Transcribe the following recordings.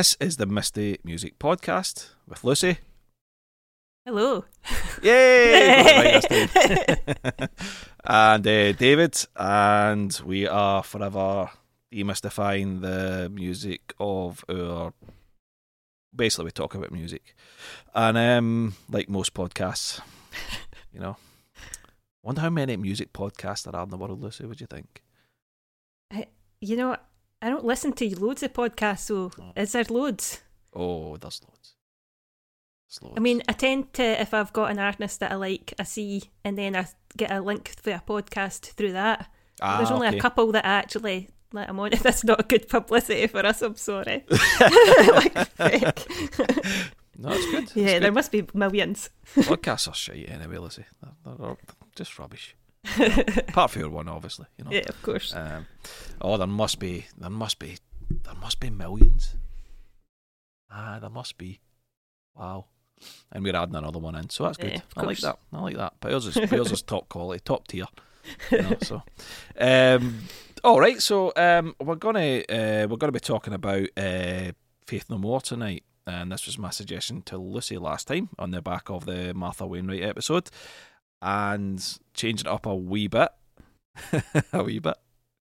This is the Misty Music Podcast with Lucy. Hello. Yay! and uh, David, and we are forever demystifying the music of our. Basically, we talk about music, and um, like most podcasts, you know, wonder how many music podcasts there are in the world. Lucy, what do you think? I, You know, I don't listen to loads of podcasts, so Oh. is there loads? Oh, there's loads. There's loads. I mean, I tend to, if I've got an artist that I like, I see, and then I get a link for a podcast through that. ah, There's only okay. a couple that I actually let I'm on. If that's not a good publicity for us, I'm sorry. like, frick. No, it's good. It's yeah, good. there must be millions. Podcasts are shit anyway. They're, they're, they're just rubbish. Apart from your one, obviously. You know. yeah, of course. Um, oh, there must be, there must be, there must be millions. Ah, there must be. Wow. And we're adding another one in, so that's good. Yeah, I like that. I like that. But yours is, yours is top quality, top tier. You know, so, um, all right. So, um, we're gonna uh, we're gonna be talking about uh, Faith No More tonight, and this was my suggestion to Lucy last time on the back of the Martha Wainwright episode, and changing it up a wee bit, a wee bit,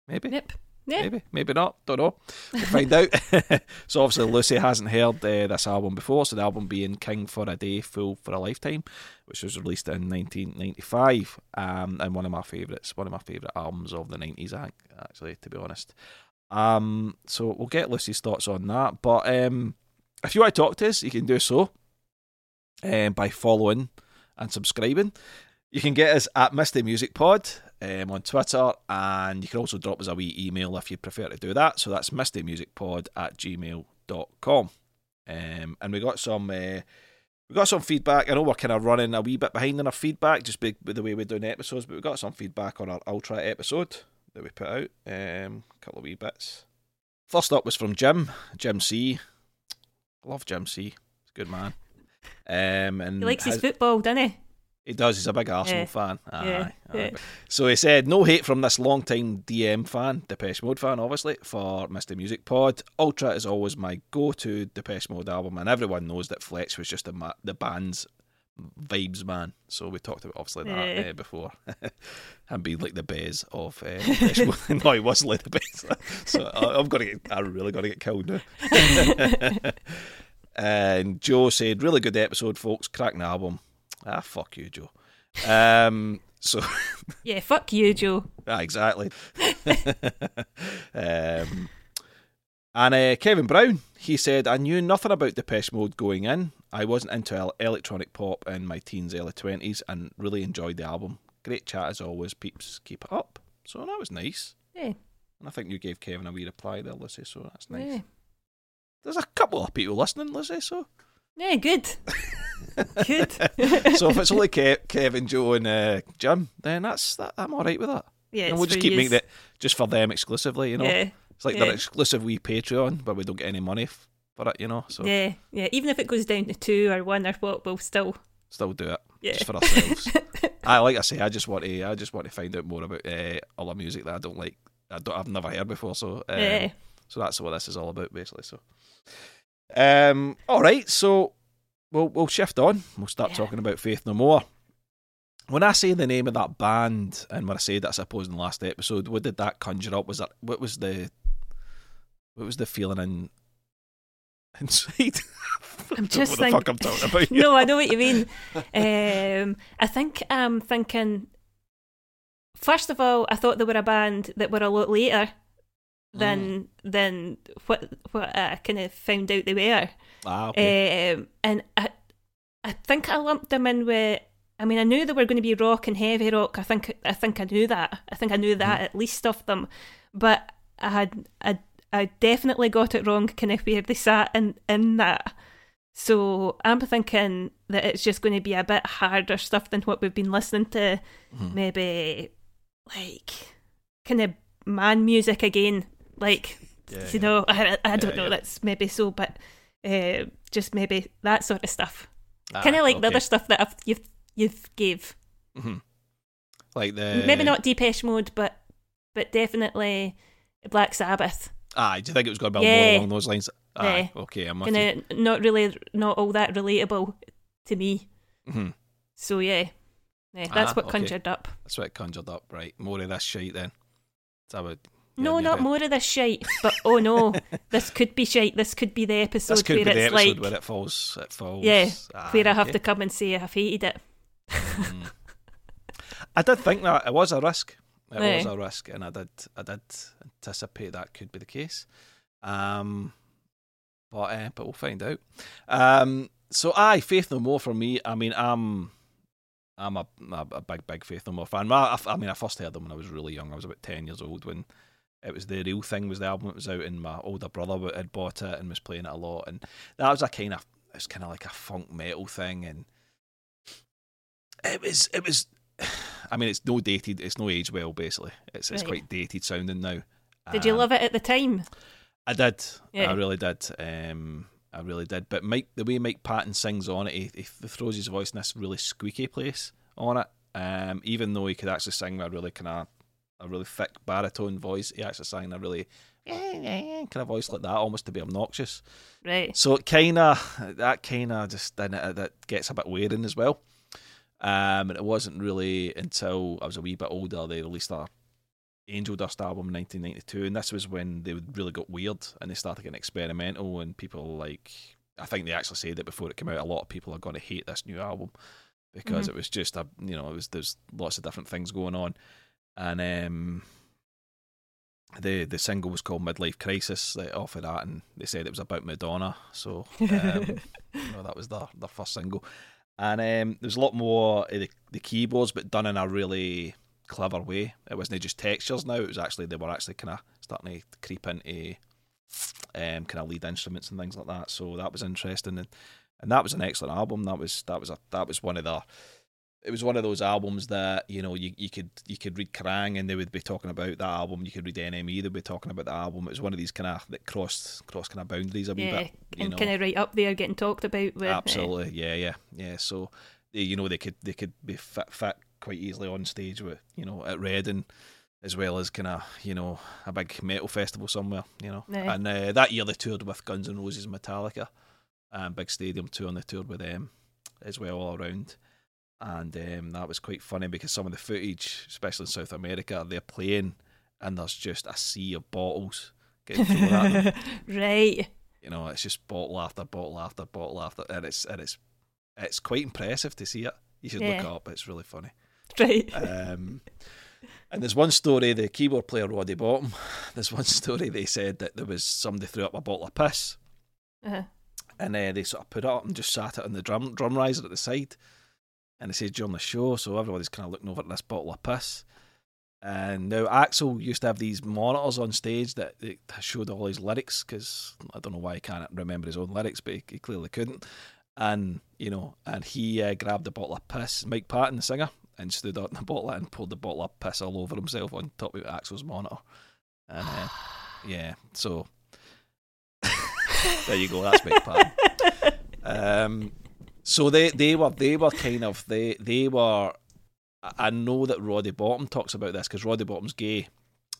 maybe. Yep. Yeah. Maybe, maybe not. Don't know. We'll find out. so obviously Lucy hasn't heard uh, this album before. So the album being King for a Day, Fool for a Lifetime, which was released in 1995, um, and one of my favourites, one of my favourite albums of the 90s, I think, actually, to be honest. Um, so we'll get Lucy's thoughts on that. But um, if you want to talk to us, you can do so um, by following and subscribing. You can get us at Misty Music Pod um, on Twitter, and you can also drop us a wee email if you prefer to do that. So that's mistymusicpod at gmail.com. Um, and we got some uh, we got some feedback. I know we're kind of running a wee bit behind on our feedback just be- with the way we're doing episodes, but we got some feedback on our Ultra episode that we put out. Um, a couple of wee bits. First up was from Jim, Jim C. I love Jim C. He's a good man. Um, and He likes his has- football, doesn't he? He does. He's a big Arsenal Yeah. fan. Aye, Yeah, aye. yeah. So he said, no hate from this long-time DM fan, Depeche Mode fan, obviously, for Mr. Music Pod. Ultra is always my go-to Depeche Mode album, and everyone knows that Fletch was just the, ma- the band's vibes man. So we talked about obviously that Yeah. uh, before, and being like the Bez of uh, Depeche Mode. no, he wasn't like the Bez. so I, I'm gonna get, I really gotta get killed now. and Joe said, really good episode, folks. Cracking album. Ah, fuck you, Joe. Um, so Yeah, fuck you, Joe. Ah, exactly. um, and uh, Kevin Brown, he said, I knew nothing about Depeche Mode going in. I wasn't into electronic pop in my teens, early 20s, and really enjoyed the album. Great chat as always, peeps. Keep it up. So that was nice. Yeah. And I think you gave Kevin a wee reply there, Lucy, so that's nice. Yeah. There's a couple of people listening, Lucy, so. Yeah, good. Good. so if it's only Ke- Kevin, Joe, and uh, Jim, then that's that, I'm all right with that. Yeah, and we'll just keep yous. making it just for them exclusively, you know. Yeah, It's like Yeah. their exclusive wee Patreon, but we don't get any money f- for it, you know. So yeah, yeah. Even if it goes down to two or one or what, we'll still. still do it Yeah. just for ourselves. I like I say, I just want to, I just want to find out more about uh, other music that I don't like. I don't, I've never heard before. So, um, yeah. so that's what this is all about, basically. So, um, all right. So we'll we'll shift on. We'll start Yeah. talking about Faith No More. When I say the name of that band, and when I say that, I suppose in the last episode, what did that conjure up? Was that what was the what was the feeling in inside? I'm just know what the fuck I'm talking about. here. no, I know what you mean. Um, I think I'm thinking. First of all, I thought they were a band that were a lot later than than what what I kind of found out they were. Ah, okay. Um, and I, I think I lumped them in with. I mean, I knew they were going to be rock and heavy rock. I think I think I knew that. I think I knew that at least of them, but I had I I definitely got it wrong, kind of where they sat in in that. So I'm thinking that it's just going to be a bit harder stuff than what we've been listening to. Mhm. Maybe like kind of man music again, like Yeah, you know, I, I don't know. yeah. That's maybe so, but uh, just maybe that sort of stuff. Ah, kind of like the other stuff that I've, you've you've gave. Mhm. Like the maybe not Depeche Mode, but but definitely Black Sabbath. Ah, do you think it was going to be Yeah. more along those lines? Aye, okay, I'm kind of not really, not all that relatable to me. Mhm. So yeah, yeah, that's Ah, what okay. conjured up. That's what it conjured up, right? More of this shite then. Is that what? No, not more of this shite, but oh no, this could be shite. This could be the episode This could where be the it's episode like, where it falls. It falls. Yeah, Aye, where I have to come and say I've hated it. Mm. I did think that it was a risk. It was a risk, and I did, I did anticipate that could be the case. Um, but uh, but we'll find out. Um, so aye, Faith No More for me. I mean, I'm, I'm a, a, a big, big Faith No More fan. I, I mean, I first heard them when I was really young. I was about ten years old when it was the real thing. Was the album that was out, and my older brother had bought it and was playing it a lot, and that was a kind of, it was kind of like a funk metal thing, and it was, it was. I mean, it's no dated. It's no age well. Basically, it's it's Right. quite dated sounding now. Did you Um, love it at the time? I did. Yeah. I really did. Um, I really did. But Mike, the way Mike Patton sings on it, he, he throws his voice in this really squeaky place on it. Um, even though he could actually sing with a really kind of a really thick baritone voice, he actually sang in a really kind of voice like that, almost to be obnoxious. Right. So it kind of that kind of just then it, that gets a bit wearing as well. Um, and it wasn't really until I was a wee bit older they released a Angel Dust album in 1992, and this was when they really got weird and they started getting experimental. And people like, I think they actually said that before it came out, a lot of people are going to hate this new album because Mhm. it was just a, you know, it was there's lots of different things going on, and um, the the single was called Midlife Crisis. Off of that, and they said it was about Madonna. So um, you know, that was their their first single, and um, there's a lot more of the, the keyboards, but done in a really clever way. It wasn't just textures now; it was actually they were actually kind of starting to creep into um, kind of lead instruments and things like that. So that was interesting, and and that was an excellent album. That was that was a that was one of the it was one of those albums that you know you, you could you could read Kerrang and they would be talking about that album. You could read NME, they'd be talking about the album. It was one of these kind of that crossed cross kind of boundaries a wee Yeah, bit. You and kind of right up there getting talked about. With, uh, absolutely, yeah, yeah, yeah. So they, you know they could they could be fit, fit quite easily on stage with you know at Reading. As well as kind of you know a big metal festival somewhere, you know, Yeah. and uh, that year they toured with Guns N' Roses, and Metallica, um, big stadium tour, and they toured with them as well all around and um, that was quite funny because some of the footage, especially in South America, they're playing and there's just a sea of bottles getting thrown at them. right. You know, it's just bottle after bottle after bottle after, and it's and it's it's quite impressive to see it. You should look it up; it's really funny. Right. Um, and there's one story, the keyboard player Roddy Bottum. There's one story they said that there was somebody threw up a bottle of piss, Uh-huh. and uh, they sort of put it up and just sat it on the drum drum riser at the side. And it says during the show, so everybody's kind of looking over at this bottle of piss. And now Axl used to have these monitors on stage that, showed all his lyrics because I don't know why he can't remember his own lyrics, but he, he clearly couldn't. And you know, and he uh, grabbed a bottle of piss, Mike Patton, the singer, and stood up in the bottle and pulled the bottle of piss all over himself on top of Axl's monitor. And uh, yeah, so there you go. That's Mike Patton. Um, so they they were they were kind of they they were. I- know that Roddy Bottum talks about this because Roddy Bottum's gay,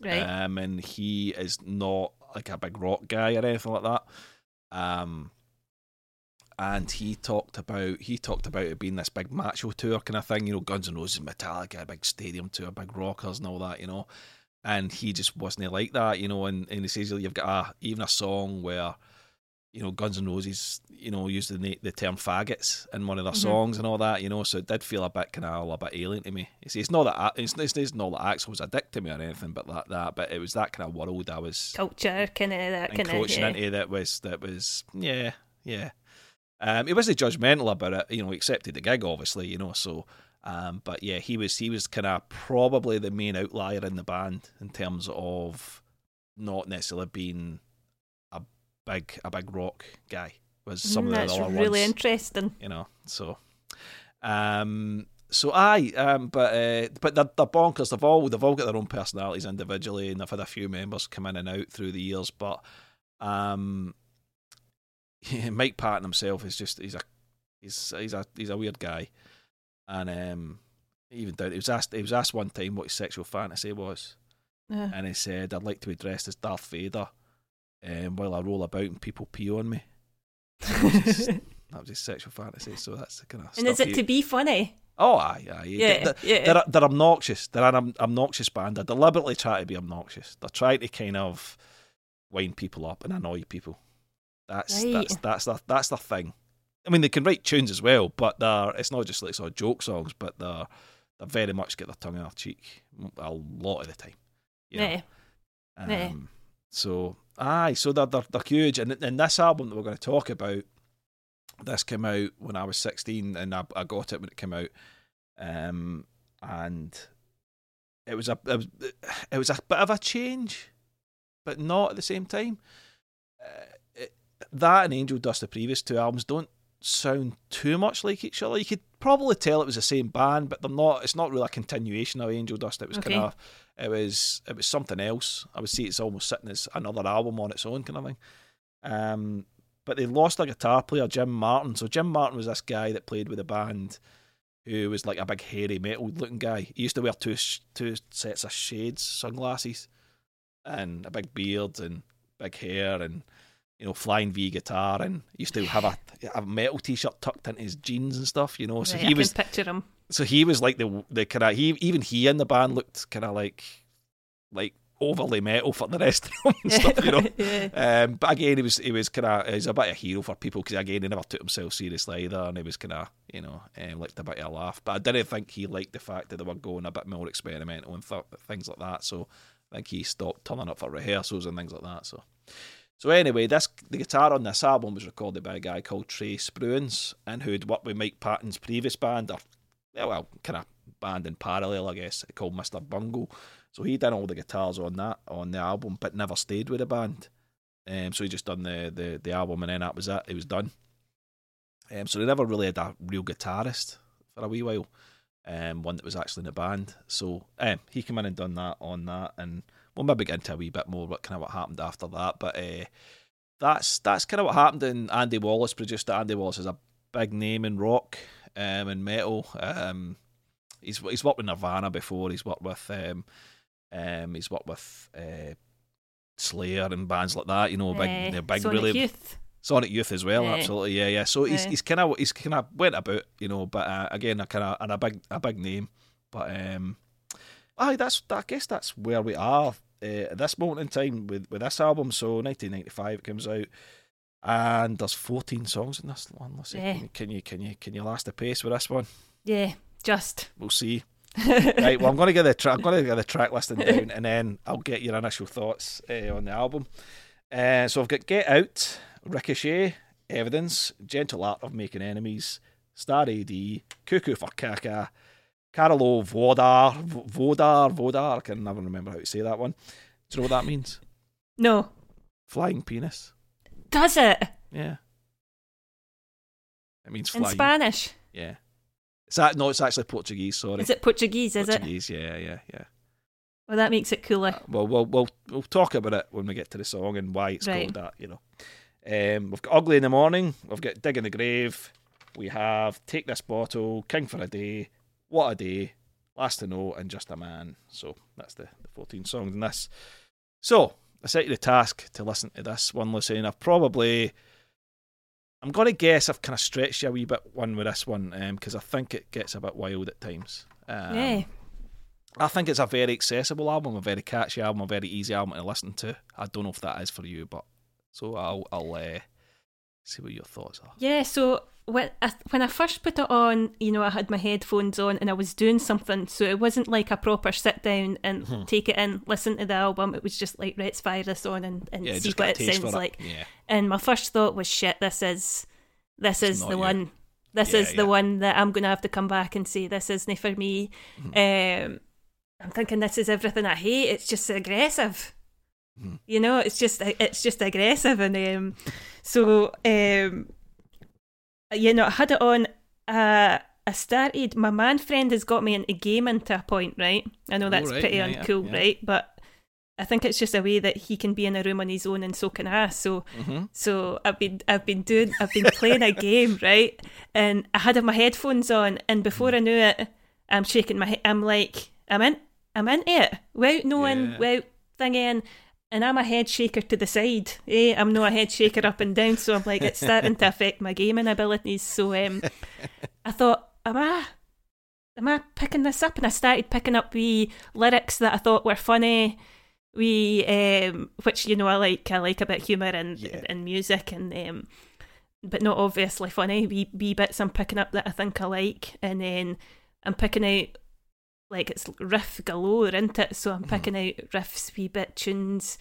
right. um, and he is not like a big rock guy or anything like that. Um, and he talked about he talked about it being this big macho tour kind of thing, you know, Guns N' Roses, Metallica, a big stadium tour, big rockers and all that, you know. And he just wasn't like that, you know. And, and he says you've got a, even a song where, you know, Guns N' Roses, you know, used the the term faggots in one of their Mhm. songs and all that, you know. So it did feel a bit kind of a bit alien to me. You see, it's not that it's, it's, it's not that Axl was a dick to me or anything, but that that, but it was that kind of world I was Culture, kind of that kind of. Yeah. into that was that was yeah yeah um he wasn't judgmental about it you know he accepted the gig obviously you know so um but yeah he was he was kind of probably the main outlier in the band in terms of not necessarily being big a big rock guy was some Mm, of the that's other really ones interesting. you know. So, um, so aye, um, but uh, but they're, they're bonkers. They've all they've all got their own personalities individually, and they've had a few members come in and out through the years. But um, Mike Patton himself is just he's a he's he's a he's a weird guy, and um, even down he was asked he was asked one time what his sexual fantasy was, Uh, and he said I'd like to be dressed as Darth Vader um, while I roll about and people pee on me. That was his, that was his sexual fantasy. So that's the kind of. and is it to be funny? Oh, aye, aye. Yeah, They're, yeah. they're, they're obnoxious. They're an obnoxious band. They deliberately try to be obnoxious. They're trying to kind of wind people up and annoy people. That's Right. that's that's the that's the thing. I mean, they can write tunes as well, but they're it's not just like sort of joke songs, but they're they very much get their tongue in their cheek a lot of the time. you know. Yeah. Um, Yeah. So, aye, so they're, they're, they're huge. And, and this album that we're going to talk about, this came out when I was 16 and I, I got it when it came out. Um, and it was, a, it, was, it was a bit of a change, but not at the same time. Uh, it, that and Angel Dust, the previous two albums, don't sound too much like each other. You could probably tell it was the same band, but they're not. It's not really a continuation of Angel Dust. It was Okay. kind of, it was, it was something else. I would say it's almost sitting as another album on its own kind of thing. Um, but they lost a guitar player, Jim Martin. So Jim Martin was this guy that played with the band, who was like a big hairy metal looking guy. He used to wear two two sets of shades, sunglasses, and a big beard and big hair and you know flying V guitar and he used to have a, a metal t-shirt tucked into his jeans and stuff. You know, so Right, he I was picture him. so he was like the the kind of he even he in the band looked kind of like like overly metal for the rest of them and stuff, you know. yeah. Um, but again, he was he was kind of he's a bit of a hero for people because again he never took himself seriously either, and he was kind of you know um, liked a bit of a laugh. But I didn't think he liked the fact that they were going a bit more experimental and th- things like that. So I think he stopped turning up for rehearsals and things like that. So so anyway, this the guitar on this album was recorded by a guy called Trey Spruance, and who'd worked with Mike Patton's previous band, or well, kind of band in parallel, I guess, called Mister Bungle. So he done all the guitars on that on the album, but never stayed with the band. Um, so he just done the, the the album, and then that was it. It was done. Um, so they never really had a real guitarist for a wee while. Um, one that was actually in the band. So um, he came in and done that on that, and we'll maybe get into a wee bit more what kind of what happened after that. But uh, that's that's kind of what happened. And Andy Wallace produced it. Andy Wallace is a big name in rock um, and metal. Um, he's he's worked with Nirvana before. He's worked with um, um, he's worked with uh, Slayer and bands like that. You know, big Eh, they're big Sonic really Youth. Sonic Youth as well, Yeah. absolutely, yeah, yeah. So he's he's kind of he's kind of went about, you know, but uh, again, a kind of and a big a big name, but um, aye, that's I guess that's where we are uh, at this moment in time with with this album. So 1995 it comes out, and there's 14 songs in this one. Let's see, Yeah. can, you, can you can you can you last the pace with this one? Yeah, just. We'll see. right, well, I'm going to get the tra- I'm going to get the track listing down, and then I'll get your initial thoughts uh, on the album. Uh, so I've got Get Out, Ricochet, Evidence, Gentle Art of Making Enemies, Star AD, Cuckoo for Caca, Caralho Voador, Vodar, Vodar. I can never remember how to say that one. Do you know what that means? No. Flying penis. Does it? Yeah. It means In. Spanish? Yeah. Is that no? It's actually Portuguese. Sorry. Is it Portuguese, is it? Portuguese. Yeah, yeah, yeah. Well, that makes it cooler. Uh, well, we'll we'll we'll talk about it when we get to the song and why it's Right. called that. You know, um, we've got ugly in the morning. We've got dig in the grave. We have take this bottle, king for a day, what a day, last to know, and just a man. So that's the, the fourteen songs in this. So I set you the task to listen to this one, Lucy, I've probably. I'm going to guess I've kind of stretched you a wee bit one with this one because I think it gets a bit wild at times. Um, yeah. I think it's a very accessible album, a very catchy album, a very easy album to listen to. I don't know if that is for you, but so I'll I'll uh, see what your thoughts are. Yeah, so when I, when I first put it on, you know, I had my headphones on and I was doing something, so it wasn't like a proper sit down and Mhm. take it in, listen to the album. It was just like, let's fire this on and, and Yeah, see what it sounds for like. Yeah, And my first thought was, shit, this is this It's is the you. one. This Yeah, is the one that I'm gonna have to come back and say this isn't for me. Mm-hmm. Um, I'm thinking this is everything I hate. It's just aggressive. Mhm. You know, it's just it's just aggressive, and um, so um, you know, I had it on. Uh, I started. My man friend has got me into gaming to a point, right? I know Oh, that's right, pretty yeah, uncool, yeah. right? But I think it's just a way that he can be in a room on his own and so can I. So hmm so I've been I've been doing I've been playing a game, right? And I had my headphones on and before I knew it, I'm shaking my head I'm like, I'm in I'm into it. Without knowing Yeah. without thinking and I'm a head shaker to the side. Eh? I'm not a head shaker up and down, so I'm like it's starting to affect my gaming abilities. So um, I thought, am I am I picking this up? And I started picking up the lyrics that I thought were funny. We, um, which you know, I like. I like a bit humour and Yeah. and music, and um, but not obviously funny. Wee, wee bits I'm picking up that I think I like, and then I'm picking out like it's riff galore, isn't it? So I'm picking out riffs, wee bit tunes.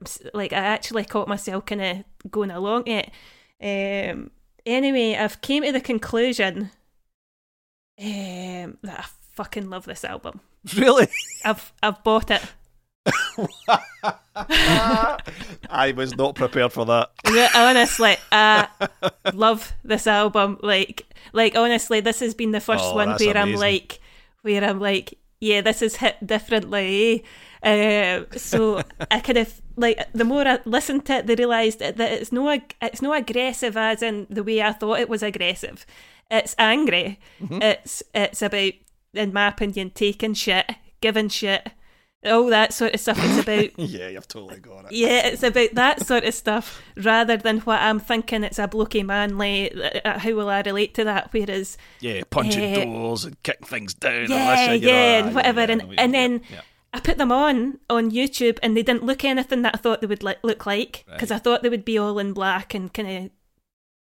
I'm, like I actually caught myself kind of going along it. Um, anyway, I've came to the conclusion um, that I fucking love this album. Really? I've I've bought it. I was not prepared for that. Honestly, I love this album. Like, like honestly, this has been the first Oh, one where I'm like, where I'm like, yeah, this is hit differently. Uh, so I kind of like the more I listened to it, they realised that it's no it's no aggressive as in the way I thought it was aggressive. It's angry. Mm-hmm. It's it's about, in my opinion, taking shit, giving shit, all that sort of stuff. It's about Yeah, you've totally got it. yeah, it's about that sort of stuff rather than what I'm thinking. It's a blokey manly. uh, How will I relate to that? Whereas, Yeah, punching Eh, doors and kicking things down. yeah, know, yeah, ah, and whatever, yeah, and what and mean. then Yeah, I put them on on YouTube, and they didn't look anything that I thought they would li- look like because Right. I thought they would be all in black and kind of.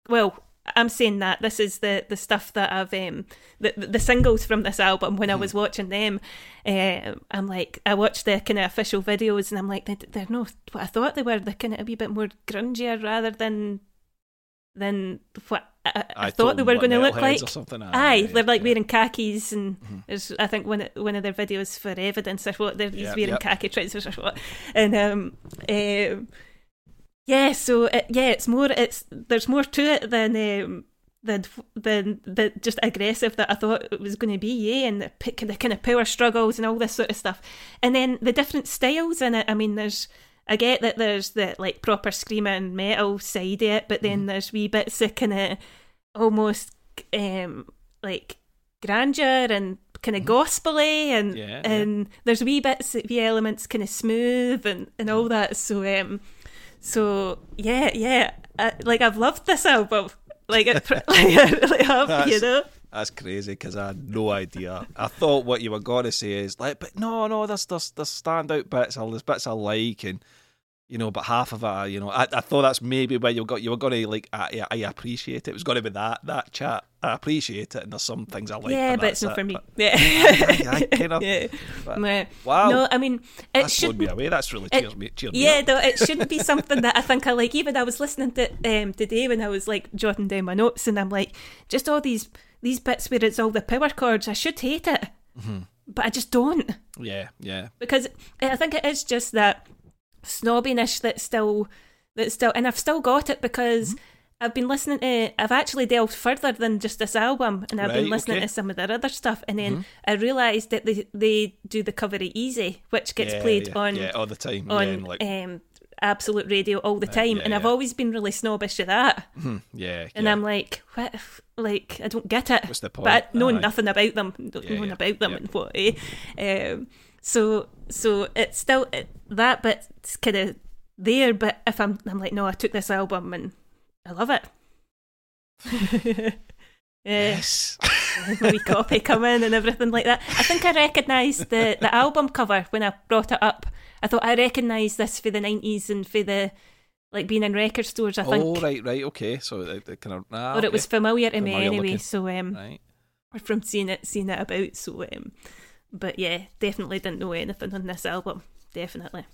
Well, I'm saying that this is the the stuff that I've um the the singles from this album when I Hmm. was watching them. Uh, I'm like I watched the kind of official videos and I'm like they, they're not what I thought they were. They're kind of a wee bit more grungier rather than than what I, I, I thought they were going to look like. Or something. ah, Aye, yeah, they're like yeah. wearing khakis, and Mhm. there's I think one one of their videos for evidence or what they're he's Yep, wearing yep. khaki trousers or what, and um, um yeah, so it, yeah, it's more it's there's more to it than um than than the just aggressive that I thought it was going to be, yeah, and the, the kind of power struggles and all this sort of stuff, and then the different styles in it. I mean, there's. I get that there's the like proper screaming metal side of it, but then Mm. there's wee bits of kind of almost um like grandeur and kind of gospely and Mm-hmm. Yeah, yeah. and there's wee bits of wee elements kind of smooth and and all that so um so yeah yeah I, like I've loved this album like it like I really have you That's- know That's crazy because I had no idea. I thought what you were going to say is like, but no, no, there's there's, there's standout bits. There's bits I like, and you know, but half of it, I- you know, I, I thought that's maybe where you got you were going to like. I, I appreciate it. It was going to be that that chat. I appreciate it, and there's some things I like. yeah but but it's not for it. me But yeah aye, kind of. yeah. Wow, no I mean it that's should me away. That's really it- cheers me. Cheered me Yeah, up. though it shouldn't be something that I think I like. Even I was listening to um today when I was like jotting down my notes, and I'm like, just all these these bits where it's all the power chords. I should hate it, Mm-hmm. but I just don't Yeah, yeah. because I think it is just that snobbiness that's still that's still, and I've still got it because. Mm-hmm. I've been listening to. I've actually delved further than just this album, and I've been listening okay. to some of their other stuff. And then Mhm. I realised that they they do the cover it easy, which gets yeah, played yeah, on yeah, all the time. on and like, um, absolute radio all the Uh, time, yeah, and I've always been really snobbish to that. mhm, yeah, And yeah. I'm like, what? If, like, I don't get it. What's the point? But I know Aye. nothing about them. Don't Yeah, know yeah, about them yeah. and what. Eh? Um, so, so it's still it, that bit's kind of there. But if I'm, I'm like, no, I took this album and I love it. yes. my wee copy coming and everything like that. I think I recognised the, the album cover when I brought it up. I thought I recognised this for the nineties and for the like being in record stores. I think, Oh right, right, okay. So it, it kind of, ah, or it was familiar to me anyway. looking. So um, right. or from seeing it, seeing it about. So um, but yeah, definitely didn't know anything on this album. Definitely.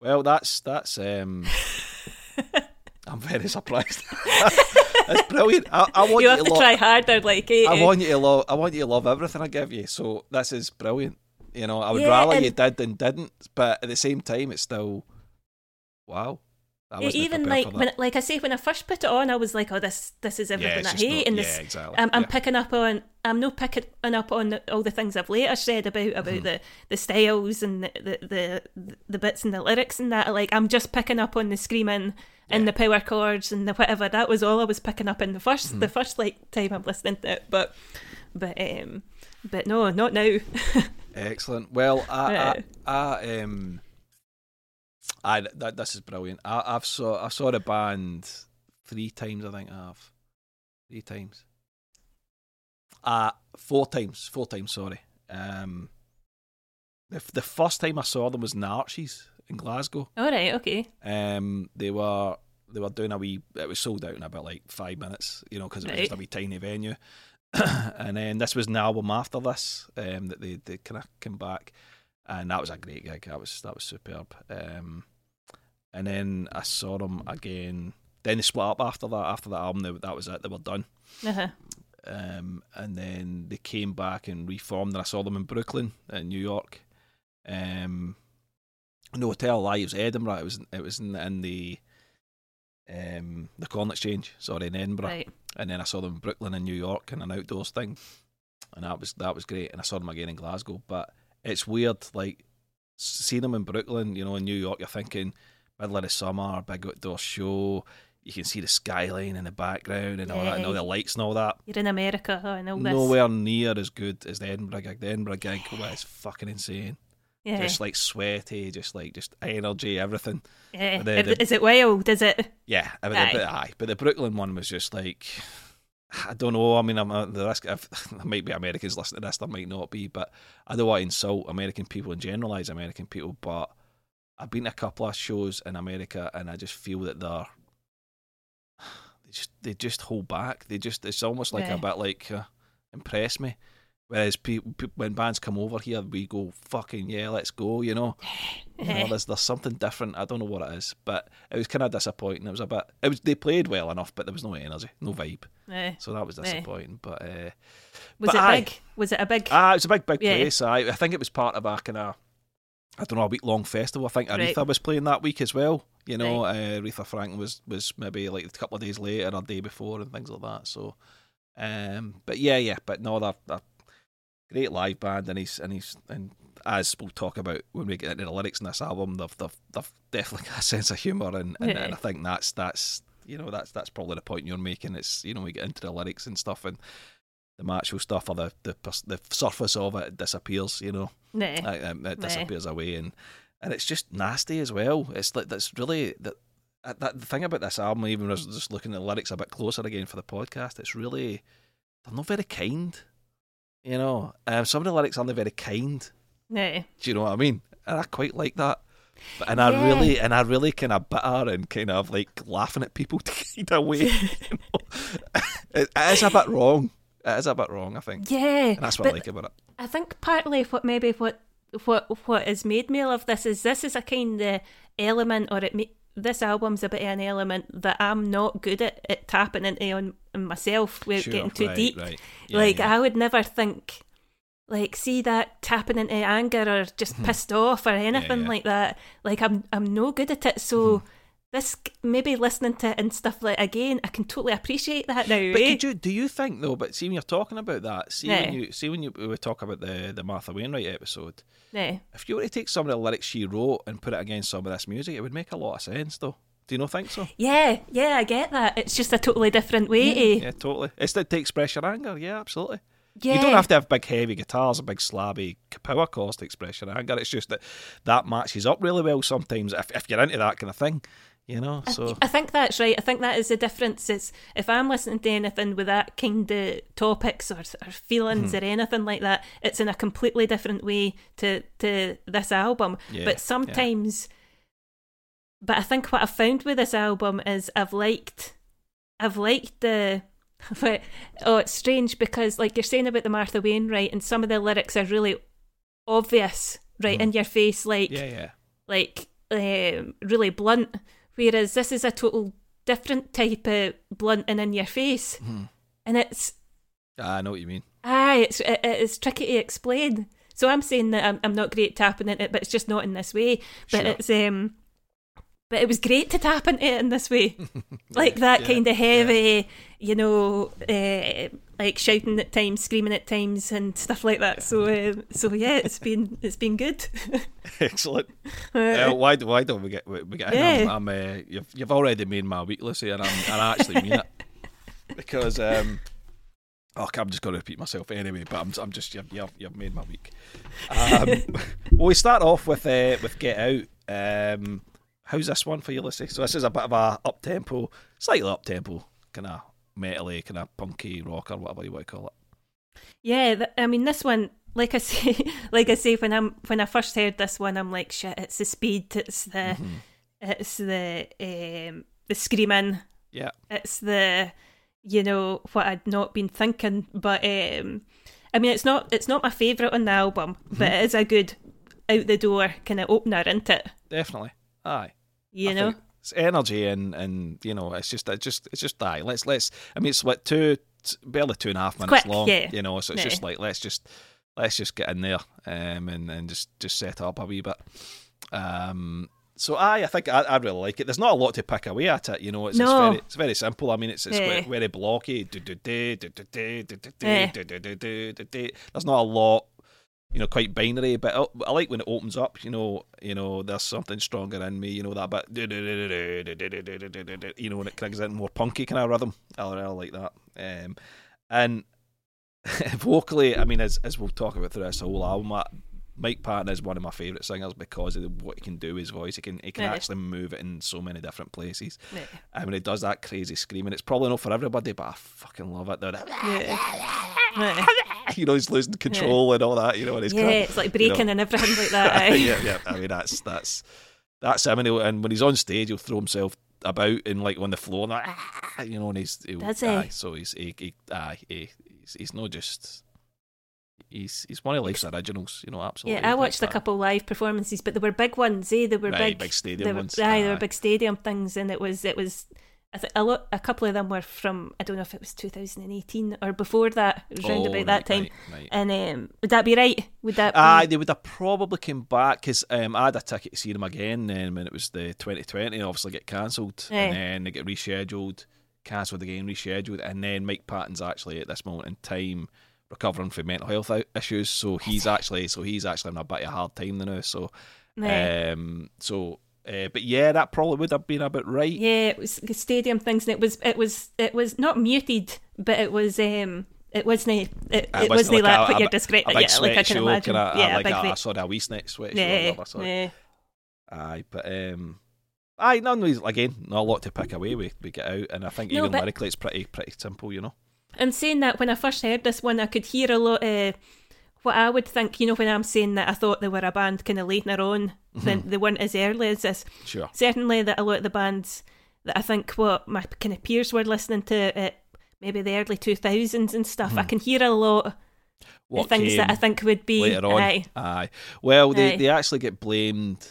Well, that's that's. um I'm very surprised. That's brilliant. I, I want you you, have to love. try harder, like eh, I want you to love. I want you to love everything I give you. So this is brilliant. You know, I would Yeah, rather and- you did than didn't, but at the same time, it's still wow. Even like when, like I say, when I first put it on, I was like, "Oh, this, this is everything it's I hate," not- and yeah, this, exactly. I'm, I'm yeah. picking up on. I'm not picking up on the, all the things I've later said about about Mm-hmm. the, the styles and the, the the the bits and the lyrics and that. Like I'm just picking up on the screaming and the power chords and the whatever. That was all I was picking up in the 1st Mm-hmm. the first like time I'm listening to it. But but um but no, not now. Excellent. Well, I, Yeah. I, I um, I that this is brilliant. I, I've saw I saw the band three times. I think I have three times. Uh four times. Four times. Sorry. Um, the the first time I saw them was in Archies in Glasgow. All right, okay. Um, they were they were doing a wee. It was sold out in about like five minutes, you know, because it was just a wee tiny venue. and then this was an album after this um, that they they kind of came back, and that was a great gig. That was that was superb. Um, and then I saw them again. Then they split up after that. After that album, they, that was it. They were done. Uh-huh. Um, and then they came back and reformed. And I saw them in Brooklyn, in New York. Um, no Hotel Lives, Edinburgh. It was it was in, in the um the Corn Exchange, sorry, in Edinburgh. Right. And then I saw them in Brooklyn and New York in an outdoors thing, and that was that was great. And I saw them again in Glasgow. But it's weird, like seeing them in Brooklyn. You know, in New York, you're thinking middle of the summer, big outdoor show. You can see the skyline in the background and all that, and all the lights and all that You're in America and all this. nowhere near as good as the Edinburgh gig. The Edinburgh gig was fucking insane. Yeah. Just like sweaty, just like just energy, everything. yeah. the- the- Is it wild? Is it? Yeah, I mean, Aye. But, aye. But the Brooklyn one was just like, I don't know. I mean, I'm uh, the risk. If, there might be Americans listening to this, there might not be. But I don't want to insult American people and generalize American people. But I've been to a couple of shows in America, and I just feel that they're they just they just hold back. They just it's almost like Yeah. a bit like uh, impress me. Whereas people, when bands come over here, we go fucking yeah, let's go. You know, you know, there's there's something different. I don't know what it is, but it was kind of disappointing. It was a bit. It was they played well enough, but there was no energy, no vibe. Eh. So that was Eh. disappointing. But uh, Was But it aye. big? Was it a big? ah, it was a big, big Yeah. place. I I think it was part of a kind of I don't know a week long festival. I think Right. Aretha was playing that week as well. You know, uh, Aretha Franklin was was maybe like a couple of days later or day before and things like that. So, um, but yeah, yeah, but no, they're, they're great live band, and he's and he's and as we'll talk about when we get into the lyrics in this album, they've they've, they've definitely got a sense of humour, and, and, and I think that's that's you know that's that's probably the point you're making. It's you know we get into the lyrics and stuff and. The macho stuff or the, the the surface of it disappears, you know Nah. it, um, it Nah. disappears away, and and it's just nasty as well. It's like that's really that. That the thing about this album, even as just looking at the lyrics a bit closer again for the podcast, it's really they're not very kind. You know, um, some of the lyrics aren't very kind. Nah. Do you know what I mean? And I quite like that. But, and I really, and I really kind of bitter and kind of like laughing at people kind of way. You know? it, it is a bit wrong. It is a bit wrong, I think. Yeah. And that's what I like about it. I think partly what maybe what what what has made me love this is this is a kind of element or it this album's a bit of an element that I'm not good at, at tapping into on, myself without Sure, getting too right, deep. right. Yeah, like yeah. I would never think like see that tapping into anger or just pissed off or anything yeah. like that. Like I'm I'm no good at it. So Mm-hmm. this maybe listening to it and stuff like again, I can totally appreciate that now. But eh? could you, do you think though? But see when you're talking about that, see when you see when you we talk about the the Martha Wainwright episode. Yeah. If you were to take some of the lyrics she wrote and put it against some of this music, it would make a lot of sense, though. Do you not think so? Yeah, yeah, I get that. It's just a totally different way to Yeah, totally. It's to, express your anger. Yeah, absolutely. yeah. You don't have to have big, heavy guitars and big, slabby power chords expression express your anger. It's just that that matches up really well sometimes if, if you're into that kind of thing, you know. So I think that's right. I think that is the difference. Is if I'm listening to anything with that kind of topics or, or feelings Mm-hmm. or anything like that, it's in a completely different way to to this album. Yeah, but sometimes, but I think what I've found with this album is I've liked, I've liked the. But, oh, it's strange because like you're saying about the Martha Wainwright, and some of the lyrics are really obvious, right in your face, like yeah, yeah, like um, really blunt, whereas this is a total different type of blunt and in your face, Mm-hmm. and it's Ah, I know what you mean. ah, it's it, it's tricky to explain. So I'm saying that I'm I'm not great tapping into it, but it's just not in this way. But Sure. it's um, but it was great to tap into it in this way, like that yeah, kind of heavy, you know, uh, like shouting at times, screaming at times, and stuff like that. So um, so yeah, it's been it's been good. Excellent. Uh, why do why don't we get we get in? I'm, Yeah. I'm uh, you've you've already made my week, Lucy, and I'm and I actually mean it because um. Oh, I'm just going to repeat myself anyway, but I'm, I'm just you've, you've, you've made my week. Um, well, we start off with uh, with Get Out. Um, how's this one for you, Lucy? So this is a bit of a up tempo, slightly up tempo, kind of metally, kind of punky rock or whatever you want to call it. Yeah, th- I mean this one, like I say, like I say, when I'm when I first heard this one, I'm like, shit, it's the speed, it's the, Mhm. it's the, um, the screaming, Yeah, it's the, you know, what I'd not been thinking. But um, I mean, it's not, it's not my favourite on the album, but Mm-hmm. it is a good out the door kind of opener, isn't it? definitely. Aye. You I know, it's energy and and you know it's just it's just it's just die. Let's let's. I mean, it's what two barely two and a half minutes quick, long. yeah. You know, so it's Yeah. just like let's just let's just get in there um and and just just set up a wee bit. Um. So I I think I, I really like it. There's not a lot to pick away at it. You know, it's, No. it's very it's very simple. I mean, it's it's Yeah. very, blocky. There's not a lot you know, quite binary. But I, I like when it opens up. You know, you know, there's something stronger in me. You know that bit. You know, when it brings in more punky kind of rhythm. I really like that. Um, and vocally, I mean, as as we'll talk about through this whole album, I, Mike Patton is one of my favourite singers because of what he can do with his voice. He can he can Yeah. actually move it in so many different places. Yeah. I mean, he does that crazy screaming. It's probably not for everybody, but I fucking love it. Yeah. you know, he's losing control and all that. You know, and he's yeah, kind it's like breaking and everything like that. aye. yeah, yeah. I mean, that's that's that's him. And, and when he's on stage, he'll throw himself about and like on the floor, and like, "Ah," you know, and he's he'll, Does he? aye, so he's he, he aye, he, he's he's not just. He's he's one of life's originals, you know. Absolutely. Yeah, I watched a Like that. couple live performances, but they were big ones. Eh, they were Right, big, big stadium they were, ones, Aye, they were big stadium things, and it was it was. I think a lot, a couple of them were from. I don't know if it was 2018 or before that. It was round Oh, about right, that time. right, right. And um, would that be right? Would that? Be, Aye, they would have probably come back because um, I had a ticket to see them again um, when it was the 2020. Obviously, get cancelled Aye. and then they get rescheduled, cancelled again, rescheduled, and then Mike Patton's actually at this moment in time recovering from mental health issues. So he's actually so he's actually having a bit of a hard time now. So Aye. um, so uh, but yeah, that probably would have been a bit right. yeah, it was the stadium things, and it was it was it was not muted, but it was um. It wasn't. It, it wasn't like a- what a you're. A big Yeah, like I can show, imagine. yeah, like big. a, va- sorry, a wee sweat sweat yeah, yeah. Aye, but um, aye, none these again, not a lot to pick away. We we get out, and I think No, even but- lyrically, it's pretty pretty simple, you know. And saying that, when I first heard this one, I could hear a lot of what I would think, you know, when I'm saying that I thought they were a band kind of later on, then they weren't as early as this. Sure. Certainly, that a lot of the bands that I think what my kind of peers were listening to at maybe the early 2000s and stuff, I can hear a lot of What things that I think would be. later on? aye. Aye. Well, they Aye. they actually get blamed.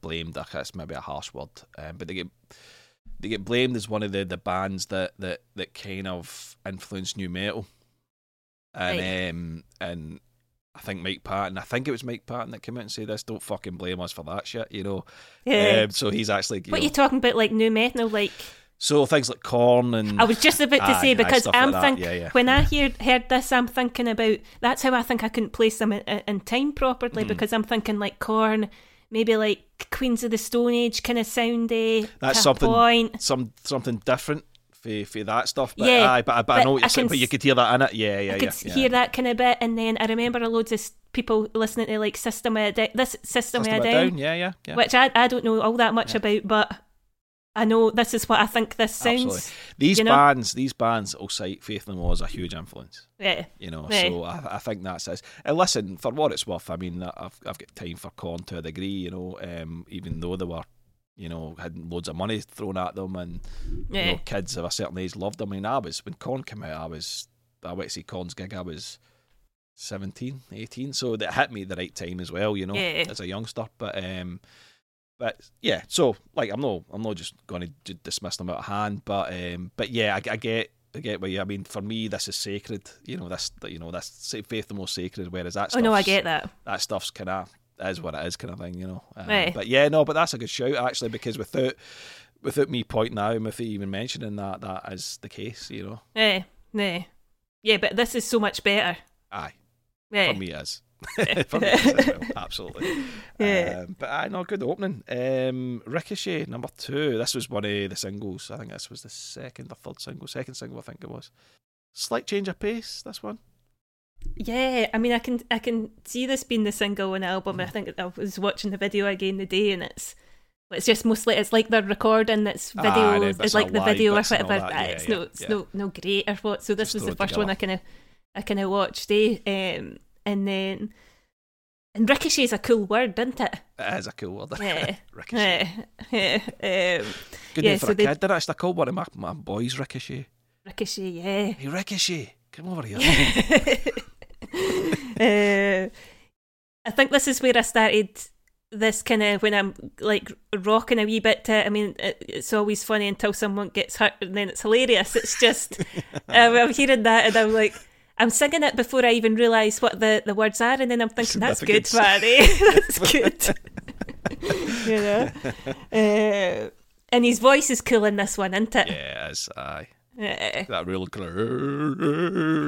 Blamed. okay, That's maybe a harsh word, um, but they get they get blamed as one of the, the bands that, that, that kind of influenced new metal, and Right. um and. I think Mike Patton. I think it was Mike Patton that came out and said this. Don't fucking blame us for that shit, you know. Yeah. Um, so he's actually. You what know, you talking about, like new metal? Like so things like Korn and I was just about to Aye, say because I'm like thinking Yeah, yeah. when I hear heard this, I'm thinking about that's how I think I couldn't place them in, in time properly Hmm. because I'm thinking like Korn, maybe like Queens of the Stone Age kind of soundy. That's something- Point. some something different for for that stuff. But Yeah, aye, but, but, I know what you're saying. But you could hear that in it. Yeah, yeah, I yeah. could yeah. hear that kind of bit, and then I remember loads of people listening to like System of a Down, this System, System of of a a Down, Down. Yeah, yeah, yeah. which I I don't know all that much Yeah. about, but I know this is what I think this sounds. Absolutely. These you know? bands, these bands, will cite Faith and More as a huge influence. Yeah, You know, Right. so I, I think that says. And listen, for what it's worth, I mean, I've I've got time for Korn to a degree. You know, um, even though they were, you know, had loads of money thrown at them, and you know, kids of a certain age loved them. I mean, I was when Korn came out, I was I went to see Korn's gig. I was 17, 18, so that hit me at the right time as well. You know, Yeah. as a youngster, but um. But yeah, so like I'm not I'm not just going to dismiss them out of hand, but um, but yeah, I, I get I get what you. I mean, for me, this is sacred. You know, this you know that's faith the most sacred. Whereas that oh no, I get that. that stuff's kind of is what it is, kind of thing. You know. Um, Right. But yeah, no, but that's a good shout actually because without without me pointing out, without even mentioning that, that is the case. You know. Yeah, yeah, yeah, but this is so much better. Aye, Yeah, for me it is. for me, it is as well. absolutely. Yeah. Um, but I know good opening. Um, Ricochet number two. This was one of the singles. I think this was the second or third single. Second single, I think it was. Slight change of pace. This one. Yeah, I mean, I can I can see this being the single the album. I think I was watching the video again the day, and it's it's just mostly it's like they're recording. It's Ah, video. and then it's like the live video or and whatever. Ah, yeah, it's yeah, no, it's yeah. no, no great or what. So this Just was the first one I kind of, I kind of watched. Eh? Um, and then, and ricochet is a cool word, isn't it? It is a cool word. Yeah. Ricochet. Eh, eh, um, Good yeah, name for so a kid. Did I actually call one of my, my boys Ricochet? ricochet, yeah. Hey, Ricochet, come over here. uh, I think this is where I started this kind of when I'm like rocking a wee bit to. I mean, it, it's always funny until someone gets hurt, and then it's hilarious. It's just um, I'm hearing that, and I'm like. I'm singing it before I even realise what the, the words are, and then I'm thinking, that's good. Manny. that's good. you know? Uh, and his voice is cool in this one, isn't it? Yes. Aye. Uh, That real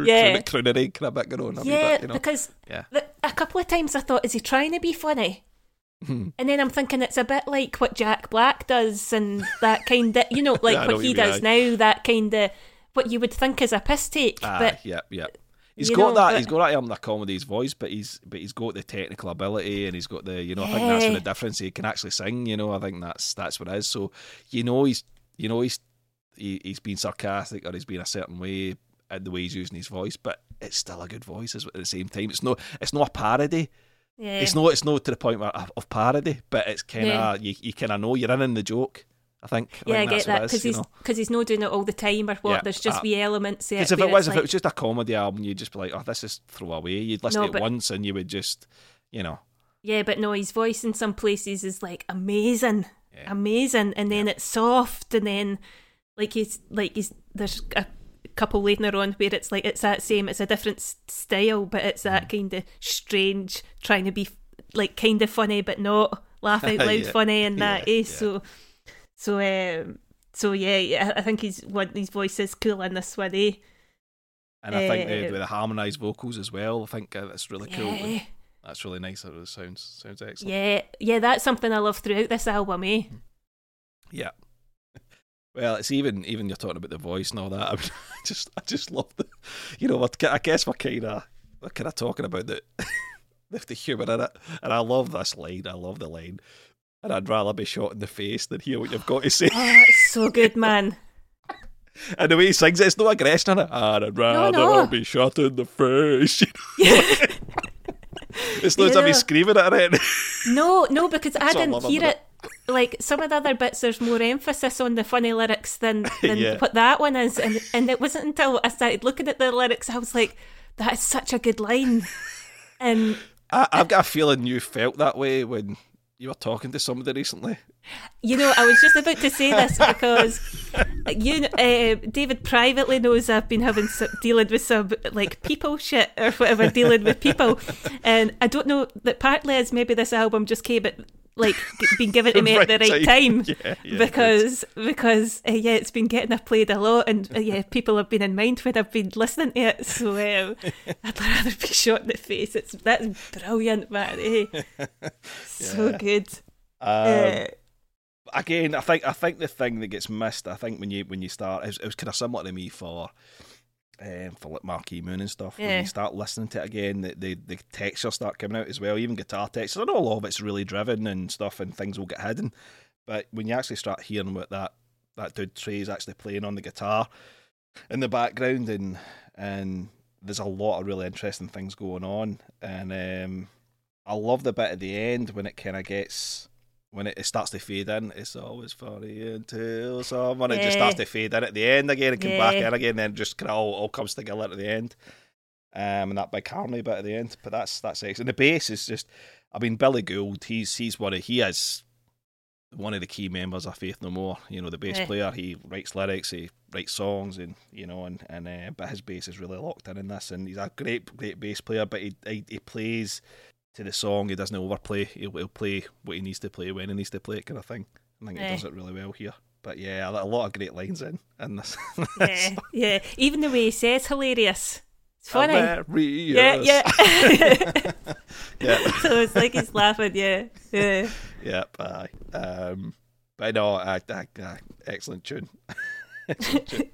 Yeah. croonery kind of bit going on. yeah, bit, you know? because Yeah. the, a couple of times I thought, is he trying to be funny? Hmm. And then I'm thinking it's a bit like what Jack Black does and that kind of, you know, like know what what he mean, does now, that kind of, what you would think is a piss take. Aye, but yep, yep. He's got know, that. but- He's got that element of comedy's voice, but he's but he's got the technical ability, and he's got the you know. I think that's Yeah. the difference. He can actually sing. You know, I think that's that's what it is. So you know, he's you know he's he, he's been sarcastic or he's been a certain way in the way he's using his voice, but it's still a good voice at the same time. It's no it's not a parody. yeah. It's not it's not to the point where, of parody, but it's kind of Yeah. you, you kind of know you're in in the joke. I think. I yeah, I get that because he's because he's not doing it all the time or what. Yeah, There's just uh, wee elements. Because if it was, it's if it was just a comedy album, you'd just be like, "Oh, this is throwaway." You'd listen No, to it but- once and you would just, you know, yeah, but no, his voice in some places is like amazing, Yeah. amazing, and then it's soft, and then like he's like he's there's a couple later on where it's like it's that same, it's a different style, but it's that Mm. kind of strange, trying to be like kind of funny but not laugh out loud Yeah. funny and that. Yeah, eh? yeah. So, so um, so yeah, yeah, I think he's one his voice is cool in this one. Eh? and I think Uh, the, with the harmonised vocals as well, I think uh, that's really cool. Yeah. That's really nice. It sounds sounds excellent. Yeah, yeah, that's something I love throughout this album, eh? Yeah. Well, it's even even you're talking about the voice and all that. I, mean, I just I just love the, you know, what I guess we're kind of we're kind of talking about the the, the humour in it, and I love this line. I love the line, and I'd rather be shot in the face than hear what you've got to say. Oh, it's so good, man. And the way he sings it, it's no aggression in it. I'd rather no. be shot in the face. it's not as if Yeah. he's screaming at it. No, no, because I didn't hear about it. Like some of the other bits, there's more emphasis on the funny lyrics than, than Yeah. what that one is, and and it wasn't until I started looking at the lyrics I was like, that is such a good line, and I, I've got a feeling you felt that way when you were talking to somebody recently. You know, I was just about to say this because you, uh, David, privately knows I've been having some, dealing with some like people shit or whatever, dealing with people, and I don't know that partly is maybe this album just came at like been given to me at the right time. Yeah, yeah, because because uh, yeah, it's been getting a played a lot, and uh, yeah, people have been in mind when I've been listening to it. So um, I'd rather be shot in the face. It's that's brilliant, man. eh? So good. Um, Uh, again, I think I think the thing that gets missed, I think when you when you start, it was, it was kind of similar to me for um, for like Marquee Moon and stuff. When you start listening to it again, the, the the textures start coming out as well. Even guitar textures. I know a lot of it's really driven and stuff, and things will get hidden. But when you actually start hearing what that that dude Trey's actually playing on the guitar in the background, and and there's a lot of really interesting things going on, and um, I love the bit at the end when it kind of gets when it, it starts to fade in. It's always funny until someone it just starts to fade in at the end again and come back in again, and then just kind of all, all comes together at the end. Um, and that big harmony bit at the end, but that's that's excellent. And the bass is just, I mean, Billy Gould, he's he's one of he is one of the key members of Faith No More. You know, the bass Yeah. player. He writes lyrics, he writes songs, and you know, and and uh, but his bass is really locked in in this, and he's a great great bass player. But he he, he plays to the song. He doesn't overplay. He'll, he'll play what he needs to play when he needs to play it, kind of thing. I think he does it really well here. But yeah, a lot of great lines in in this. yeah, yeah. Even the way he says hilarious. It's funny. Hilarious. Yeah, yeah. yeah. so it's like he's laughing, yeah. Yeah. Yep. Aye. Um, but no, uh, uh, uh, excellent tune. excellent tune.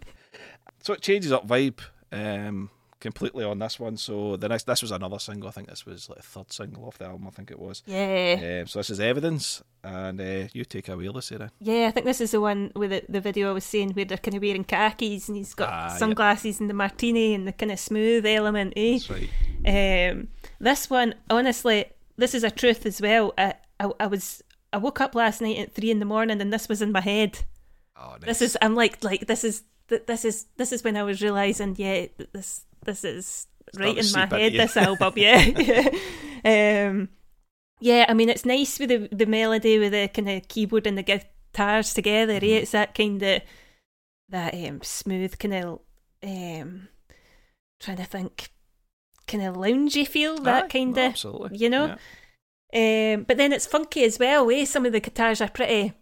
So it changes up vibe. Um, completely on this one. So the next, this was another single. I think this was like a third single off the album. I think it was. Yeah. Um, so this is evidence, and uh, you take away, Lucy. Yeah, I think this is the one with the, the video I was saying where they're kind of wearing khakis and he's got Ah, sunglasses and the martini and the kind of smooth element, eh? That's right. Um, this one, honestly, this is a truth as well. I, I, I was, I woke up last night at three in the morning and this was in my head. Oh, nice. This is, I'm like, like this is, th- this is, this is when I was realizing, yeah, th- this, this is right in my head. This album, yeah, um, yeah. I mean, it's nice with the the melody with the kind of keyboard and the guitars together. Mm-hmm. Eh? It's that kind of that um, smooth kind of um, trying to think, kind of loungy feel. That kind of absolutely. you know? Yeah. um, but then it's funky as well. Eh? Some of the guitars are pretty,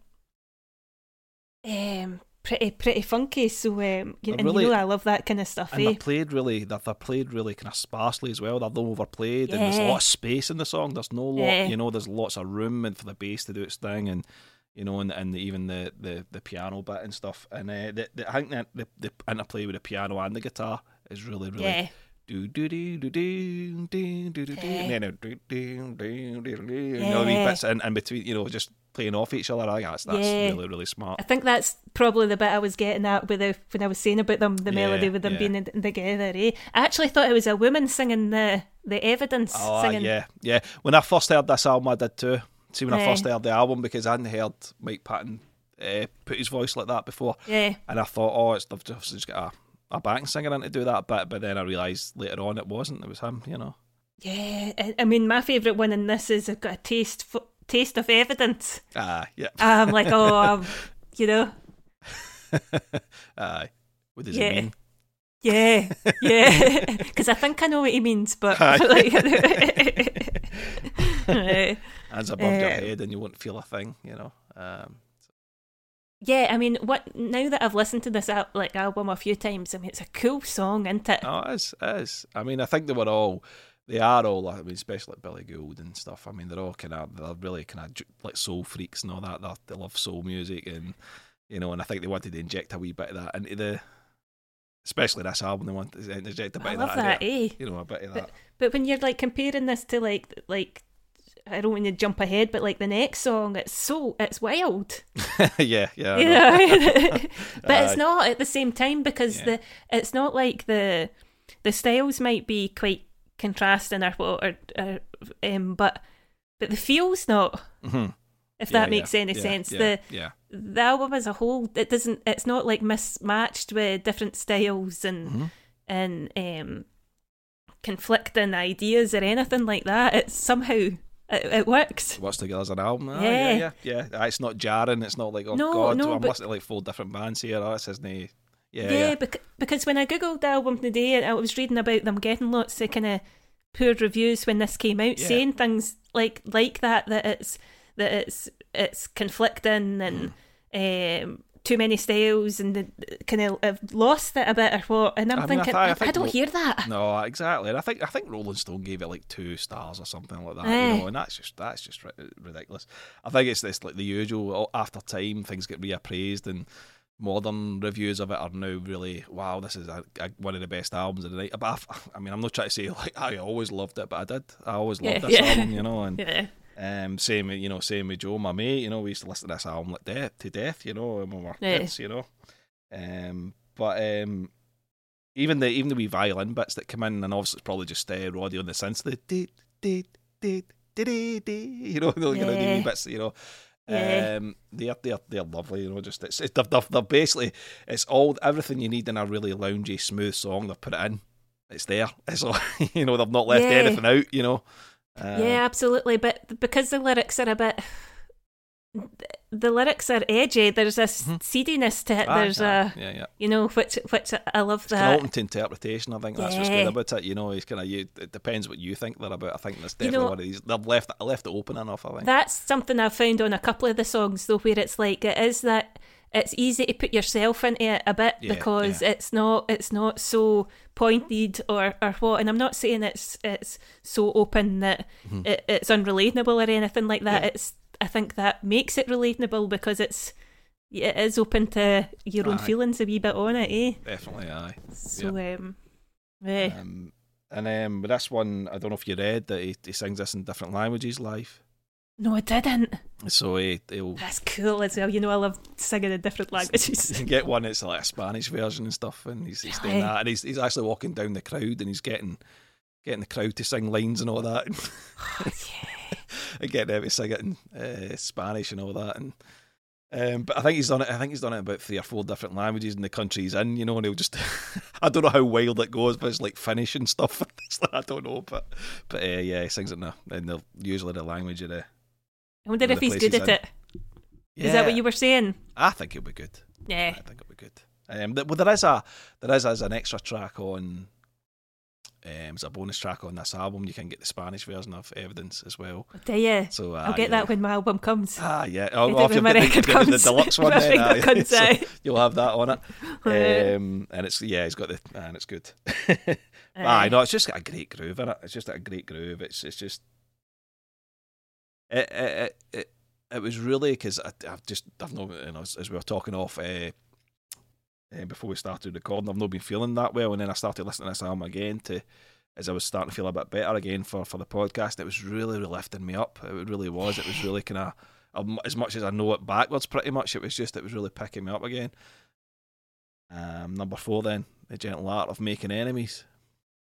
um, pretty pretty funky. So um, you, and really- you know I love that kind of stuff. And Eh? they're played really, they're, they're played really kind of sparsely as well. They're not overplayed, and there's a lot of space in the song. There's no lot, Yeah. you know, there's lots of room and for the bass to do its thing, and you know, and, and even the, the, the piano bit and stuff. And uh, the, the, I think that the, the interplay with the piano and the guitar is really, really yeah, do do do do do do do do do Yeah. and then a do do do do do you know these Yeah. bits in, in between you know just playing off each other I think that's, that's Yeah. really really smart I think that's probably the bit I was getting at with the, when I was saying about them, the Yeah, melody with them yeah. being in, together. Eh? I actually thought it was a woman singing the the evidence. oh singing. yeah yeah when I first heard this album I did too see when I first heard the album because I hadn't heard Mike Patton uh, put his voice like that before yeah, and I thought oh it's they've just, just got a, a backing singer in to do that bit but then I realised later on it wasn't it was him you know yeah. I, mean, my favourite one in this is I've got a taste fo- taste of evidence. ah yeah I'm like, oh, um, you know, aye what does Yeah. it mean yeah, yeah. Because I think I know what he means, but like, Eh, hands above your Uh, head and you won't feel a thing you know um, yeah. I mean, what now that I've listened to this al- like album a few times, I mean, it's a cool song, isn't it? Oh, it is. It is. I mean, I think they were all. They are all. I mean, especially like Billy Gould and stuff. I mean, they're all kind of. They're really kind of like soul freaks and all that. They're, they love soul music and you know. And I think they wanted to inject a wee bit of that into the. Especially this album, they wanted to inject a bit I of love that. that, eh? You know, a bit of that. But when you're like comparing this to like like I don't want to jump ahead, but like the next song, it's so it's wild, yeah, yeah. You know. but Aye. it's not at the same time because Yeah. the it's not like the the styles might be quite contrasting or what, or, or um, but but the feel's not. Mhm. If Yeah, that makes yeah, any yeah, sense, the yeah. the album as a whole, it doesn't. It's not like mismatched with different styles and Mhm. and um, conflicting ideas or anything like that. It's somehow it, it works. Works together as an album. Ah, Yeah. yeah, yeah, yeah. Ah, It's not jarring. It's not like oh No, god, no, I'm but- listening to like four different bands here. Oh, this isn't. Yeah, Yeah, yeah. bec- because when I googled the album today, I was reading about them getting lots of kind of poor reviews when this came out, Yeah. saying things like like that that it's that it's it's conflicting and Mm. um, too many styles and the, kind of have lost it a bit or what. And I'm I mean, I thinking, I I, I think don't Ro- hear that. No, exactly. And I think I think Rolling Stone gave it like two stars or something like that. You know, and that's just that's just ri- ridiculous. I think it's this like the usual. After time, things get reappraised, and modern reviews of it are now really wow. This is a, a, one of the best albums of the night. But I've, I mean, I'm not trying to say like I always loved it, but I did. I always loved Yeah, this yeah. album. You know, and Yeah, um, same with you know, same with Joe, my mate. You know, we used to listen to this album like death to death. You know, when we were Yeah. kids. You know, um, but um, even the even the wee violin bits that come in, and obviously it's probably just uh, Roddy on the synths. The. You know, the kind of the wee bits. You know. Yeah. Um, they're they're they're lovely, you know. Just it's, it's they're, they're, they're basically it's all everything you need in a really loungy, smooth song. They've put it in. It's there. It's all you know. They've not left Yeah. anything out. You know. Uh, yeah, absolutely. But because the lyrics are a bit, the lyrics are edgy. There's a Mhm. seediness to it. There's aye, a, yeah, yeah. you know, which which I love It's that. open to interpretation. I think that's what's good about it. You know, it's kind of you. It depends what you think they're about. I think that's You definitely know- one of these. They've left I left it open enough. I think. That's something I've found on a couple of the songs though, where it's like it is that it's easy to put yourself into it a bit Yeah, because yeah. it's not it's not so pointed or or what. And I'm not saying it's it's so open that Mhm. it, it's unrelatable or anything like that. Yeah. It's I think that makes it relatable because it's it is open to your own Aye. feelings a wee bit on it, eh? Definitely, aye. So um Yeah. Um, and um, with this one, I don't know if you read that he, he sings this in different languages live. no, I didn't. So he, he'll That's cool as well. You know, I love singing in different languages. you can get one that's like a Spanish version and stuff, and he's, he's doing that, and he's he's actually walking down the crowd, and he's getting getting the crowd to sing lines and all that, and, yeah. And getting them to sing it in uh, Spanish and all that, and. Um, but I think he's done it. I think he's done it in about three or four different languages in the country he's in. You know, and he'll just. I don't know how wild it goes, but it's like Finnish and stuff. Like, I don't know, but but uh, yeah, he sings it in, the, in the usually the language of the. I wonder if he's good at it. Yeah, Is that what you were saying? I think he'll be good. Yeah. I think it'll be good. Um, well, there is a there is as an extra track on. Um, it's a bonus track on this album. You can get the Spanish version of Evidence as well. Do you? So uh, I'll get yeah. that when my album comes. Ah, yeah. Get well, it if when my the, record got the comes. deluxe one, then aye. comes So you'll have that on it. Um, and it's yeah, it's got the and it's good. Aye, no, it's just got a great groove in it. It's just a great groove. It's it's just it it it, it, it was really because I've just I've not you know as, as we were talking off uh, uh, before we started recording, I've not been feeling that well, and then I started listening to this album again to as I was starting to feel a bit better again for for the podcast. It was really, really lifting me up. It really was. It was really kind of as much as I know it backwards, pretty much. It was just it was really picking me up again. Um, number four, then the gentle art of making enemies.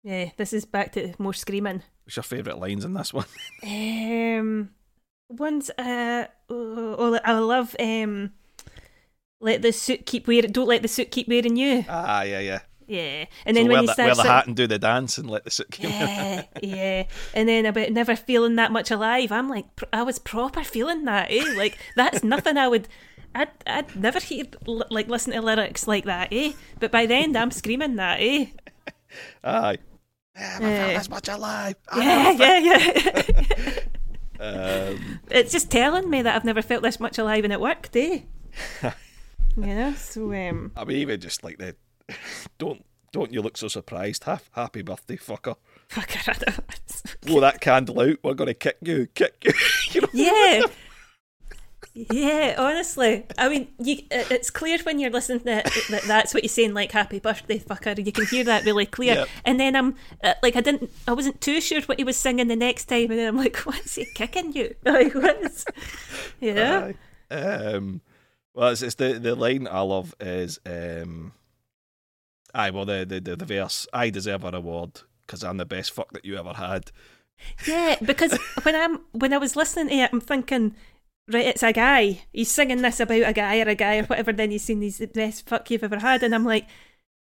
Yeah, this is back to more screaming. What's your favourite lines in this one? Um, one's uh, oh, oh, I love um, let the suit keep wearing. Don't let the suit keep wearing you. ah, yeah, yeah. Yeah, and so then wear when he the, wear the hat and do the dance and let the suit keep yeah, yeah, and then about never feeling that much alive. I'm like, I was proper feeling that. Eh, like that's nothing I would. I'd, I'd never hear l- like listen to lyrics like that, eh? But by the end, I'm screaming that, eh? Aye. Yeah, I Yeah. felt this much alive. I Yeah, never yeah, yeah. Um, it's just telling me that I've never felt this much alive and it worked, eh? know, so um, I mean, even just like the don't don't you look so surprised? Ha- happy birthday, fucker! fuck I know. Blow that candle out. We're gonna kick you, kick you. you know? yeah. Yeah, honestly, I mean, you, it's clear when you're listening to it that that's what you're saying, like "Happy Birthday, fucker." You can hear that really clear. Yep. And then I'm uh, like, I didn't, I wasn't too sure what he was singing the next time, and then I'm like, "What's he kicking you?" Like, what's, you know? Aye. Um, well, it's, it's the the line I love is um, aye. Well, the the the, the verse I deserve a reward because I'm the best fuck that you ever had. Yeah, because when I'm when I was listening to it, I'm thinking, right, it's a guy. He's singing this about a guy or a guy or whatever. Then he's seen he's the best fuck you've ever had, and I'm like,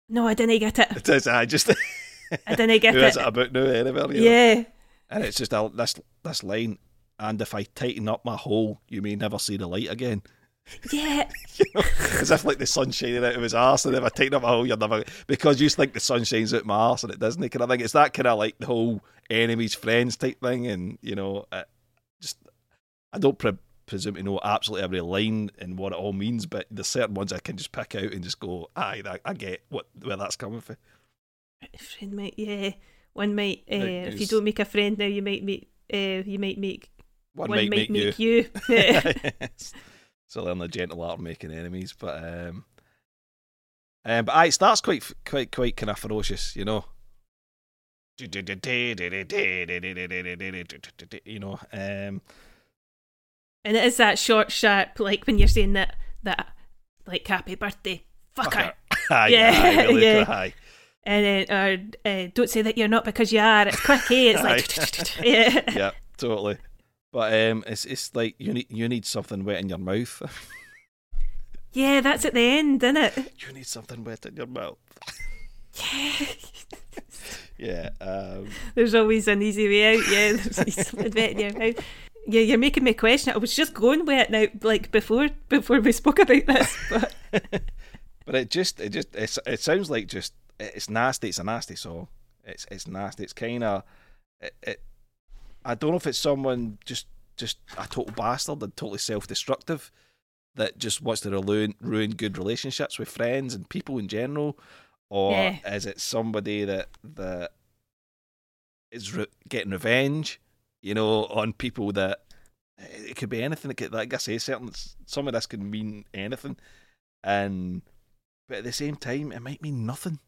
no, I didn't get it. It is. I just I didn't get who is it. it about now? Anyway, you know? Yeah. And it's just a, this this line. And if I tighten up my hole, you may never see the light again. Yeah, You know, as if like the sun shining out of his arse, and if I tighten up my hole, you're never because you think the sun shines out my arse and it doesn't. Kind of thing. It's that kind of like the whole enemies friends type thing, and you know, it just I don't pre- presume to know absolutely every line and what it all means, but there's certain ones I can just pick out and just go, aye, that, I get what where that's coming from. friend might. Yeah, one might. Uh, if you don't make a friend now, you might make. Uh, you might make One, one, might, make, you. you. Yes. So learn the gentle art of making enemies, but um, um, but aye, it starts quite, quite, quite kind of ferocious, you know. You know, um, and it is that short, sharp, like when you're saying that that like happy birthday, fucker. Yeah, aye, really, yeah. And then, or uh, don't say that you're not because you are. It's quick, eh? It's like, yeah. yeah, totally. But um, it's it's like you need you need something wet in your mouth. Yeah, that's at the end, isn't it? you need something wet in your mouth. Yeah. Yeah. Um, There's always an easy way out. Yeah, there's always something wet in your mouth. Yeah, you're making me question. it. I was just going with it now, like before before we spoke about this. But but it just it just it's, it sounds like just it's nasty. It's a nasty song. It's it's nasty. It's kind of it, it. I don't know if it's someone just just a total bastard and totally self destructive that just wants to ruin ruin good relationships with friends and people in general, or Yeah. is it somebody that that is re- getting revenge, you know, on people that eh, it could be anything. It could, like I say, certain some of this can mean anything, and but at the same time, it might mean nothing.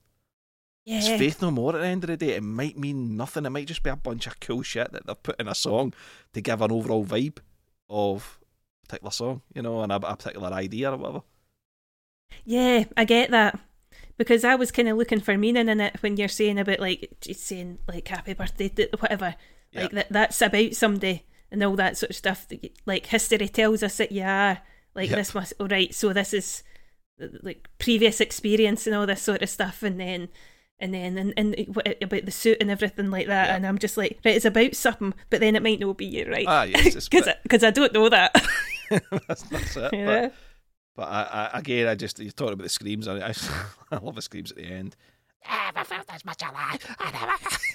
It's faith no more at the end of the day. It might mean nothing. It might just be a bunch of cool shit that they've put in a song to give an overall vibe of a particular song, you know, and a, a particular idea or whatever. Yeah, I get that. Because I was kind of looking for meaning in it when you're saying about like saying like happy birthday whatever. Yeah. Like that that's about somebody and all that sort of stuff. Like history tells us that you are like Yep. this must all right. So this is uh, like previous experience and all this sort of stuff, and then and then and, and about the suit and everything like that. Yeah. And I'm just like right, it's about something, but then it might not be you, right? Ah, yes, it's Because but- I, don't know that. that's, that's it. yeah. But, but I, I, again, I just, you're talking about the screams. I, I, I love the screams at the end. Never felt as much alive. I never.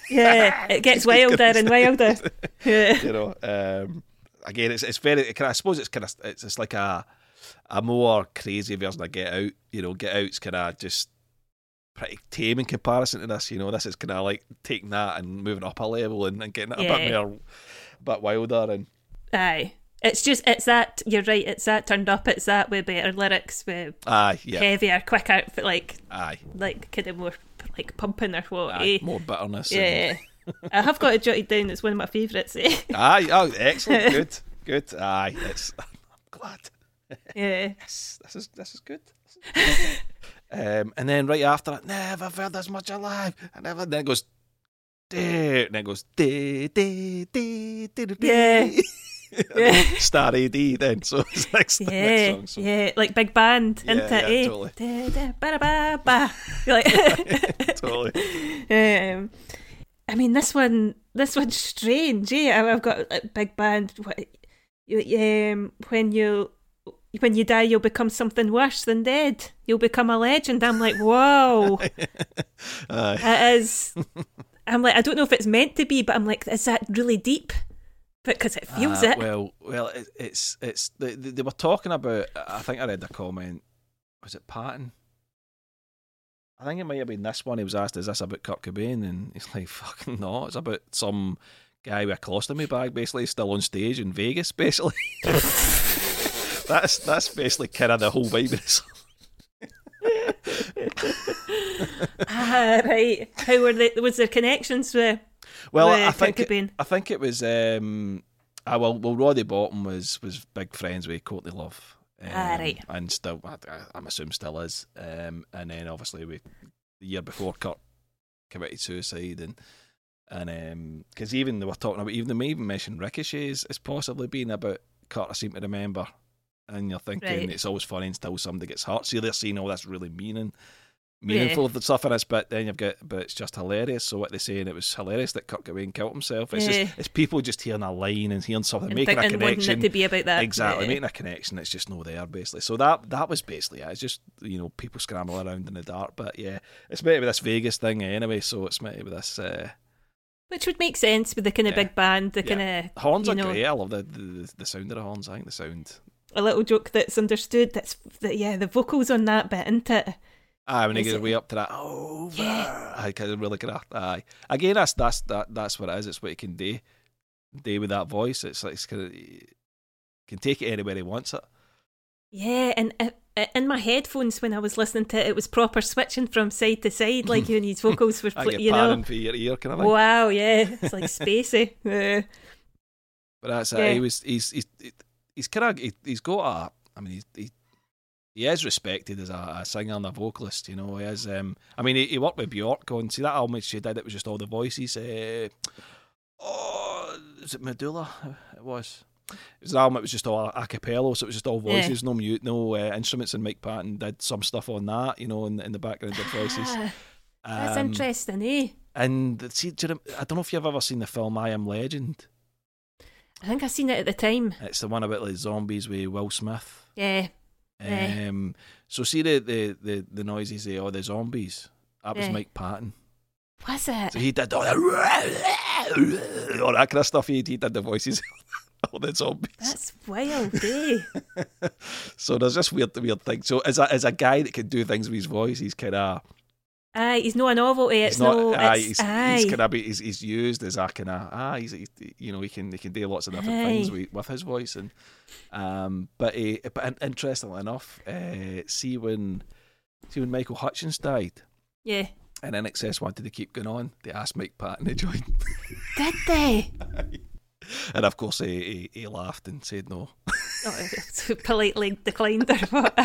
Yeah, it gets wilder and wilder. Yeah. you know. Um, again, it's it's very. It kind of, I suppose it's kind of it's, it's like a a more crazy version of Get Out. You know, Get Out's kind of just pretty tame in comparison to this. You know, this is kind of like taking that and moving up a level and, and getting it a bit more, a bit wilder and Aye. It's just, it's that, you're right, it's that turned up, it's that with better lyrics, with aye, yeah, heavier, quicker, like, aye, like kind of more like pumping or what, aye, eh? more bitterness. and- Yeah. I have got it jotted down, it's one of my favourites, eh? Aye, oh, excellent, good, good. Aye, it's. I'm glad. Yeah. Yes, this is this is good. This is good. Um, and then right after that, never felt as much alive. I never. Then it goes. "Dee," And then it goes. "Dee, dee, dee, dee, dee, Yeah. dee." Yeah. Star AD then. So it's next, the next Yeah, song. So. yeah, like big band, Yeah, isn't it? yeah, eh? totally. Da, da, ba, ba, ba. You're like, totally. um, I mean, this one, this one's strange. I- I've got a big band. What, you, um, when you when you die, you'll become something worse than dead. You'll become a legend. I'm like, whoa, Aye. it is. I'm like, I don't know if it's meant to be, but I'm like, is that really deep? Because it feels Uh, it. Well, well, it, it's it's they, they they were talking about. I think I read a comment. Was it Patton? I think it might have been this one. He was asked, "Is this about Kurt Cobain?" And he's like, "Fucking no, it's about some guy with a colostomy bag, basically still on stage in Vegas, basically." that's that's basically kind of the whole vibe of song. ah, right. How were they? Was there connections with? Well, with I think it? I think it was. Um, ah, well, well, Roddy Bottum was was big friends with Courtney Love. Um, Ah, right. And still, I, I'm assuming still is. Um, and then obviously we the year before Kurt committed suicide and and because even they were talking about even they may even mention Ricochet as, as possibly being about Kurt. I seem to remember. And you're thinking Right. it's always funny until somebody gets hurt. So they're seeing all this really meaning, meaningful the stuff in this, but then you've got, but it's just hilarious. So what they're saying, it was hilarious that Kurt Cobain killed himself. It's Yeah. just it's people just hearing a line and hearing something, And, making a connection. it to be about that. Exactly, Yeah. making a connection that's just no there, basically. So that that was basically it. It's just you know people scramble around in the dark, but yeah, it's meant to be this Vegas thing anyway. So it's meant to be this. Uh, Which would make sense with the kind of Yeah. big band, the Yeah. kind of horns you are know, great. I love the, the the sound of the horns. I think the sound. A little joke that's understood. That's that, yeah, the vocals on that bit, isn't it? Aye, when Is get it- way up to that over, Yeah. I of really of aye. Again, that's that's that that's what it is. It's what he can do, do with that voice. It's like it's kind of can take it anywhere he wants it. Yeah, and uh, uh, in my headphones when I was listening to it, it was proper switching from side to side, like when his vocals were, get you know. for your ear kind of. Wow, yeah, it's like spacey. Uh, But that's Yeah. it. He was he's he's he's kind of he, he's got a. I mean, he's, he he is respected as a, a singer and a vocalist. You know, he is. Um, I mean, he, he worked with Bjork on. See that album she did. It was just all the voices. Uh, oh, is it Medulla? It was. It was an album. It was just all a cappella, so it was just all Yeah. voices, no mute, no uh, instruments. And Mike Patton did some stuff on that. You know, in, in the background, did voices. ah, that's Um, interesting, eh? And see, I don't know if you've ever seen the film I Am Legend. I think I seen it at the time. It's the one about like zombies with Will Smith. Yeah. Um, so see the, the, the, the noises of all the zombies. That was Eh. Mike Patton. was it? So he did all that, all that kind of stuff. He, he did the voices of all the zombies. That's wild, eh? So there's this weird weird thing. So as a as a guy that can do things with his voice, he's kind of aye, he's not a novelty. It's he's not. no. aye, it's, he's, aye. he's kind of he's, he's used as a kind of ah he's, he's you know he can he can do lots of different things with, with his voice and um but he, but in- interestingly enough, uh, see when see when Michael Hutchence died. yeah, And INXS wanted to keep going on. They asked Mike Patton to join. Did they? and of course, he, he, he laughed and said no. oh, politely declined or what?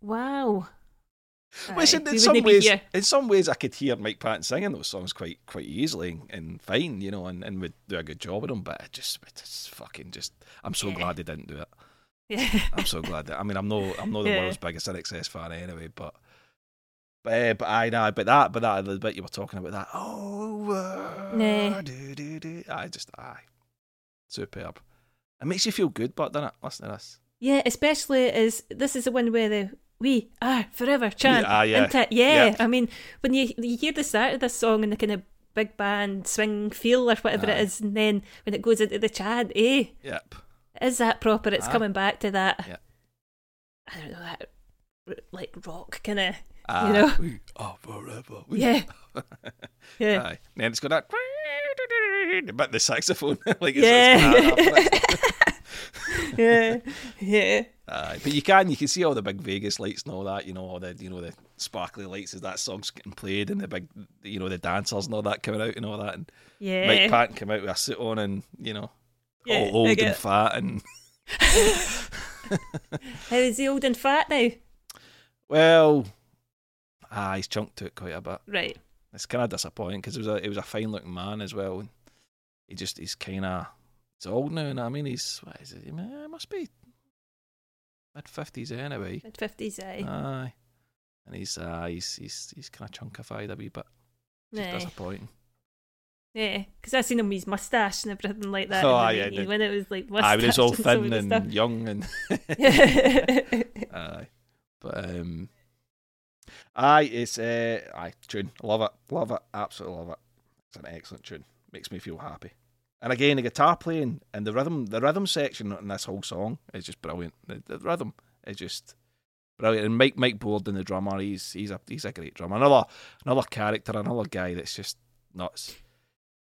wow. Which in, some ways, in some ways, I could hear Mike Patton singing those songs quite quite easily and fine, you know, and, and would do a good job of them. But it just, it's fucking just. I'm so yeah. glad they didn't do it. Yeah. I'm so glad that. I mean, I'm no, I'm not the yeah. world's biggest INXS fan anyway, but. But, uh, but I know, but that, but that, the bit you were talking about that, oh, uh, nah. do, do, do, I just, I, superb. It makes you feel good, but doesn't it? Listen to this. Yeah, especially as this is the one where the we are forever chant. Yeah, yeah. yeah. yeah. I mean, when you you hear the start of this song and the kind of big band swing feel or whatever it is, and then when it goes into the chant, eh? Yep. Is that proper? It's coming back to that. Yep. I don't know that like rock kind of. you know, we are forever. We yeah, yeah. Aye. And then it's got that, but the saxophone, like yeah yeah, yeah. Uh, but you can you can see all the big Vegas lights and all that. You know all the you know the sparkly lights as that song's getting played and the big you know the dancers and all that coming out and all that. And yeah, Mike Patton came out with a suit on and you know yeah, all old and fat and. How is he old and fat now? Well, ah, he's chunked to it quite a bit. Right. It's kind of disappointing because it was a it was a fine looking man as well. And he just he's kind of he's old now, and I mean he's what is it? He must be mid fifties anyway. Mid fifties, eh? Aye, and he's uh, he's he's he's kind of chunkified a wee bit. Nah. disappointing. Yeah, because I seen him with his mustache and everything like that. Oh, yeah, the, when it was like mustache. I was all thin and, and young and. aye, but um, aye, it's uh, aye tune. Love it, love it, absolutely love it. It's an excellent tune. Makes me feel happy. And again, the guitar playing and the rhythm, the rhythm section in this whole song is just brilliant. The, the rhythm is just brilliant. And Mike Mike Bordin, the drummer, he's he's a he's a great drummer. Another another character, another guy that's just nuts.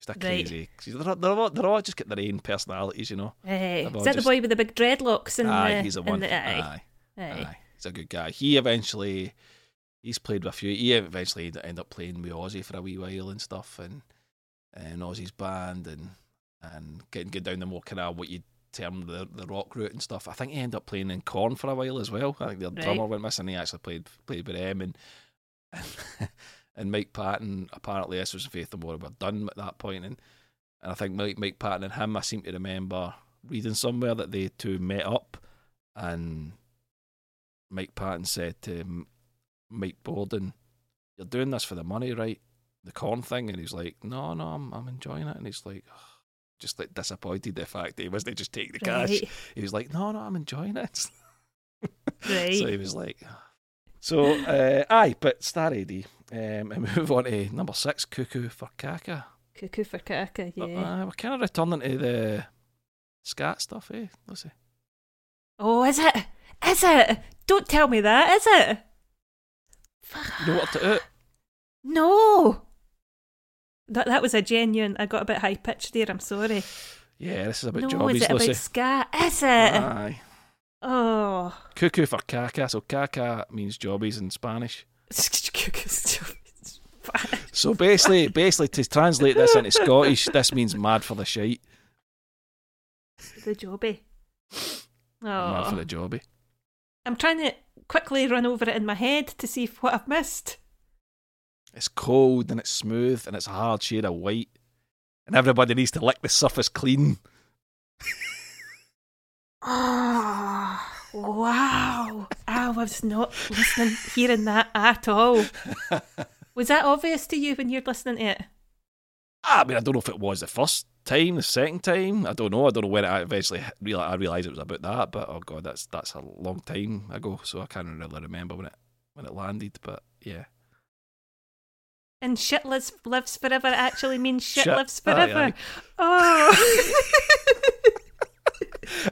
Just a crazy. Right. They're, they're, all, they're all just get their own personalities, you know. Eh, hey, is that just, the boy with the big dreadlocks? And aye, the, he's a one. The, aye. Aye. aye. he's a good guy. He eventually, he's played with a few. He eventually ended up playing with Ozzy for a wee while and stuff, and and Ozzy's band and and getting get down the more kind of what you term the the rock route and stuff. I think he ended up playing in Korn for a while as well. I think the right. drummer went missing. He actually played played with them and and, and Mike Patton. Apparently, this was Faith No More were done at that point. and and I think Mike Mike Patton and him. I seem to remember reading somewhere that they two met up, and Mike Patton said to Mike Bordin, "You're doing this for the money, right?" The Korn thing, and he's like, "No, no, I'm I'm enjoying it," and he's like. Oh just like disappointed the fact that he wasn't just take the cash. Right. He was like, "No, no, I'm enjoying it." right. So he was like, "So, uh, aye, but Star AD." Um, and move on to number six, Cuckoo for Caca. Cuckoo for Caca, yeah. Uh, we're kind of returning to the scat stuff, eh, Lucy? Oh, is it? Is it? Don't tell me that, is it? You know what to it? No. That that was a genuine. I got a bit high pitched there. I'm sorry. Yeah, this is about no, jobbies, is it Lucy. about ska? Is it? Aye. Oh. Cuckoo for caca. So caca means jobbies in Spanish. so basically, basically to translate this into Scottish, this means mad for the shite. The jobby. Oh. Mad for the oh. jobby. I'm trying to quickly run over it in my head to see what I've missed. It's cold and it's smooth and it's a hard shade of white. And everybody needs to lick the surface clean. oh, wow. I was not listening, hearing that at all. Was that obvious to you when you're listening to it? Ah, I mean, I don't know if it was the first time, the second time. I don't know. I don't know when I eventually realized, I realised it was about that. But oh god, that's that's a long time ago, so I can't really remember when it when it landed. But yeah. And shit lives, lives forever actually means shit, shit. lives forever. Aye, aye. Oh.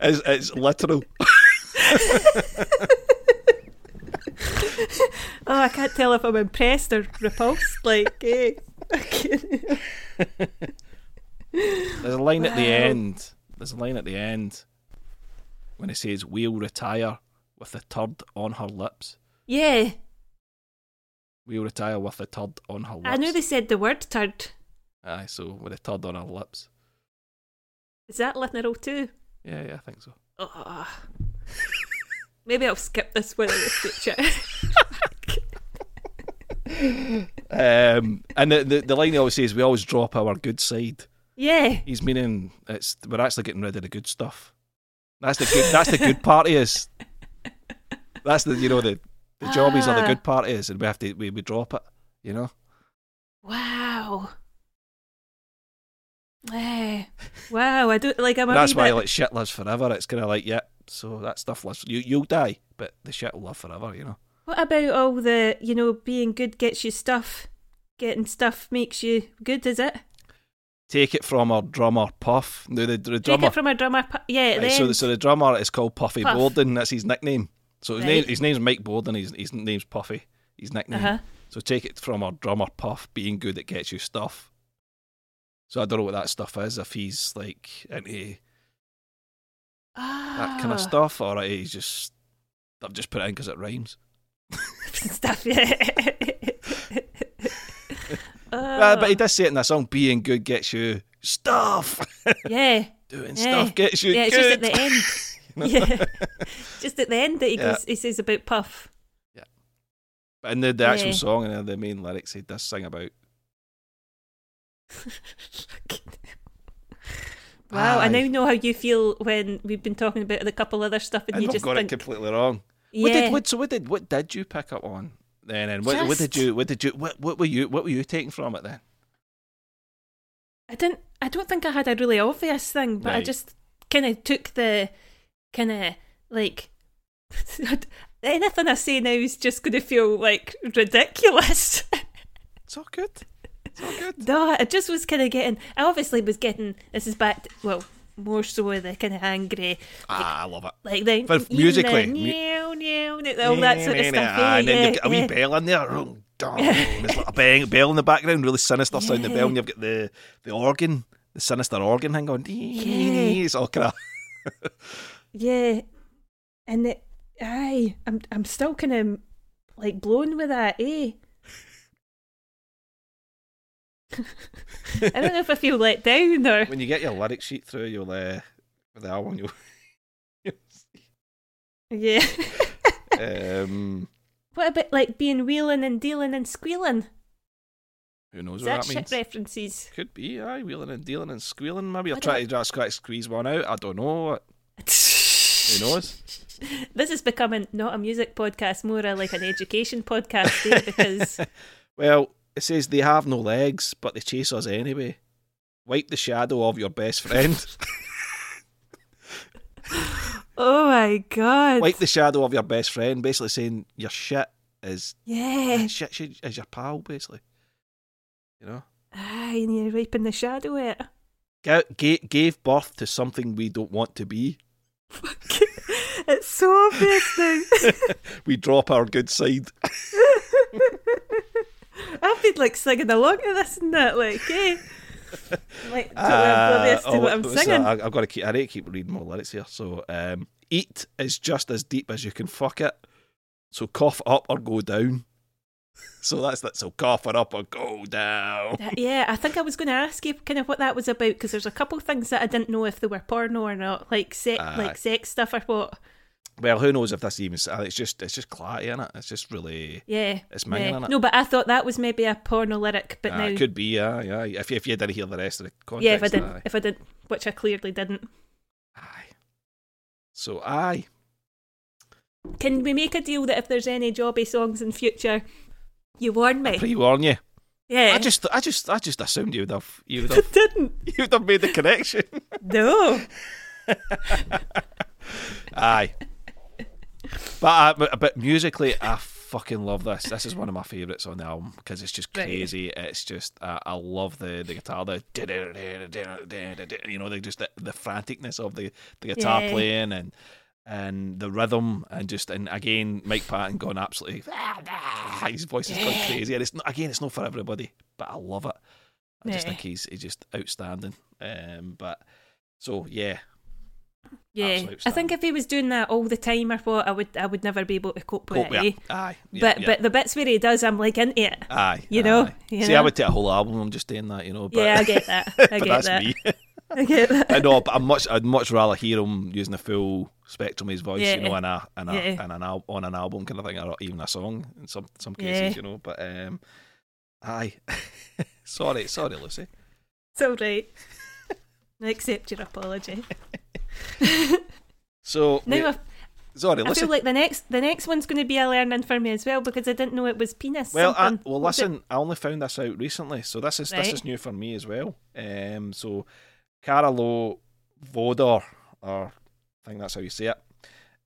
it's, it's literal. oh, I can't tell if I'm impressed or repulsed. Like, eh. There's a line wow. at the end. There's a line at the end when it says, We'll retire with the turd on her lips. Yeah. We'll retire with a turd on her lips. I knew they said the word turd. Aye, so with a turd on her lips. Is that literal too? Yeah, yeah, I think so. Oh. Maybe I'll skip this one in the future. Um, and the, the the line he always says, "We always drop our good side." yeah. He's meaning it's we're actually getting rid of the good stuff. That's the good. That's the good part is. That's the you know the the jobbies are the Ah. good part is, and we have to we, we drop it. You know. Wow. Eh. Wow, I don't like I'm a That's why bit- like shit lives forever. It's kind of like yeah. So that stuff lives. You you'll die, but the shit will live forever. You know. What about all the, you know, being good gets you stuff? Getting stuff makes you good, is it? Take it from our drummer Puff. No, the, the Take it from a drummer. pu- Yeah, Right, so, the, so the drummer is called Puffy Puff. Bordin. That's his nickname. So his Right. name his name's Mike Bordin. His his name's Puffy. His nickname. uh-huh. So take it from our drummer Puff being good at gets you stuff. So I don't know what that stuff is. If he's like into that kind Ah. of stuff, or he's just I've just put it in because it rhymes. stuff, yeah. Uh, but he Oh, does say it in that song. Being good gets you stuff. yeah. Doing Yeah. stuff gets you Yeah, it's good. just at the end. yeah. just at the end that he Yeah. goes, he says about Puff. Yeah. But in the, the actual Yeah. song and the main lyrics, he does sing about. wow, I now know how you feel when we've been talking about the couple other stuff and And you just got think, it completely wrong. yeah. What did what, so what did what did you pick up on then? And what, what did you what did you what, what were you what were you taking from it then? I didn't. I don't think I had a really obvious thing, but I just kind of took the kind of like anything I say now is just going to feel like ridiculous. It's all good. It's all good. no, I just was kind of getting. I obviously was getting. This is back. To, well, more so the kind of angry, Ah, I love it. like the even musically, the meow, meow, meow, all that sort of stuff. Ah, and then you've got a wee bell in there. Oh. There's like a bang, bell in the background, really sinister sounding Yeah. bell, and you've got the, the organ, the sinister organ thing going. Yeah. It's all kind of. Yeah, and it, aye, I'm I'm still kind of like blown with that, eh? I don't know if I feel let down or When you get your lyric sheet through, you'll uh, with the album, you'll. yeah. um, what about like being wheeling and dealing and squealing? who knows Is what that that shit means? references? Could be, aye, wheeling and dealing and squealing. Maybe I'll try to just quite squeeze one out. I don't know. Who knows? This is becoming not a music podcast, more like an education podcast, eh? because Well, it says they have no legs, but they chase us anyway. Wipe the shadow of your best friend. oh my god, Wipe the shadow of your best friend. Basically saying your shit is yeah, shit, shit is your pal. Basically, you know, aye, and you're wiping the shadow out. Ga- gave birth to something we don't want to be. It's so obvious now. We drop our good side. I've been like singing along to this and that, like, eh? Like, totally Uh, oblivious to oh, what I'm that? singing. I, I've got to keep. I need to keep reading more lyrics here. So, um, eat is just as deep as you can fuck it. So cough up or go down. So that's that. So cough it up or go down. Yeah, I think I was going to ask you kind of what that was about because there's a couple things that I didn't know if they were porno or not, like sex, Aye. like sex stuff or what. Well, who knows if that's even? uh, It's just it's just clarity in it. It's just really. Yeah, It's yeah. minging in it. No, but I thought that was maybe a porno lyric, but Uh, now, it could be, yeah, yeah. If you, if you didn't hear the rest of the context, yeah, if I didn't, aye. if I didn't, which I clearly didn't. Aye. So aye, Can we make a deal that if there's any jobby songs in future, you warned me? pre-warn you. yeah, I just, I just, I just assumed you would have, you would I have, didn't. you would have made the connection. No. Aye. But, uh, but musically, I fucking love this. This is one of my favourites on the album because it's just Right. crazy. It's just uh, I love the the guitar, the you know, they just the, the franticness of the the guitar Yeah. playing and and the rhythm and just and again Mike Patton going absolutely his voice is going crazy and it's not, again it's not for everybody but I love it. I just Yeah. think he's he's just outstanding. Um, but so yeah, Yeah, I think if he was doing that all the time or what, I would I would never be able to cope with it. eh? Aye. yeah, but yeah. but the bits where he does, I'm like into it. Aye, you know, aye. you See, I would take a whole album. I'm just doing that, you know. But, yeah, I get that. I get that. I. I know, but I'm much. I'd much rather hear him using the full spectrum of his voice, Yeah. you know, in a, in a, Yeah. in an al- on an album kind of thing, or even a song in some some cases, Yeah. you know. But um, aye, sorry, sorry, Lucy. It's all right. I accept your apology. So Now I, sorry, I Lucy. feel like the next the next one's going to be a learning for me as well because I didn't know it was penis. Well, I, well, listen. I only found this out recently, so this is this is new for me as well. Um, so Caralho Voador, or I think that's how you say it,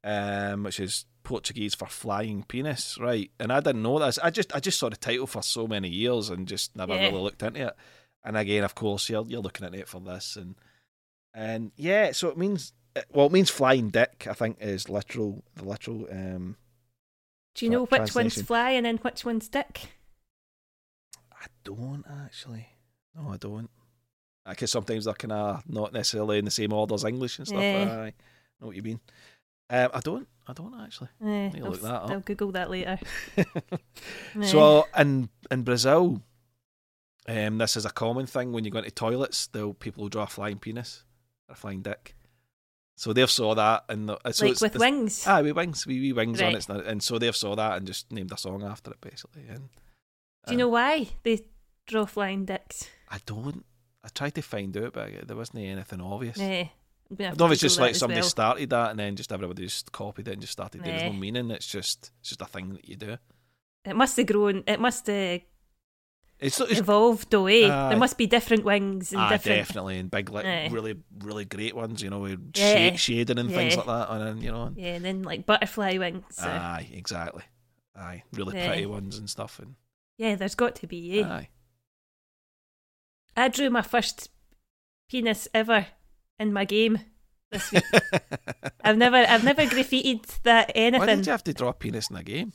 um, which is Portuguese for flying penis, right? And I didn't know this. I just I just saw the title for so many years and just never Yeah. really looked into it. And again, of course, you're you're looking at it for this, and and yeah, so it means well, it means flying dick. I think is literal the literal. Um, Do you know which one's flying and which one's dick? I don't actually. No, I don't. Because sometimes they're kind of not necessarily in the same order as English and stuff. Yeah. I know what you mean. Um, I don't. I don't actually. Eh, me I'll, look that up. I'll Google that later. Eh. So in in Brazil, um, this is a common thing when you go into toilets. They'll people will draw a flying penis or a flying dick. So they've saw that and the, so like it's, with it's, wings. Ah, with wings, wee wee wings on it, and so they've saw that and just named a song after it basically. And Do you know why they draw flying dicks? I don't. I tried to find out, but there wasn't anything obvious. Eh, gonna I don't know if it's just like somebody well. started that and then just everybody just copied it and just started. There's no meaning. It's just it's just a thing that you do. It must have grown. It must have It's, it's evolved away. Aye. there must be different wings and ah, different. definitely and big like Aye. really really great ones. You know, with Yeah. sha- shading and things like that. And then, you know, Yeah, and then like butterfly wings. So. aye, exactly. Aye, really Yeah. pretty ones and stuff. And yeah, there's got to be. Eh? aye, I drew my first penis ever in my game this week. I've never, I've never graffitied that anything. why did you have to draw a penis in a game?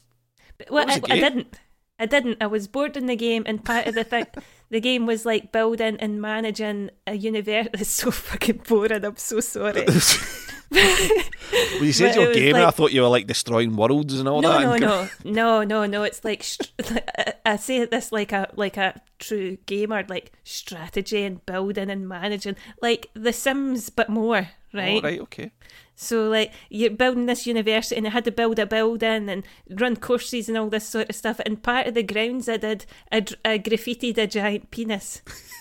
But- well, I, I didn't. I didn't. I was bored in the game, and part of the thing, the game was like building and managing a universe. It's so fucking boring. I'm so sorry. when you said But you it were was gaming, like- I thought you were like destroying worlds and all no, that. no, no, no, no, no. It's like I say this like a like a true gamer, like strategy and building and managing, like The Sims, but more, right? Oh, right, okay. So like you're building this university, and I had to build a building and run courses and all this sort of stuff. And part of the grounds I did, I, I graffitied a giant penis,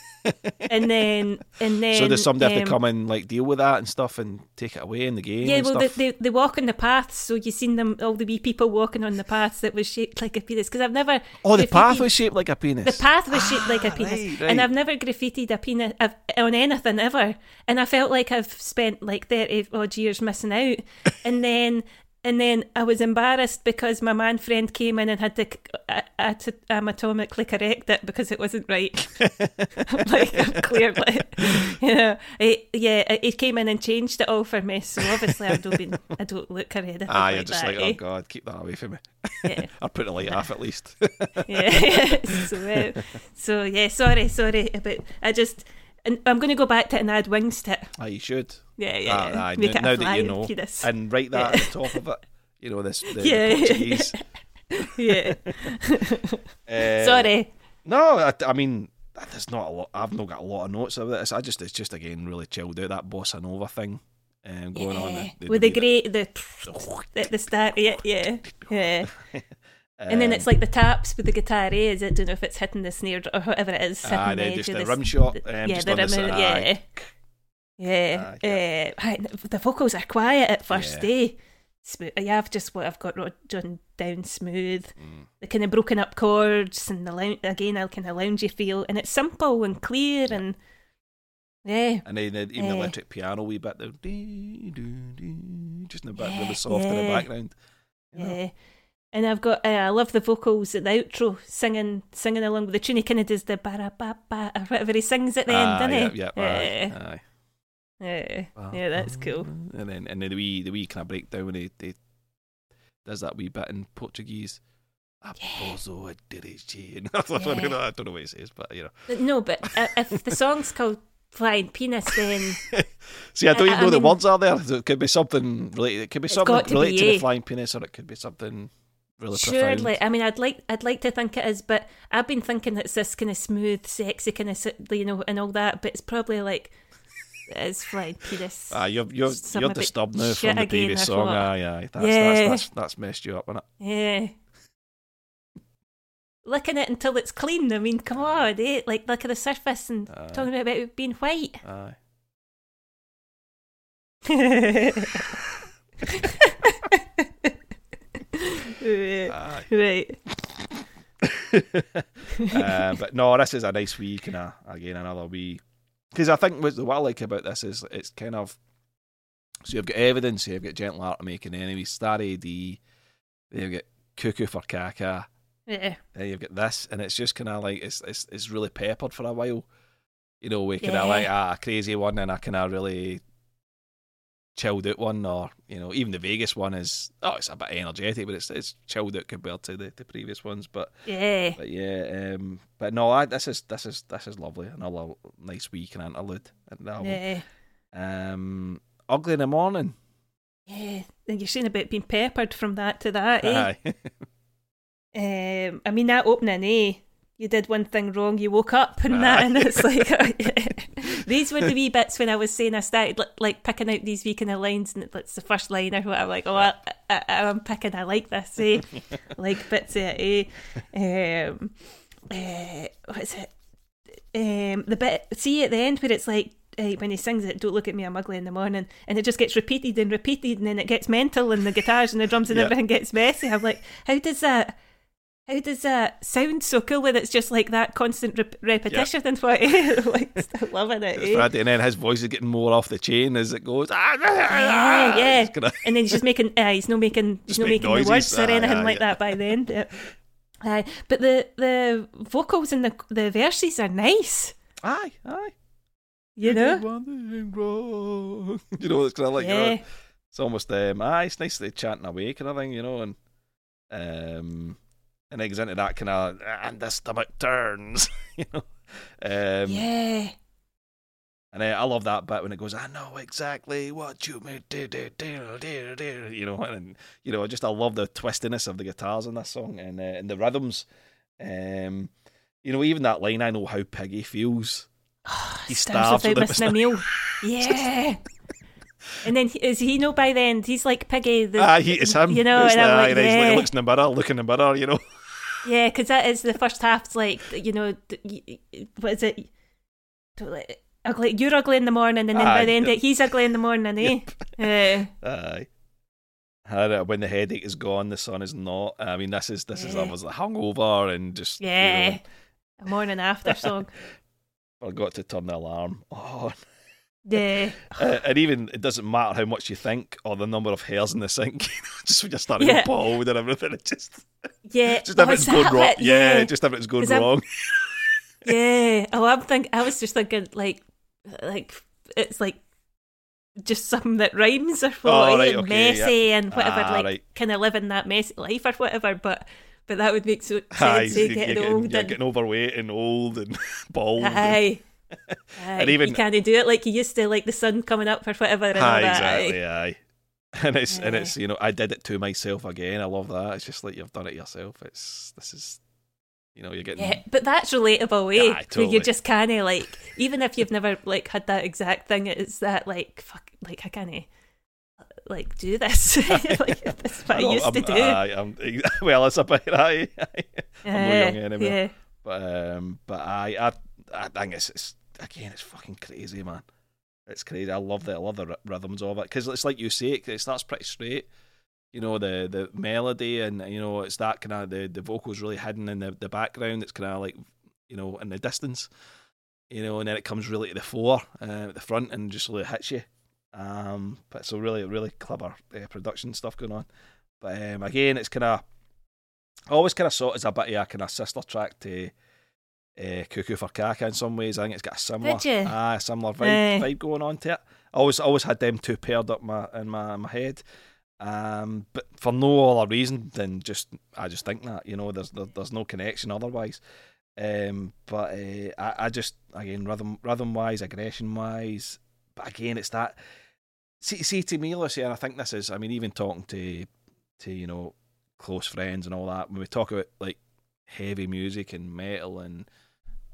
and then and then so there's somebody have to um, come and like deal with that and stuff and take it away in the game? Yeah, and well, they, they they walk on the paths, so you've seen them all the wee people walking on the paths that was shaped like a penis. Because I've never oh, the path was shaped like a penis. the path was shaped like a Ah, penis, right, right. and I've never graffitied a penis I've, on anything ever. And I felt like I've spent like thirty odd years missing out. and then and then I was embarrassed because my man friend came in and had to uh, at- anatomically correct it because it wasn't right. like clearly, you know, it, yeah, he came in and changed it all for me. So obviously I don't been, I don't look anything Ah, like you're just that. like, eh? oh god, keep that away from me. Yeah. I'll put the light off at least. yeah. so, uh, so yeah, sorry, sorry But I just, and I'm going to go back to it and add wings to it. ah, you should. Yeah, yeah. Ah, yeah. aye, Make now, it now that you know, penis. and write that at the top of it. You know this, the, Yeah. the Portuguese. yeah. Uh, sorry. No, I, I mean, there's not a lot. I've not got a lot of notes of this. I just, it's just again really chilled out that bossa nova thing um, going on. Yeah. The, With the great the at the start, yeah, yeah, yeah. And then um, it's like the taps with the guitar. Eh? Is it? Don't know if it's hitting the snare or whatever it is. Ah, the then just of the rim shot. um, yeah, the rim. side, yeah, yeah. Ah, Uh, the vocals are quiet at first. Yeah. Eh? Smooth. I have just what I've got done down smooth. Mm. the kind of broken up chords and the lounge, again a kind of loungy feel and it's simple and clear and yeah And then the, even the Eh. electric piano wee bit, the dee, doo, dee, just in the back, Yeah, really soft in the background. Yeah and I've got uh, I love the vocals at the outro singing singing along with the tune he kind of does the ba ba ba or whatever he sings at the Ah, end doesn't yeah, he yeah, yeah aye, yeah, yeah that's cool And then and then the wee the wee kind of breakdown when he, he does that wee bit in Portuguese. Dirigir. I don't know- Yeah. I don't know what he says, but you know. no but uh, if the song's called Flying Penis then See, I don't even I know the mean- words are there. It could be something related. It could be something to related be, to the flying penis, or it could be something really profound. Surely, I mean, I'd like, I'd like to think it is, but I've been thinking it's this kind of smooth, sexy kind of, you know, and all that. But it's probably like it's flying penis. Ah, you're you're Some you're disturbed now from the previous song. Aye, aye. That's, Yeah. that's, that's that's messed you up, isn't it? Yeah. Licking it until it's clean. I mean, come on, eh? Like look at the surface and Aye. talking about it being white. Aye. right. Uh, but no, this is a nice wee kind of again another wee because I think what, what I like about this is it's kind of so you've got evidence, you've got gentle art making enemies, Star AD, you've got cuckoo for caca, Yeah. then you've got this, and it's just kind of like it's it's it's really peppered for a while. You know, we kind Yeah. like ah, a crazy one and a kind of really chilled out one, or you know, even the Vegas one is oh, it's a bit energetic, but it's it's chilled out compared to the, the previous ones. But Yeah. but yeah, um, but no, I, this is this is this is lovely. Another nice week and interlude. Yeah. Um, ugly in the morning. Yeah. And you're saying about being peppered from that to that, eh? Aye. Um, I mean that opening, eh? You did one thing wrong, you woke up and that, and it's like these were the wee bits when I was saying I started like picking out these wee kind of lines, and it's the first line or what I'm like, oh, I, I'm picking, I like this, eh? like bits of it, eh? Um, uh, what is it? Um, the bit see at the end where it's like. Uh, when he sings it, don't look at me, I'm ugly in the morning, and it just gets repeated and repeated, and then it gets mental, and the guitars and the drums and Yeah. everything gets messy. I'm like, how does that? How does that sound so cool when it's just like that constant rep- repetition and what? like, loving it. Eh? And then his voice is getting more off the chain as it goes. Yeah, yeah. It's kinda- And then he's just making, uh, he's not making, he's not making the noises. words or anything aye, like yeah. that by the end. Yeah. Aye, but the the vocals and the the verses are nice. aye, aye. You did know, wrong. you know, it's kind of like you know, yeah, it's almost um, aye, it's nicely chanting away kind of thing, you know, and um, and it goes into that kind of and the stomach turns, you know, um, yeah, and I, I love that bit when it goes, I know exactly what you mean, do, do, do, do, do, you know, and you know, I just I love the twistiness of the guitars in this song and uh, and the rhythms, um, you know, even that line, I know how Piggy feels. He starves without missing a meal. Yeah. And then is he know by then he's like Piggy the Ah, he, it's him. you know It's and the- like and he's like- yeah looks in the mirror, look in the mirror, you know. Yeah, because that is the first half's like you know, d- y- y- what is it? Ugly, you're ugly in the morning, and then Aye. by the end, it, he's ugly in the morning, eh? Uh, Aye. And, when the headache is gone, the sun is not. I mean, this is this is Yeah. I was hungover and just you yeah, know, a morning after song. forgot to turn the alarm on. Yeah, Uh, and even it doesn't matter how much you think or the number of hairs in the sink. just when you're starting Yeah. bald and everything, it just yeah. just Oh, everything's is going wrong. Yeah, yeah, just everything's going wrong. yeah. Oh, I'm think. I was just thinking like, like it's like just something that rhymes or what, Oh, eh, right, and okay, messy and whatever, Ah, like right. kind of living that messy life or whatever. But but that would make so Aye, sense. you're, eh, getting getting, old you're and getting overweight and old and bald. and- Aye. Aye. even- you can't do it like you used to, like the sun coming up or whatever. And Aye, exactly. Aye. And it's and it's you know I did it to myself again. I love that. It's just like you've done it yourself. It's this is you know you're getting Yeah, but that's relatable, eh? Aye, Where totally. you just kind of like, even if you've never like had that exact thing, it's that like, fuck, like I can't like do this. like that's what I, know, used I'm, to do. Aye, I'm, well, it's a bit aye. aye. I'm no Yeah, young anymore. Yeah, But um, but I I I think it's, it's again it's fucking crazy, man. It's crazy. I love the I love the ry- rhythms of it because it's like you say it, it starts pretty straight. You know the the melody and you know it's that kind of the the vocals really hidden in the the background. It's kind of like you know in the distance. You know, and then it comes really to the fore, uh, at the front, and just really hits you. Um, but so really really clever uh, production stuff going on. But um, again, it's kind of I always kind of saw it as a bit of a kind of sister track to uh, Cuckoo for Caca in some ways. I think it's got a similar, ah, similar vibe, vibe going on to it. I always always had them two paired up my in my my head, um, but for no other reason than just I just think that you know there's there, there's no connection otherwise. Um, but uh, I I just again rhythm rhythm wise, aggression wise, but again, it's that. See, see to me, Lucy, and I think this is. I mean, even talking to to you know close friends and all that when we talk about like heavy music and metal and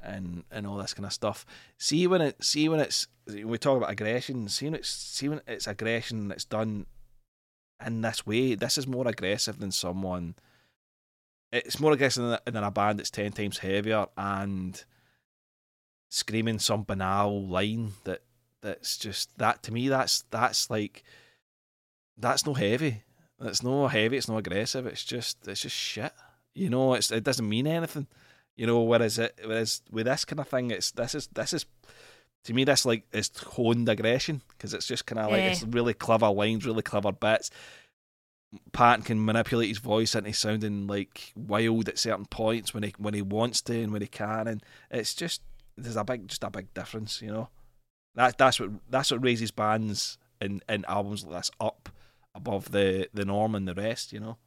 and and all this kind of stuff. See when it see when it's we talk about aggression. See when it's see when it's aggression that's done in this way. This is more aggressive than someone. It's more aggressive than than a band that's ten times heavier and screaming some banal line that that's just that to me. That's that's like that's no heavy. It's no heavy. It's no aggressive. It's just it's just shit. You know, it's it doesn't mean anything. You know, whereas it whereas with this kind of thing, it's this is this is to me this like is honed aggression because it's just kind of like Yeah. it's really clever lines, really clever bits. Patton can manipulate his voice into sounding like wild at certain points when he when he wants to and when he can, and it's just there's a big just a big difference, you know. That that's what that's what raises bands in, in albums like this up above the the norm and the rest, you know.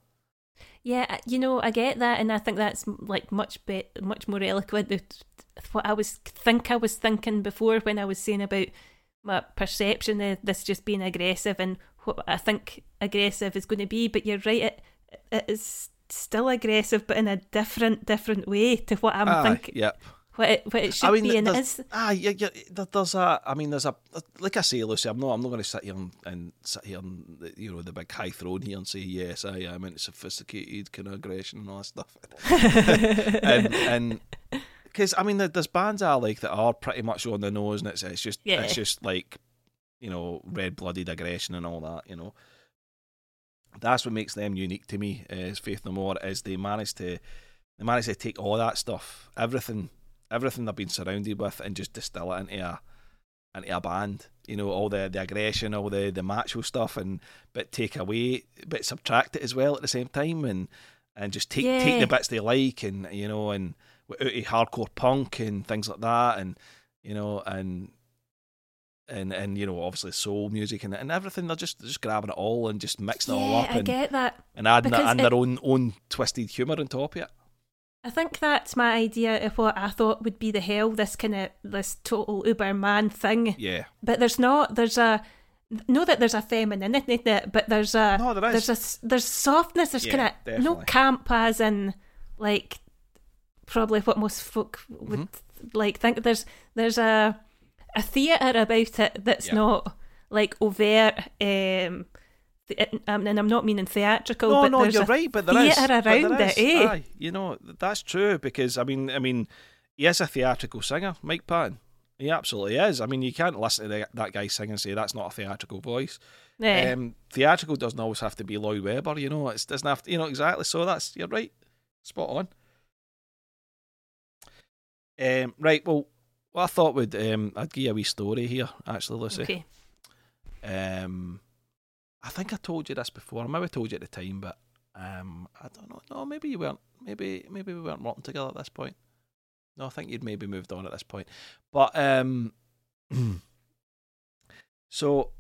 Yeah, uh, you know, I get that, and I think that's like much be- much more eloquent with what I was think I was thinking before when I was saying about my perception of this just being aggressive and what I think aggressive is going to be. But you're right, it, it is still aggressive, but in a different different way to what I'm Aye, thinking. Yep. What it, what it should be, and it there's, is. ah, yeah, yeah, there- there's a. I mean, there's a. Like I say, Lucy, I'm not. I'm not going to sit here and, and sit here and you know the big high throne here and say yes, I am into sophisticated kind of aggression and all that stuff. and and because I mean, there- there's bands I like that are pretty much on the nose, and it's it's just Yeah. it's just like you know red blooded aggression and all that. You know, that's what makes them unique to me. Is Faith No More is they manage to they manage to take all that stuff, everything, everything they've been surrounded with, and just distill it into a into a band. You know, all the, the aggression, all the the macho stuff, and but take away, but subtract it as well at the same time, and and just take take the bits they like, and you know, and out of hardcore punk and things like that, and you know, and and and you know, obviously soul music and and everything. They're just they're just grabbing it all and just mixing it all Yeah, up I and, get that. and adding and it- their own own twisted humour on top of it. I think that's my idea of what I thought would be the hell. This kind of this total Uberman thing. Yeah. but there's not there's a know that there's a femininity in it but there's a No, there is. there's a there's softness there's Yeah, kind of no camp as in like probably what most folk would Mm-hmm. like think there's there's a a theatre about it that's Yeah. not like overt um um, and I'm not meaning theatrical No, but no, you're right, but there is theatre around is, it eh Aye, you know that's true because I mean, I mean, he is a theatrical singer, Mike Patton. He absolutely is. I mean, you can't listen to the, that guy sing and say that's not a theatrical voice. yeah. Um, theatrical doesn't always have to be Lloyd Webber. You know, it doesn't have to. You know exactly. So that's you're right, spot on. Um, right. Well, what I thought would um, I'd give you a wee story here. Actually, Lucy. okay Um, I think I told you this before. I maybe told you at the time, but um, I don't know. No, maybe you weren't. Maybe maybe we weren't working together at this point. No, I think you'd maybe moved on at this point. But um, so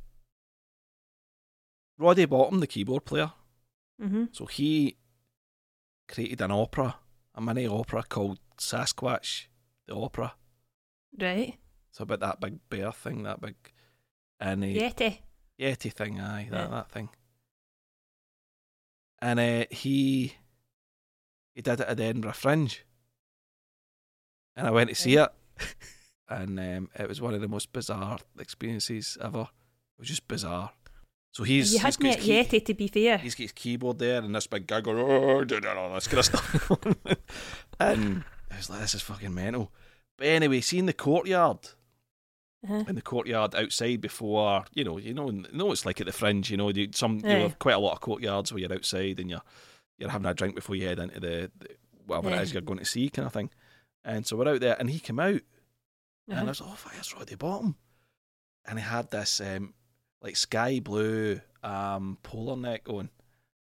Roddy Bottum, the keyboard player, mhm so he created an opera, a mini opera called Sasquatch, the opera. right It's about that big bear thing, that big and he, Yeti Yeti thing, aye, that Yeah. that thing. And uh, he he did it at the Edinburgh Fringe, and I went to see it, and um, it was one of the most bizarre experiences ever. It was just bizarre. So he's you had got met key- Yeti to be fair he's got his keyboard there and this big guy going, oh, doing all this kind of stuff. and I was like, this is fucking mental. But anyway, seeing the courtyard, uh-huh. in the courtyard outside before, you know, you know, you know it's like at the fringe, you know, you, some you Aye. have quite a lot of courtyards where you're outside and you're you're having a drink before you head into the, the whatever Yeah. it is you're going to see, kind of thing. And so we're out there, and he came out, and I Uh-huh. was like, oh, it's Roddy Bottum. And he had this um, like sky blue um, polar neck on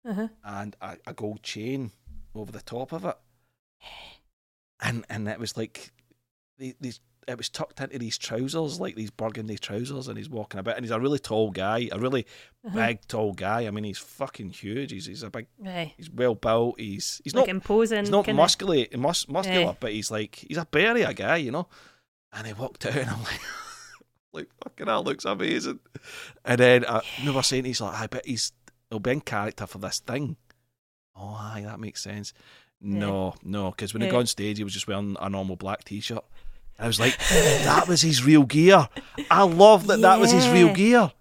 Uh-huh. and a, a gold chain over the top of it. And and it was like these it was tucked into these trousers, like these burgundy trousers, and he's walking about and he's a really tall guy, a really Uh-huh. big tall guy. I mean he's fucking huge. He's he's a big Aye. he's well built, he's he's like not imposing. he's not muscular mus, muscular, Aye. but he's like he's a a guy, you know. And he walked out and I'm like Like fucking that looks amazing. And then I remember saying he's like, I bet he's he'll be in character for this thing. Oh, aye, that makes sense. No, no, because when he got on stage, he was just wearing a normal black t-shirt. I was like, that was his real gear. I love that that was his real gear.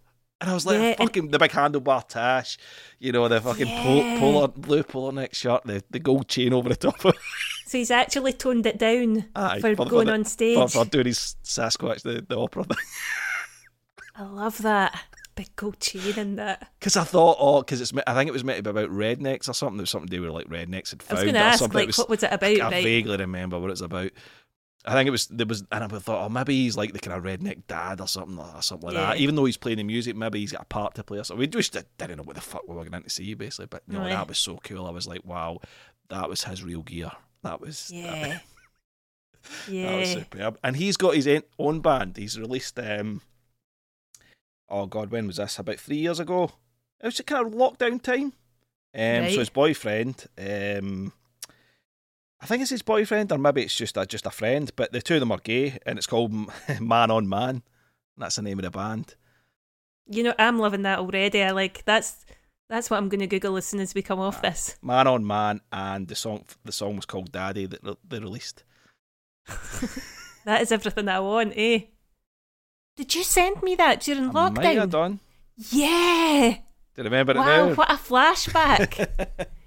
And I was like, Yeah, fucking the big handlebar tash, you know, the fucking pol- Yeah. polar, blue polar neck shirt, the, the gold chain over the top of it. So he's actually toned it down Aye, for, for- going the- on stage. for, for doing his Sasquatch, the, the opera thing. I love that big gold chain in that. Because I thought, oh, because it's, I think it was meant to be about rednecks or something. There was something to do with like rednecks had I found was going to ask, something. like, was- what was it about? I right? vaguely remember what it's about. I think it was there was, and I thought, oh, maybe he's like the kind of redneck dad or something, or something like that. Even though he's playing the music, maybe he's got a part to play or something. We just didn't know what the fuck we were going to see, basically. But no, Right. that was so cool. I was like, wow, that was his real gear. That was Yeah. That, was Yeah. superb. And he's got his own- own band. He's released. um Oh God, when was this? About three years ago. It was a kind of lockdown time. Um, Right. So his boyfriend, um, I think it's his boyfriend, or maybe it's just a, just a friend. But the two of them are gay, and it's called Man on Man. That's the name of the band. You know, I'm loving that already. I like that's that's what I'm going to Google as soon as we come Ah. off this. Man on Man, and the song the song was called Daddy that re- they released. That is everything I want, eh? Did you send me that during I might have lockdown? done. Yeah. Do you remember it Wow, now? what a flashback.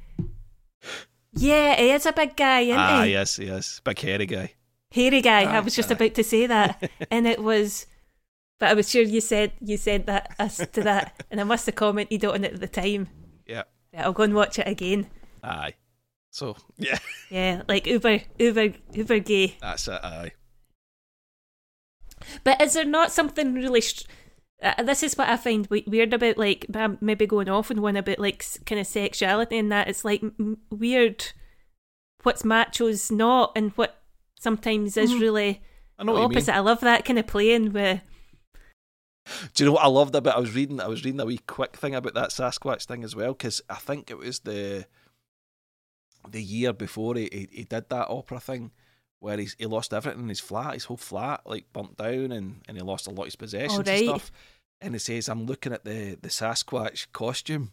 yeah, he is a big guy, isn't ah, he? yes, yes, big hairy guy. Hairy guy. I was just aye. about to say that. and it was but I was sure you said you said that us to that and I must have commented on it at the time. Yeah, Yeah, I'll go and watch it again. aye. So yeah, Yeah, like uber uber uber gay. that's it. Aye. But is there not something really? Str- uh, this is what I find weird about, like I'm maybe going off on one about like kind of sexuality and that it's like m- weird. What's macho's not, and what sometimes is Mhm. really I know the what you mean. opposite. I love that kind of playing with. Do you know what I loved about? I was reading. I was reading a wee quick thing about that Sasquatch thing as well because I think it was the the year before he, he he did that opera thing where he's he lost everything in his flat. His whole flat like burnt down and, and he lost a lot of his possessions and right. stuff. And he says, "I'm looking at the the Sasquatch costume,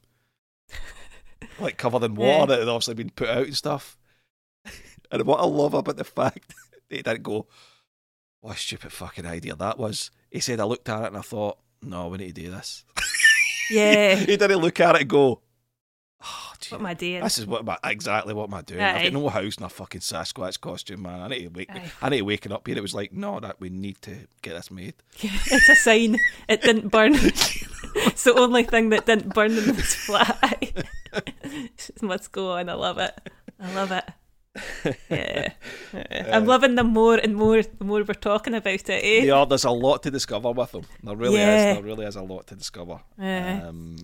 like covered in water Yeah. that had obviously been put out and stuff." and what I love about the fact that he didn't go, "What a stupid fucking idea that was." He said, "I looked at it and I thought." No, we need to do this. Yeah, he didn't look at it and go, oh, what am I doing? this is what am I, exactly what am I doing? I've Aye. got no house in a fucking Sasquatch costume, man. I need to wake. Aye. I need to waking up here. It was like, no, that we need to get this made. it's a sign it didn't burn. it's the only thing that didn't burn in this flat. Must go on. I love it. I love it. Yeah. Yeah. I'm loving them more and more the more we're talking about it, eh? Yeah, there's a lot to discover with them. There really Yeah. is. There really is a lot to discover. Yeah. Um,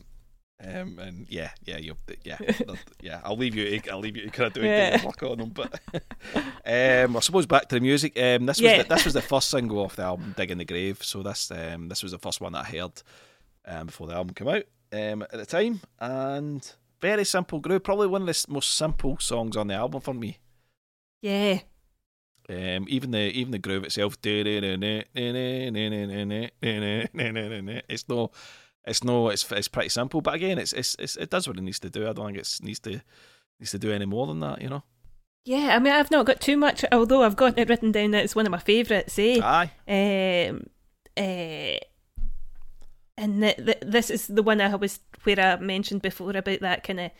um, and yeah, yeah, you, yeah, yeah. I'll leave you. I'll leave you to kind of do it, Yeah. work on them. But um, I suppose back to the music. Um, this was Yeah. the, this was the first single off the album, "Digging the Grave." So this um, this was the first one that I heard um, before the album came out um, at the time, and very simple groove. Probably one of the most simple songs on the album for me. Yeah. Um, even the even the groove itself, it's no, it's no, it's it's pretty simple. But again, it's it's, it's it does what it needs to do. I don't think it needs to needs to do any more than that. You know. Yeah, I mean, I've not got too much, although I've got it written down that it's one of my favourites, eh? Aye. Um, uh, and th- th- this is the one I was where I mentioned before about that kind of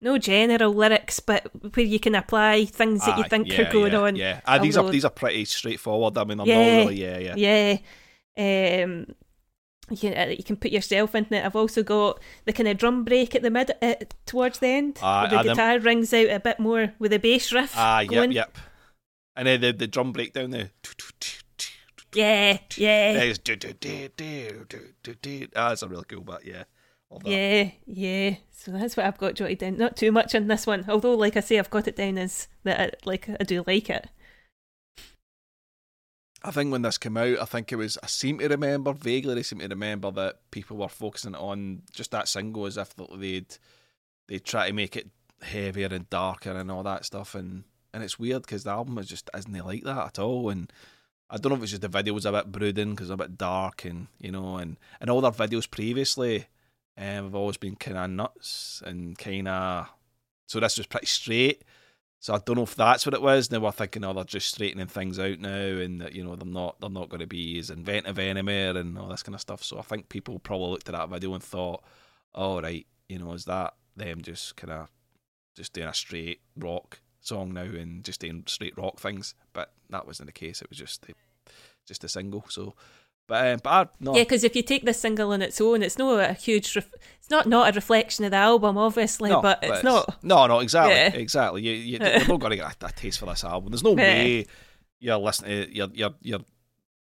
no general lyrics, but where you can apply things that you think yeah, are going yeah, on. Yeah, ah, these are these are pretty straightforward. I mean, they're Yeah, not really. Yeah, yeah. Yeah. Um, you can, uh, you can put yourself into it. I've also got the kind of drum break at the mid uh, towards the end. Where the aye, them- guitar rings out a bit more with the bass riff. Ah, yep, yep. And then the the drum breakdown there. Yeah, yeah. It's do- do- do- do- do- do- do. Ah, it's a really cool bit. Yeah. Yeah, yeah. So that's what I've got jotted down. Not too much on this one, although, like I say, I've got it down as that. I, like I do like it. I think when this came out, I think it was. I seem to remember vaguely. I seem to remember that people were focusing on just that single as if they'd they'd try to make it heavier and darker and all that stuff. And and it's weird because the album is just isn't like that at all. And I don't know if it's just the video was a bit brooding because a bit dark and you know and and all their videos previously um, have always been kind of nuts and kind of so this was pretty straight. So I don't know if that's what it was. Now we're thinking, oh, they're just straightening things out now, and that you know they're not they're not going to be as inventive anymore and all this kind of stuff. So I think people probably looked at that video and thought, oh right, you know, is that them just kind of just doing a straight rock song now and just doing straight rock things? But that wasn't the case. It was just the, just a single. So but um, but I, no. Yeah, because if you take the single on its own, it's not a huge. Ref- it's not not a reflection of the album, obviously, no, but, it's, it's, not. No, no, exactly, yeah. exactly. You, you, you're not going to get a, a, taste for this album. There's no yeah. way you're listening. To, you're you're you're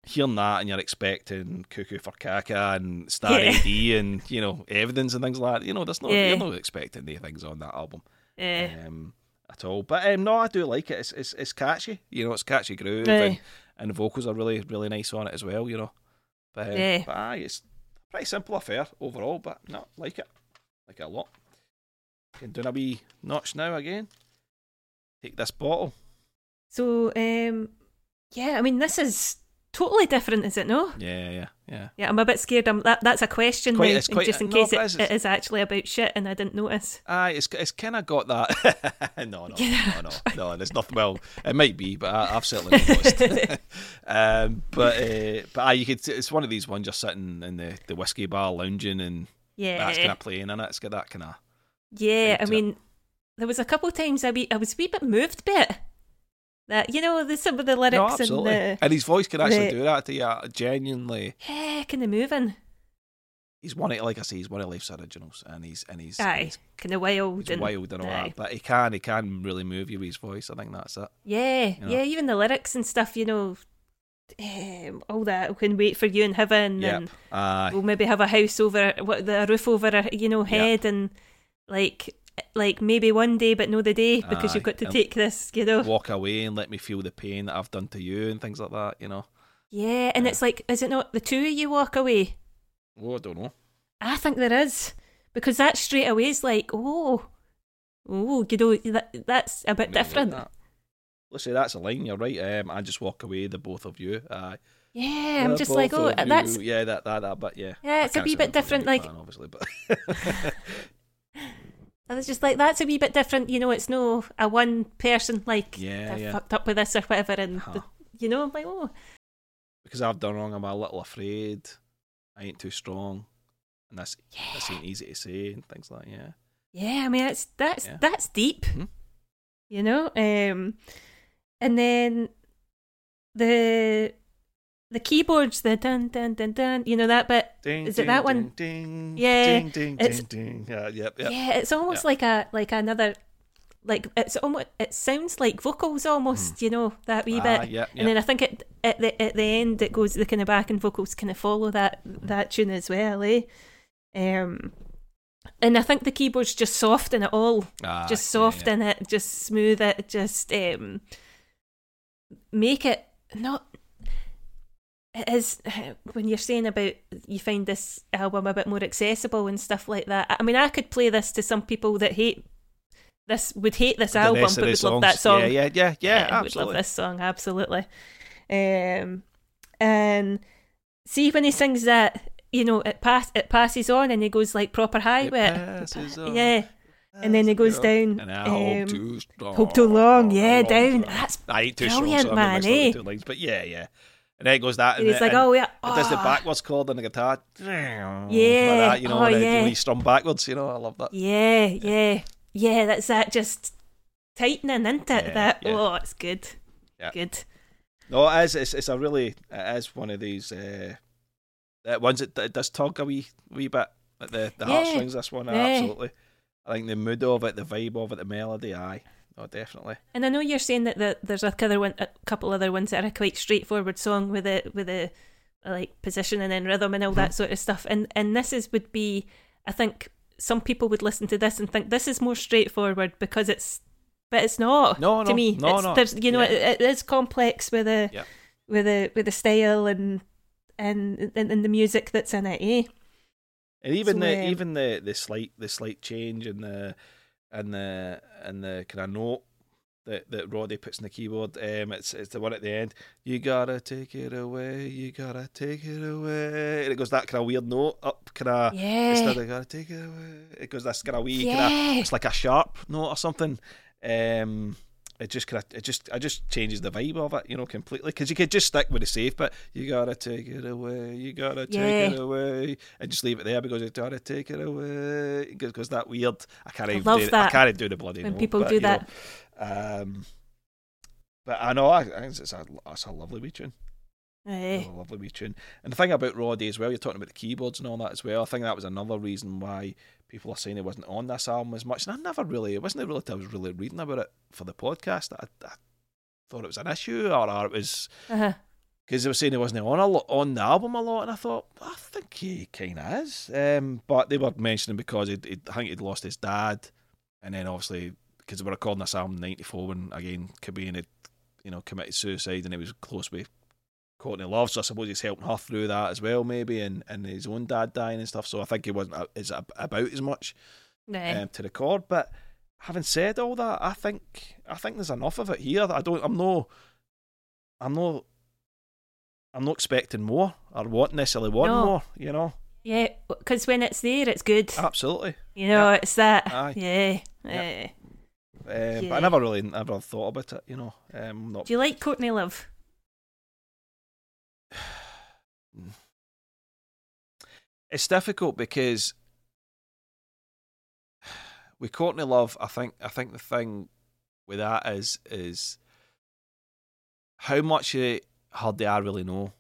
hearing that and you're expecting Cuckoo for Caca and Star yeah. AD and you know evidence and things like that. You know, there's no yeah. you're not expecting any things on that album. Yeah. Um, at all. But um, no, I do like it. It's it's, it's catchy. You know, it's catchy groove and, and the vocals are really really nice on it as well. You know. But, um, yeah. but aye, it's pretty simple affair overall, but no, like it. Like it a lot. Can do a wee notch now again. Take this bottle. So, um, yeah, I mean, this is totally different, is it? No. Yeah, yeah, yeah. Yeah, I'm a bit scared. I'm that. That's a question quite, now, quite, just in no, case it, is, it is actually about shit, and I didn't notice. Aye, it's it's kind of got that. no, no, no, no, no. There's nothing. Well, it might be, but I, have certainly noticed. um, but uh, but aye, you could. It's one of these ones just sitting in the the whiskey bar lounging, and yeah, that's kind of playing in it. It's got that kind of. Yeah, I mean, it. there was a couple of times I be I was a wee bit moved bit that you know the some of the lyrics no, and the and his voice can actually the, do that to you genuinely. Yeah, kind of moving. He's one of like I say, he's one of Life's originals, and he's and he's aye, kind of wild, and, wild and all aye. that. But he can he can really move you with his voice. I think that's it. Yeah, you know? yeah. Even the lyrics and stuff, you know, um, all that. We can wait for you in heaven, yep. and uh, we'll maybe have a house over what the roof over our you know head, yep. and like like maybe one day but no the day because Aye, you've got to take this you know walk away and let me feel the pain that I've done to you and things like that you know yeah and yeah. it's like is it not the two of you walk away oh I don't know I think there is because that straight away is like oh oh you know that, that's a bit different that. let's say that's a line you're right um, I just walk away the both of you Aye. Yeah, I'm just like, oh, that's yeah, that that that, but yeah, yeah, it's a wee bit different. Like, obviously, but I was just like, that's a wee bit different. You know, it's no a one person like yeah, I yeah. fucked up with this or whatever, and huh. the, you know, I'm like, oh, because I've done wrong. I'm a little afraid. I ain't too strong, and that's yeah. that's ain't easy to say and things like yeah. Yeah, I mean, it's that's yeah. that's deep. Mm-hmm. You know, um, and then the the keyboards, the dun dun dun dun, you know that bit. Ding, is ding, it that one? Ding, yeah, ding, ding, it's, ding, ding. Yeah, yep, yep. Yeah, it's almost like a like another like it's almost it sounds like vocals almost, mm. you know, that wee ah, bit. Yep, and then I think it, at the at the end it goes the kind of back and vocals kind of follow that that tune as well, eh? Um, and I think the keyboards just soften it all, ah, just soften yeah, yeah. it, just smooth it, just um, make it not it is when you're saying about you find this album a bit more accessible and stuff like that. I mean, I could play this to some people that hate this would hate this the album, but would songs. love that song. Yeah, yeah, yeah, yeah. yeah would love this song absolutely. Um, and see when he sings that, you know, it pass it passes on and he goes like proper high it with it. On. Yeah. And then it goes down. And I um, hope too. Hope too long, yeah, down. That's I ain't too brilliant, strong, so man. Eh? Lines, but yeah, yeah. And then it goes that, and, and he's like, "Oh yeah," it does the oh. backwards chord on the guitar. Yeah, like that, you know, oh, and yeah. you strum backwards. You know, I love that. Yeah, yeah, yeah. That's that just tightening into it. Yeah, that yeah. oh, it's good. Yeah. Good. No, it is. It's, it's a really. It is one of these uh, uh, ones that it does tug a wee wee bit at the the Yeah. heartstrings. This one, Yeah. absolutely. I think the mood of it, the vibe of it, the melody, aye, oh, definitely. And I know you're saying that the, there's a other one, a couple other ones that are quite straightforward song with a with a like position and then rhythm and all that sort of stuff. And and this is would be, I think some people would listen to this and think this is more straightforward because it's, but it's not. No, to no, me, no, it's, no. There's you know Yeah. it, it is complex with a Yeah. with a with the style and and and, and the music that's in it. Eh? And even So, the um, even the the slight the slight change in the and the and the kind of note that that Roddy puts in the keyboard. Um, it's it's the one at the end. You gotta take it away. You gotta take it away. And it goes that kind of weird note up, kind of. Yeah. Instead of gotta take it away, it goes this kind of wee, Yeah. of. It's like a sharp note or something. Um, it just kind of it just it just changes the vibe of it, you know, completely. Because you could just stick with the safe but You gotta take it away. You gotta take Yeah. it away, and just leave it there because you gotta take it away. Because that weird. I can't I even love do, I can't even do the bloody when note, people but, do you know, that. um, but I know I, I think it's a it's a lovely wee tune. Eh. A lovely wee tune. And the thing about Roddy as well, you're talking about the keyboards and all that as well. I think that was another reason why people are saying it wasn't on this album as much. And I never really, it wasn't really I was really reading about it for the podcast that I, I thought it was an issue or, or it was Uh-huh. because they were saying he wasn't on a lot on the album a lot, and I thought I think he kind of is. Um, but they were mentioning because he'd, he'd, I think he'd lost his dad, and then obviously because they were recording this album in '94 when again Cobain had you know committed suicide, and he was close with Courtney Love, so I suppose he's helping her through that as well, maybe, and, and his own dad dying and stuff. So I think he wasn't as about as much Nah. um, to record. But having said all that, I think I think there's enough of it here. I don't. I'm no. I'm no. I'm not expecting more or want necessarily want No. more. You know. yeah, because when it's there, it's good. Absolutely. You know, it's that. Aye. Yeah. Yeah. eh. Um, But I never really never thought about it. You know. Um, not. Do you like Courtney Love? It's difficult because with Courtney Love, I think I think the thing with that is is how much of her do I really know.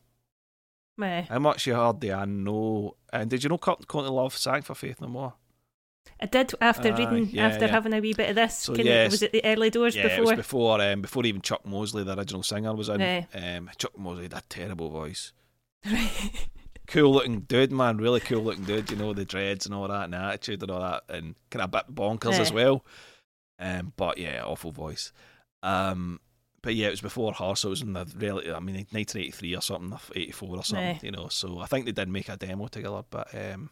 Eh. How much you heard do I know? And did you know Courtney Love sang for Faith No More? I did after Aye, reading, yeah, after yeah. having a wee bit of this. So, yes. was it the early doors yeah, it before? was before um, before even Chuck Mosley, the original singer, was in. Um, Chuck Mosley had a terrible voice. Cool looking dude, man, really cool looking dude. You know the dreads and all that, and the attitude and all that, and kind of a bit bonkers as well. Um, but yeah, awful voice. Um, but yeah, it was before her, so it was in the really, I mean, 1983 or something, 84 or something, you know. So I think they did make a demo together, but um,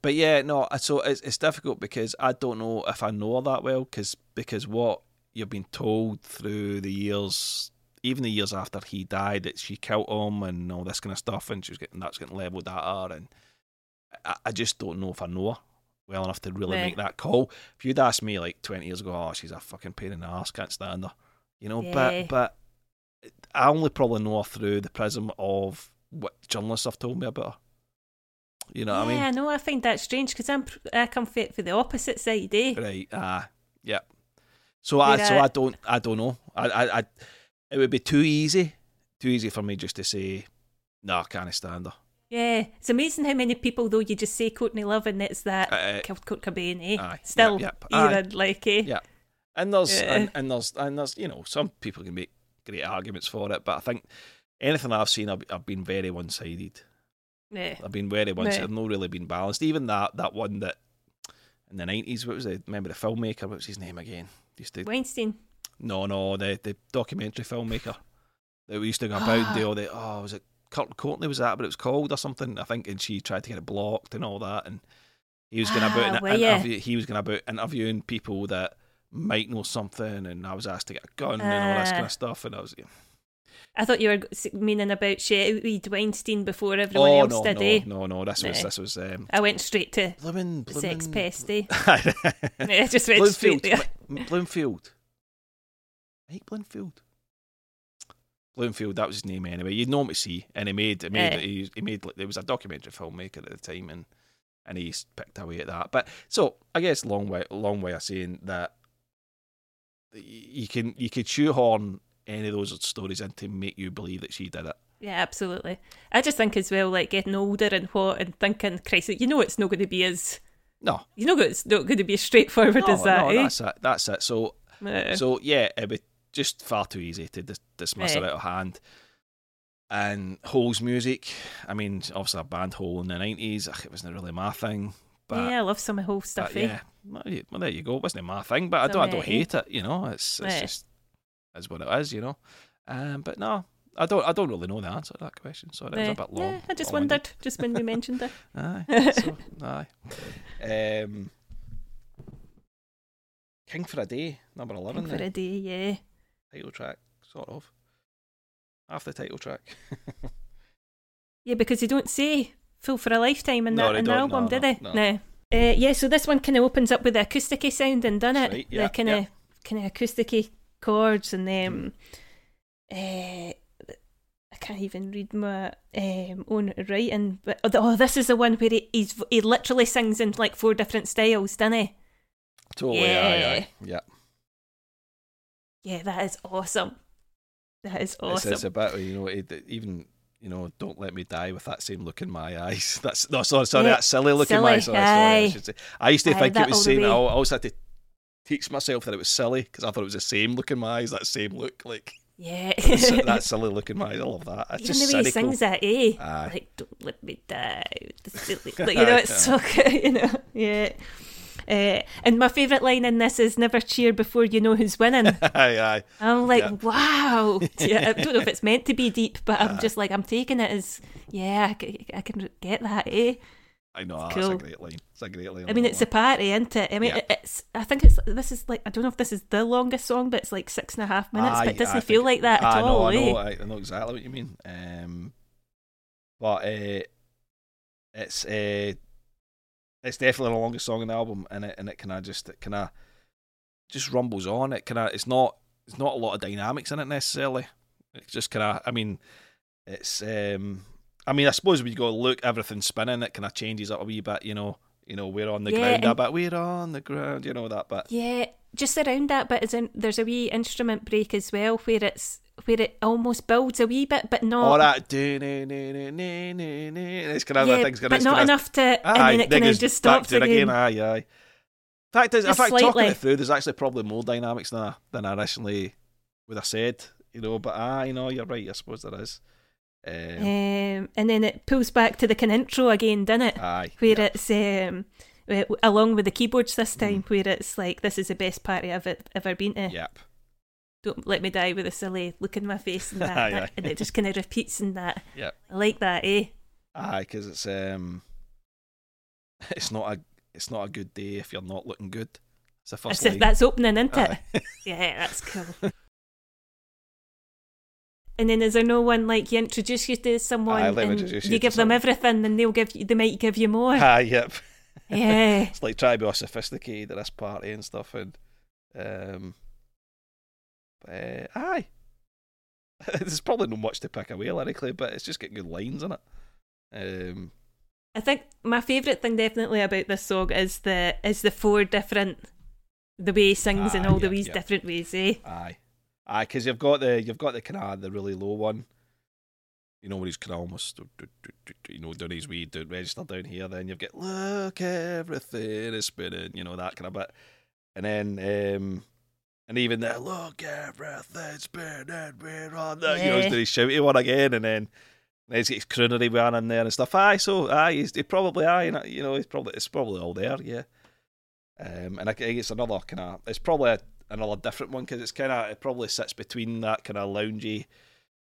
but yeah, no. So it's it's difficult because I don't know if I know her that well, because because what you've been told through the years, even the years after he died, that she killed him and all this kind of stuff, and she was getting that's getting levelled at her, and I, I just don't know if I know her well enough to really Aye. make that call. If you'd asked me like 20 years ago, oh, she's a fucking pain in the ass, can't stand her, you know. Yeah. But but I only probably know her through the prism of what journalists have told me about her. You know what I mean? yeah, no, I find that strange because I'm I come for, for the opposite side, eh? Right. Ah. yeah. So I so uh, I don't I don't know. I, I I it would be too easy, too easy for me just to say, no, I can't stand her. Yeah, it's amazing how many people though you just say Courtney Love and it's that Uh, killed Kurt Cobain, eh? aye, Still, yep, yep, aye. even like, eh? Yeah. And there's Yeah. and, and there's and there's you know some people can make great arguments for it, but I think anything I've seen, I've, I've been very one sided. Yeah. I've been sided. Right. I've not really been balanced. Even that that one that in the nineties, what was it? Remember the filmmaker? What was his name again? Used to Weinstein. no no the the documentary filmmaker that we used to go about and do all the oh was it Kurt Courtney was that, but it was called or something I think, and she tried to get it blocked and all that, and he was going Ah, about well, yeah. interview, he was going about interviewing people that might know something, and I was asked to get a gun and all this kind Ah. of stuff, and I was I thought you were meaning about Shetty Weinstein before everyone oh else no did, no eh? no no this was this was um, I went straight to Bloomin' the sex Bloomin' pest, eh? Bloomfield. I just went straight there. Bloomfield. Right, Bloomfield. Bloomfield, that was his name anyway. You'd know him to see, and he made, he made, Eh. he, he made. There was a documentary filmmaker at the time, and and he picked away at that. But so I guess long way, long way of saying that you can you could shoehorn any of those stories in to make you believe that she did it. Yeah, absolutely. I just think as well, like getting older and what, and thinking, Christ, you know, it's not going to be as No, you know, it's not going to be as straightforward no, as that, no, eh? that's it. That's it. So So yeah, it would be just far too easy to dis- dismiss Right. it out of hand. And Hole's music, I mean, obviously a band Hole in the nineties, it wasn't really my thing. But, yeah, I love some of whole but stuff, eh? yeah, well, there you go. It wasn't my thing, but I don't, I don't uh, hate it. You know, it's it's Yeah. just is what it is. You know, um, but no, I don't I don't really know the answer to that question. So it was a bit long. yeah, I just long-winded. wondered, just when we mentioned it. Aye, so, aye. Um, King for a Day, number eleven. for then. a day, yeah. title track, sort of. Half the title track. Yeah, because you don't say "Fool for a Lifetime" in No, that in the album, no, no, they? no. Uh, yeah, so this one kind of opens up with the acousticy sounding, doesn't it? Right, yeah, the kind of yeah. kind of acousticy chords and um, uh, I can't even read my um, own writing. But oh, this is the one where he he's, he literally sings in like four different styles, doesn't he? Totally, Yeah. aye, aye. Yeah. Yeah, that is awesome. That is awesome. it's a bit, you know, it, even, you know, don't let me die with that same look in my eyes. That's, no, sorry, sorry, Yeah, that silly look in my eyes. Sorry, sorry, I aye. should say. I used to Aye, think it was saying, I always had to teach myself that it was silly because I thought it was the same look in my eyes, that same look, like yeah. that silly look in my eyes. I love that. It's Even just the way he sings that, eh? Aye. Like, don't let me die. silly-" like, you know, it's so good, you know. Yeah. Uh, and my favourite line in this is "Never cheer before you know who's winning." aye, aye. I'm like, Yeah. wow. Yeah, I don't know if it's meant to be deep, but Uh. I'm just like, I'm taking it as, yeah, I can get that, eh? I know, that's cool. a great line. It's a great line. I mean, it's a party, isn't it? I mean, Yeah. it's. I think it's. This is like. I don't know if this is the longest song, but it's like six and a half minutes. Aye, but it doesn't I feel like that at I all. know, I eh? know, I, I know exactly what you mean. Um, but uh, it's uh, it's definitely the longest song in the album, and it and it kind of just it kind of just rumbles on. It kind of it's not it's not a lot of dynamics in it necessarily. It's just kind of I mean, it's um, I mean I suppose we go look everything spinning. It kind of changes up a wee bit, you know. You know, we're on the Yeah, ground bit. We're on the ground, you know that bit. Yeah, just around that bit is in, there's a wee instrument break as well where it's where it almost builds a wee bit, but not. All that do. It's kind of yeah, thing's but not enough to, Aye, and then it kind of just stops to again. Aye, aye. Fact is, in fact, talking it through, there's actually probably more dynamics than I, than I initially would have said, you know. But aye, you know, you're right. I suppose there is. Um, Um, and then it pulls back to the kind of intro again, doesn't it? aye, Where yeah. it's um, along with the keyboards this Mm. time, where it's like this is the best party I've ever been to. Yep. Don't let me die with a silly look in my face and that, Aye, that- aye. and it just kind of repeats in that. Yep. I like that, eh? Aye, because it's um, it's not a it's not a good day if you're not looking good. It's the first line. that's opening, isn't it? Yeah, that's cool. And then is there no one like you introduce you to someone Aye, and you you give them someone. everything and they'll give you, they might give you more. Aye, yep. yeah. It's like trying to be all sophisticated at this party and stuff, and um, but, uh, aye. There's probably not much to pick away lyrically, but it's just getting good lines in it. Um, I think my favourite thing definitely about this song is the is the four different the way he sings in Ah, all the yeah, ways yeah. different ways, eh? aye, aye, because you've got the you've got the kind of the really low one. You know, where he's kind of almost, you know, doing his wee do- register down here. Then you've got look, everything is spinning. You know that kind of bit, and then um, and even the look, everything's spinning. We're on the, you know, he's Yeah. doing his shouty one again, and then. And he's got his croonery one in there and stuff. Aye, so aye, he's he probably aye, you know, he's probably it's probably all there, yeah. Um, and I think it's another kind of it's probably a, another different one because it's kind of it probably sits between that kind of loungy,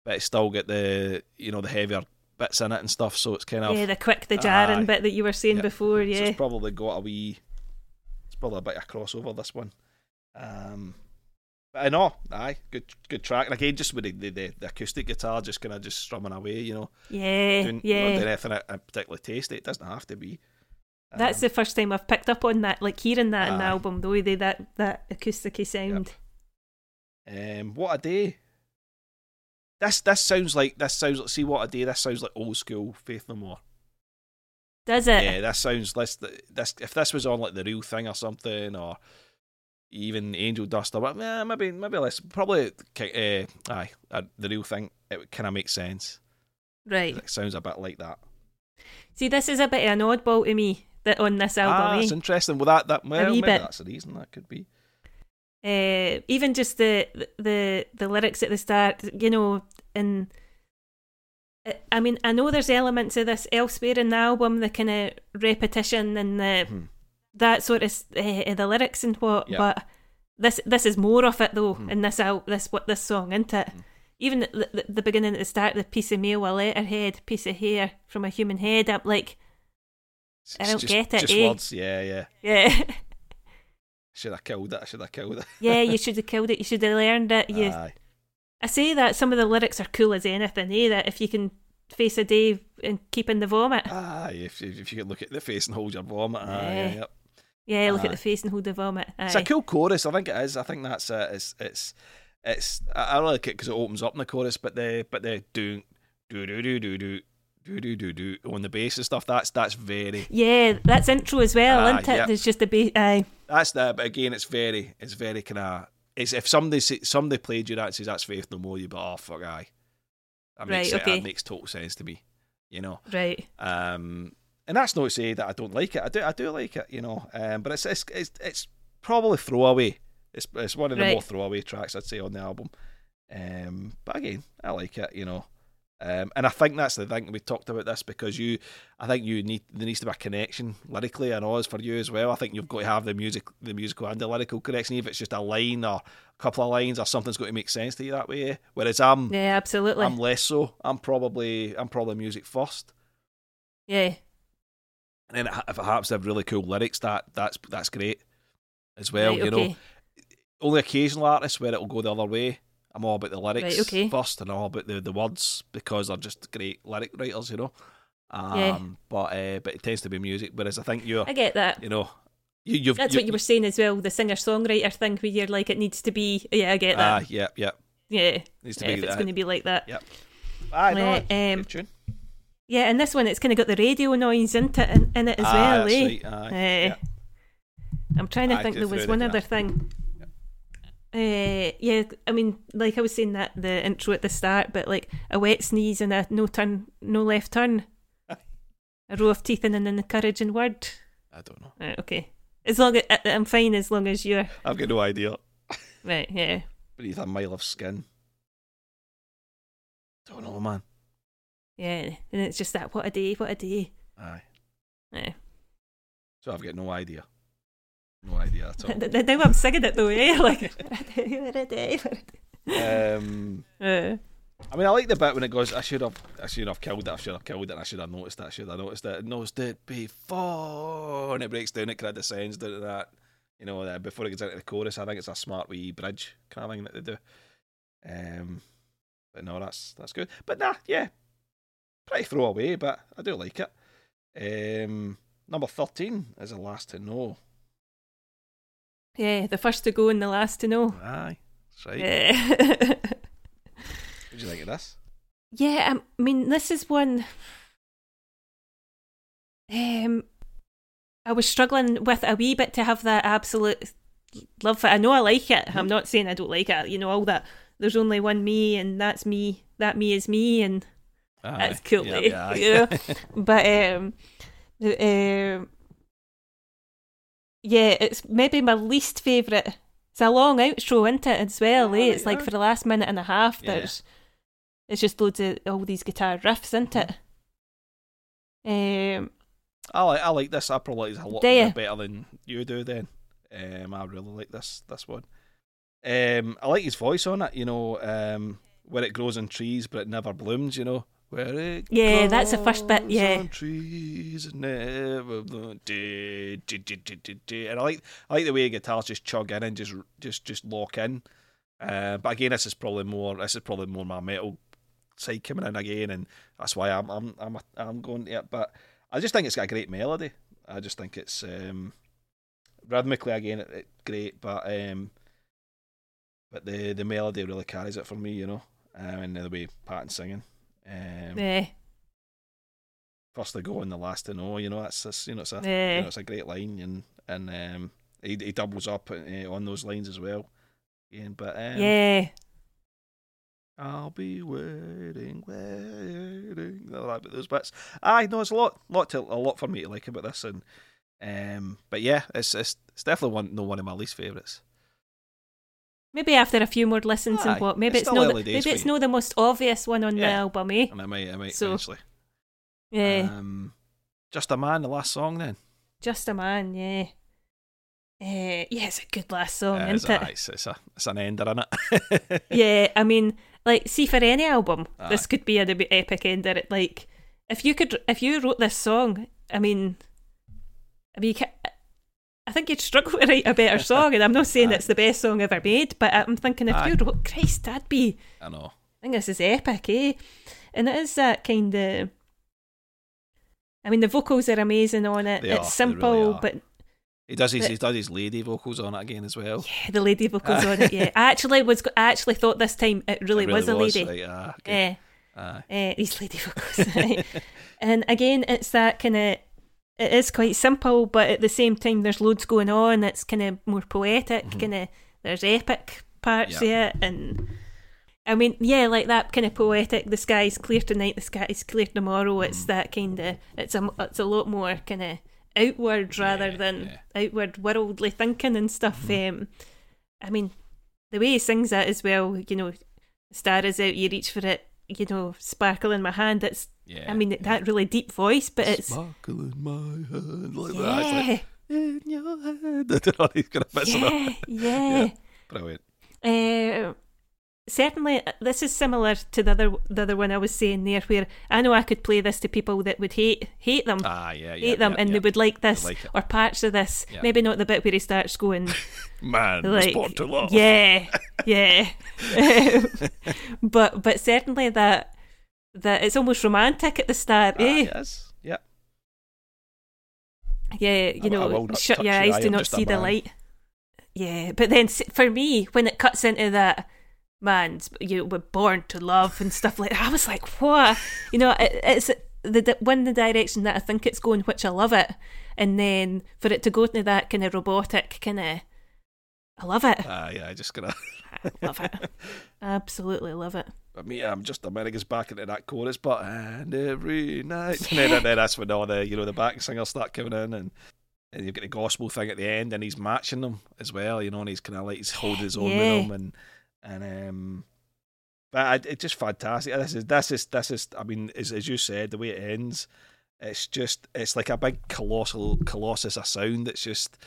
but it's still got the you know the heavier bits in it and stuff. So it's kind of yeah, the quick, the jarring Aye. bit that you were saying Yeah. before, so yeah. it's probably got a wee. It's probably a bit of crossover this one. Um, but I know, aye, good good track. And again, just with the the, the, the acoustic guitar, just kind of just strumming away, you know, yeah, doing, yeah. not doing anything I, I particularly tasty. It doesn't have to be. That's Um, the first time I've picked up on that, like hearing that in the album, the way they that that acousticy sound. Um, what a day! This this sounds like this sounds like see what a day. This sounds like old school Faith No More. Does it? yeah, this sounds less. this if this was on like the real thing or something or even Angel Dust or what, eh, maybe maybe less probably uh, aye uh, the real thing. It kind of makes sense. Right. It sounds a bit like that. See, this is a bit of an oddball to me that on this ah, album. that's eh? interesting. Well, that that well, maybe bit. that's the reason. That could be. uh, even just the the the lyrics at the start, you know, and uh, I mean, I know there's elements of this elsewhere in the album, the kind of repetition and the Mhm. that sort of uh, the lyrics and what, Yeah. but this this is more of it though Mhm. in this out this what this song, isn't it? Mhm. Even the, the, the beginning at the start, the piece of mail, a letterhead, piece of hair from a human head. I'm like, I don't just, get it, Just eh? words. Yeah, yeah. yeah, Should have killed it. I should have killed it. Yeah, you should have killed it. You should have learned it. You, Aye. I say that some of the lyrics are cool as anything, eh? That if you can face a day and keep in the vomit. Aye, if, if you could look at the face and hold your vomit. Aye, Yeah. yeah, yep. Yeah, look at the face and hold the vomit. It's a cool chorus. I think it is. I think that's uh, it's it's it's. I I like it because it opens up in the chorus, but the but the do do do do do do do do do do on the bass and stuff. That's that's very Yeah, that's intro as well, Aye, isn't it? yep. There's just a ba- aye. that's the. But again, it's very it's very kind of. It's if somebody somebody played you that and says that's Faith No More, you but oh fuck aye. That makes Right, it, okay. that makes total sense to me. You know. Right. Um, and that's not to say that I don't like it. I do, I do like it, you know. Um, but it's it's it's, it's probably throwaway. It's it's one of the Right. more throwaway tracks I'd say on the album. Um, but again, I like it, you know. Um, and I think that's the thing we talked about this because you, I think you need there needs to be a connection lyrically, and all is for you as well. I think you've got to have the music, the musical and the lyrical connection. If it's just a line or a couple of lines or something's got to make sense to you that way. Whereas I'm, Yeah, absolutely. I'm less so. I'm probably, I'm probably music first. yeah. And then if it happens to have really cool lyrics, that that's that's great as well. right, you know, only occasional artists where it'll go the other way. I'm all about the lyrics Right, okay. first, and all about the, the words because they're just great lyric writers. You know, um, Yeah. but uh, but it tends to be music. Whereas I think you're, I get that. you know, you, you've That's what you were saying as well, the singer songwriter thing where you're like, it needs to be. Yeah, I get that. Ah, yeah, yeah, yeah. needs to Yeah, be if it's going to be like that. Yeah. Aye, no, Uh, um, tune. Yeah, and this one, it's kind of got the radio noise into in, in it as Ah, well, that's eh? right, aye, Eh, yeah. I'm trying to think there was one other thing. Uh, yeah, I mean, like I was saying that the intro at the start, but like a wet sneeze and a no turn, no left turn, a row of teeth and an encouraging word. I don't know. Right, okay, as long as I'm fine, as long as you're I've got no idea. right. Yeah, Beneath a mile of skin. Don't know, man. yeah, and it's just that what a day, what a day. Aye. Yeah. So I've got no idea. No idea at all. now I'm singing it though, eh? Like um, Uh, I mean, I like the bit when it goes. I should have, I should have killed it. I should have killed it. I should have noticed it. I should have noticed it. Noticed it before, and it breaks down. It kind of descends down to that. You know, uh, before it gets into the chorus. I think it's a smart wee bridge kind of thing that they do. Um, but no, that's that's good. But nah, yeah, pretty throwaway, but I do like it. Um, number thirteen is the last to know. Yeah, the first to go and the last to know. Aye, that's right. Yeah. What do you think of this? Yeah, I mean, this is one. Um, I was struggling with a wee bit to have that absolute love for. it. I know I like it. I'm not saying I don't like it. You know, all that. There's only one me, and that's me. That me is me, and that's Aye. cool. Yeah, eh? yeah, you know? but um, um, yeah, it's maybe my least favourite. It's a long outro, isn't it, as well, eh? Aye, It's like for the last minute and a half, Yeah. there's it's just loads of all these guitar riffs, isn't it? Um, I like I like this. I probably like this a lot better than you do. Then, um, I really like this this one. Um, I like his voice on it. You know, um, where it grows in trees but it never blooms. You know, where it Yeah, that's the first bit, yeah. trees and never. And I like I like the way guitars just chug in and just just just lock in. Uh, but again, this is probably more this is probably more my metal side coming in again, and that's why I'm I'm I'm I'm going to it. But I just think it's got a great melody. I just think it's um, rhythmically again it, it great, but um, but the the melody really carries it for me, you know, um, and the way Patton's singing. Um, yeah, First to go and the last to know, you know, that's, that's you know it's a yeah, you know, it's a great line, and and um, he he doubles up uh, on those lines as well. Again, but um, yeah. I'll be waiting, waiting. I like those bits. I know it's a lot, lot to a lot for me to like about this, and um, but yeah, it's it's, it's definitely one, no one of my least favourites. Maybe after a few more listens Aye, and what, maybe it's it's, still no, the, maybe it's you. no the most obvious one on the Yeah. album, eh? And I might, I might So, eventually. Yeah, Um, just a man, the last song then. just a man. Yeah, uh, yeah, it's a good last song, it's, isn't a, it? it's, it's a it's an ender in it. yeah, I mean, like, see, for any album, Aye. this could be an epic ender. It like, if you could, if you wrote this song, I mean, I mean, I think you'd struggle to write a better song, and I'm not saying it's the best song ever made, but I'm thinking if Aye. you wrote Christ, that'd be. I know. I think this is epic, eh? And it is that kind of. I mean, the vocals are amazing on it. They are, it's simple, really are. but He does his But- he does his lady vocals on it again as well. yeah, the lady vocals on it. Yeah, I actually was. I actually thought this time it really, It was a lady. Like, ah. Yeah. Aye. uh, these lady vocals. right? and again, it's that kind of. It is quite simple, but at the same time, there's loads going on. It's kind of more poetic. Mhm. Kind of there's epic parts Yeah. of it, and I mean, yeah, like that kind of poetic. The sky's clear tonight. The sky's clear tomorrow. It's Mhm. that kind of. It's a. It's a lot more kind of outward rather Yeah, than yeah. outward worldly thinking and stuff. Mhm. Um, I mean, the way he sings that as well. You know, the star is out. You reach for it. You know, sparkle in my hand. It's Yeah. I mean, yeah. that really deep voice, but it's Sparkle in my hand like that. Like, yeah, in your head. I don't know. He's gonna mess yeah, yeah. Brilliant. Uh, certainly, uh, this is similar to the other the other one I was saying there, where I know I could play this to people that would hate hate them. Ah, yeah, yeah. hate them yeah, and yeah. they would like this like or parts of this Yeah. maybe not the bit where he starts going Man, like to love. yeah yeah but but certainly that that it's almost romantic at the start Ah, eh? yes. Yeah. Yeah, you I- I know, not shut your eyes, eye, do not see the light. Yeah, but then for me, when it cuts into that, man, you we're born to love and stuff like that, I was like, what? You know, it, it's the one the direction that I think it's going, which I love it, and then for it to go into that kind of robotic kind of, I love it. Ah, yeah. I just gonna. I love it. Absolutely love it. But me, I'm just a minute gets back into that chorus, but and every night, and then, and then that's when all the you know the back singers start coming in, and and you get the gospel thing at the end, and he's matching them as well, you know, and he's kind of like he's holding his own Yeah. with them, and and um, but I, it's just fantastic. This is this is this is. I mean, as as you said, the way it ends, it's just it's like a big colossal colossus of sound. It's just.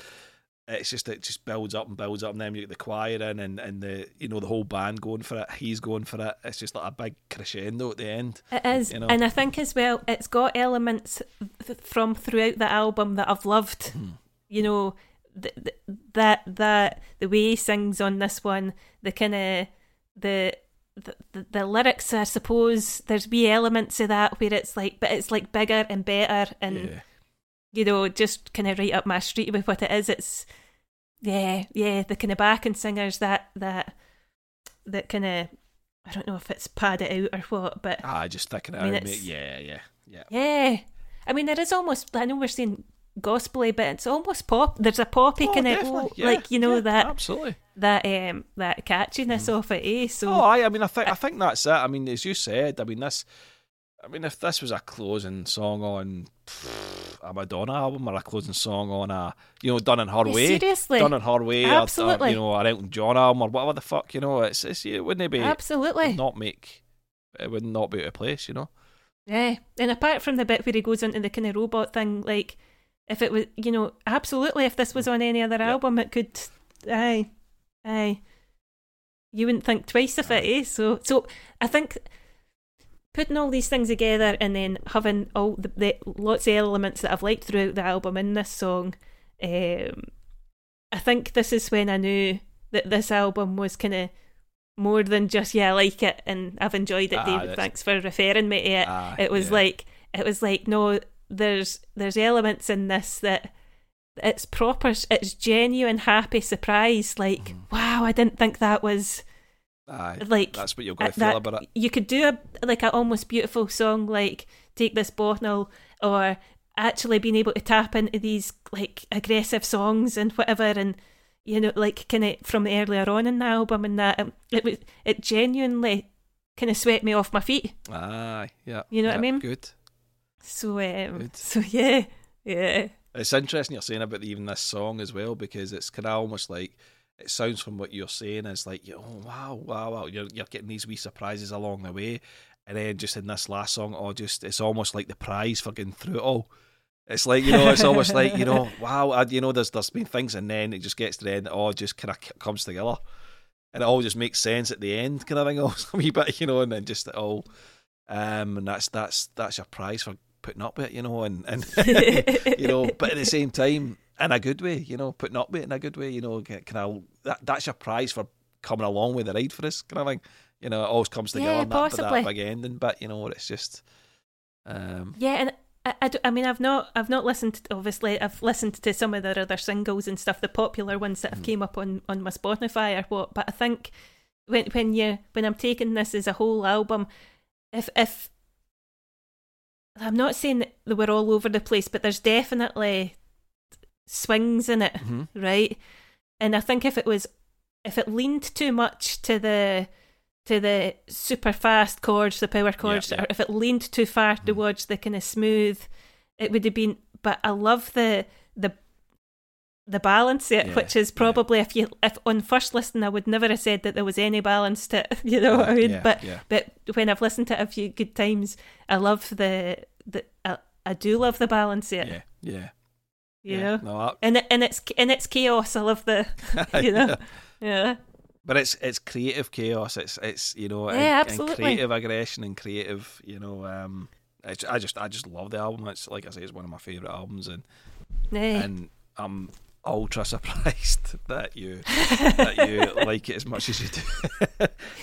It's just it just builds up and builds up, and then you get the choir in, and, and the you know the whole band going for it. He's going for it. It's just like a big crescendo at the end. It is, You know. and I think as well, it's got elements th- from throughout the album that I've loved. Hmm. You know, th- th- that that the way he sings on this one, the kind of the, the the the lyrics. I suppose there's wee elements of that where it's like, but it's like bigger and better, and yeah. You know, just kind of right up my street with what it is. It's yeah, yeah, the kind of backing singers that that that kind of. I don't know if it's padded out or what, but Ah, just thinking it I mean, out, mate. Yeah, yeah, yeah. yeah. I mean, there is almost, I know we're saying gospely, but it's almost pop. There's a poppy Oh, kind of. Yeah, like, you know, yeah, that absolutely. that um that catchiness off it, eh? So, Oh, I, I mean, I think I think that's it. I mean, as you said, I mean this. I mean, if this was a closing song on pff, a Madonna album or a closing song on a, you know, done in her way, seriously. done in her way, or- Or, Absolutely. you know, an Elton John album or whatever the fuck, you know, it's, it's it wouldn't it be absolutely. not make it would not be out of place, you know. Yeah. And apart from the bit where he goes into the kind of robot thing, like, if it was, you know, absolutely, if this was on any other Yeah. album, it could, aye, aye. You wouldn't think twice of it, eh? So, so I think putting all these things together and then having all the, the lots of elements that I've liked throughout the album in this song, um, I think this is when I knew that this album was kind of more than just yeah, I like it and I've enjoyed it. Ah, David, that's- thanks for referring me to it. Ah, it was yeah. like it was like no, there's there's elements in this that it's proper, it's genuine happy surprise. Like Mm-hmm. wow, I didn't think that was Aye, like that's what you're going to feel that- about it. You could do a like an almost beautiful song like "Take This Bottle" or actually being able to tap into these like aggressive songs and whatever, and you know, like kind of from earlier on in the album and that um, it was it genuinely kind of swept me off my feet. Aye, yeah. You know what I mean? Good. So um, Good. so yeah, yeah, It's interesting you're saying about even this song as well because it's kind of almost like it sounds from what you're saying is like oh wow wow wow you're you're getting these wee surprises along the way, and then just in this last song oh just it's almost like the prize for getting through it all. It's like you know it's almost like you know wow I, you know there's there's been things and then it just gets to the end it all just kind of comes together. And it all just makes sense at the end, kind of thing. Also, a wee bit, you know, and then just it all, um, and that's that's that's your prize for putting up with it, you know, and and you know, but at the same time, in a good way, you know, putting up with it in a good way, you know, Can I? that, that's your prize for coming along with the ride for us, kind of thing. You know, it always comes together Yeah, in that, possibly. that big ending, but you know, what? it's just, um, Yeah, and I—I mean, I've not, I've not listened. To, obviously, I've listened to some of their other singles and stuff, the popular ones that have Mhm. came up on on my Spotify or what. But I think when when you when I'm taking this as a whole album, if if I'm not saying that they were all over the place, but there's definitely swings in it, mhm. right? And I think if it was, if it leaned too much to the to the super fast chords, the power chords, yeah. or if it leaned too far Mhm. towards the kind of smooth, it would have been. But I love the the the balance it, Yeah, which is yeah. probably if you if on first listen I would never have said that there was any balance to it. You know what I mean? yeah, but yeah, but when I've listened to it a few good times, I love the the I, I do love the balance it. yeah, yeah, You yeah. know, No, and it, and it's and it's chaos. I love the you know, yeah, but it's it's creative chaos. It's it's you know, Yeah, and, absolutely. creative aggression and creative, you know. Um, it's, I just I just love the album. It's like I say, it's one of my favorite albums, and yeah. and I'm ultra surprised that you that you like it as much as you do.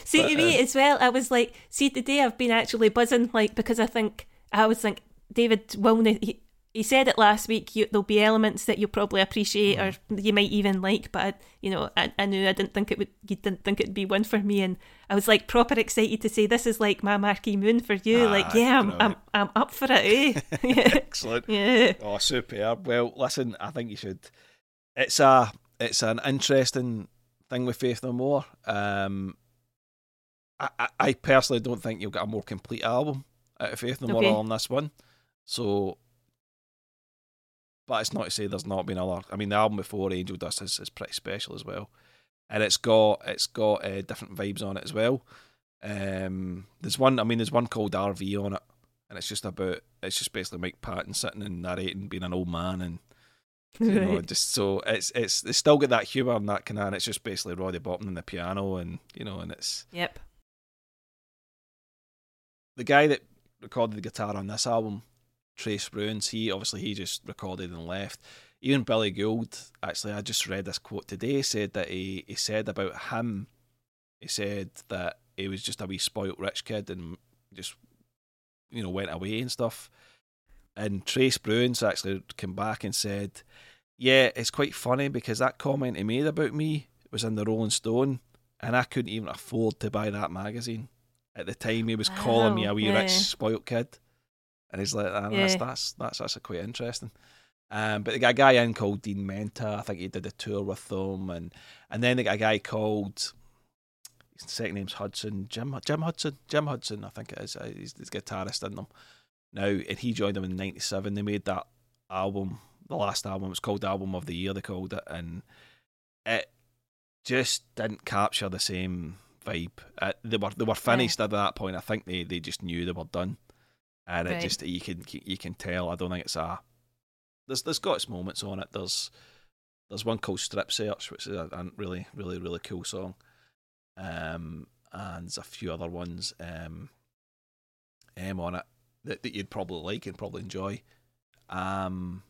See, but, to me uh, as well, I was like, see, today I've been actually buzzing, like, because I think, I was like, David Wilner, he, he said it last week, you, there'll be elements that you'll probably appreciate or you might even like, but, I, you know, I, I knew I didn't think it would, you didn't think it'd be one for me. And I was like proper excited to say, this is like my Marquee Moon for you. Ah, like, yeah, I'm, I'm. I'm up for it, eh? yeah. Excellent. yeah. Oh, superb. Well, listen, I think you should. It's a it's an interesting thing with Faith No More. Um, I, I, personally don't think you'll get a more complete album out of Faith No More Okay. on this one. So, but it's not to say there's not been other. I mean, the album before Angel Dust is, is pretty special as well, and it's got it's got uh, different vibes on it as well. Um, there's one. I mean, there's one called RV on it, and it's just about it's just basically Mike Patton sitting and narrating being an old man and you know Right. just so it's it's it's still got that humour and that kind of and it's just basically Roddy Bottum and the piano and you know and it's Yep. the guy that recorded the guitar on this album Trey Spruance he obviously he just recorded and left. Even Billy Gould actually I just read this quote today said that he he said about him. He said that he was just a wee spoilt rich kid and just you know went away and stuff. And Trey Spruance actually came back and said, "Yeah, it's quite funny because that comment he made about me was in the Rolling Stone, and I couldn't even afford to buy that magazine. At the time. He was calling me a wee yeah. rich spoilt kid, and he's like, that's, Yeah. that's that's that's quite interesting." Um, but they got a guy in called Dean Menta. I think he did a tour with them, and and then they got a guy called. His second name's Hudson, Jim Jim Hudson, Jim Hudson, I think it is. Uh, He's the guitarist in them now, and he joined them in '97. They made that album, the last album. It was called Album of the Year. They called it, and it just didn't capture the same vibe. Uh, they were they were finished at that point. I think they, they just knew they were done, and it just you can you can tell. I don't think it's a. There's there's got its moments on it. There's there's one called Strip Search, which is a, a really really really cool song. Um, and there's a few other ones um, um on it that, that you'd probably like and probably enjoy. Um,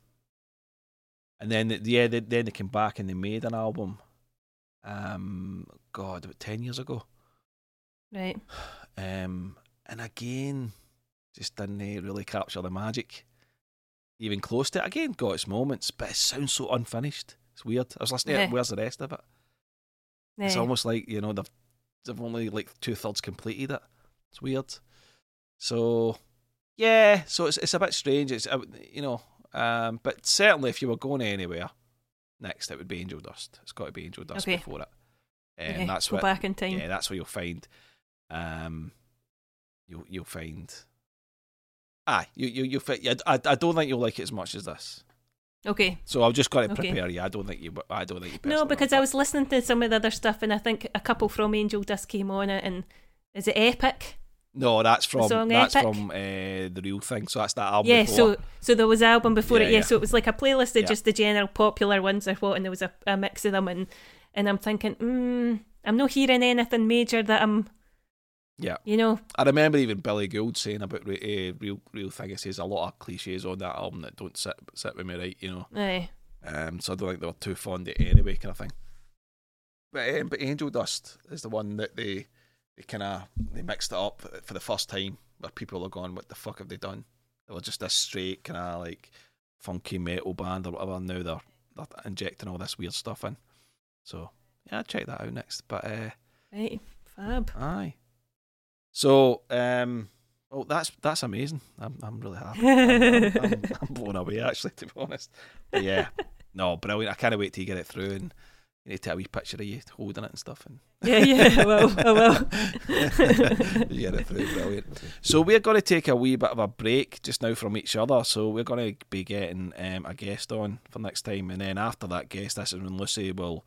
and then the, yeah, they, then they came back and they made an album. Um, God, about ten years ago. Right. Um, and again, just didn't eh, really capture the magic, even close to it. Again, got its moments, but it sounds so unfinished. It's weird. I was listening to it. Where's the rest of it? It's almost like you know they've they've only like two thirds completed it. It's weird. So yeah, so it's it's a bit strange. It's uh, you know, um, but certainly if you were going anywhere next, it would be Angel Dust. It's got to be Angel Dust Okay. before it, and Okay, that's go what back in time. yeah, that's where you'll find. Um, you'll you'll find. Ah, you you you'll fi- I, I don't think you'll like it as much as this. Okay. So I've just got to Okay. prepare you. I don't think you. I don't think you. No, because I was listening to some of the other stuff, and I think a couple from Angel Dust came on it, and is it Epic? No, that's from that's Epic? from uh, the real thing. So that's that album. yeah, before. so so there was an album before Yeah, it. Yeah, yeah. so it was like a playlist of Yeah. just the general popular ones or what, and there was a, a mix of them, and and I'm thinking, mm, I'm not hearing anything major that I'm, yeah. you know, I remember even Billy Gould saying about uh, real real thing. He says a lot of cliches on that album that don't sit sit with me right. You know. aye. Um, so I don't think they were too fond of it anyway, kind of thing. But um, but Angel Dust is the one that they they kind of they mixed it up for the first time, where people are going, "What the fuck have they done?" They were just a straight kind of like funky metal band or whatever. Now they're they're injecting all this weird stuff in. So yeah, check that out next. But uh, Right, fab. aye. So um, oh, that's that's amazing. I'm I'm really happy. I'm, I'm, I'm, I'm blown away actually, to be honest. But yeah, no, brilliant. I can't wait till you get it through and you need to take a wee picture of you holding it and stuff and Yeah, yeah, well, will, I will. you get it through, brilliant. So we're going to take a wee bit of a break just now from each other. So we're going to be getting um, a guest on for next time, and then after that guest, this is when Lucy will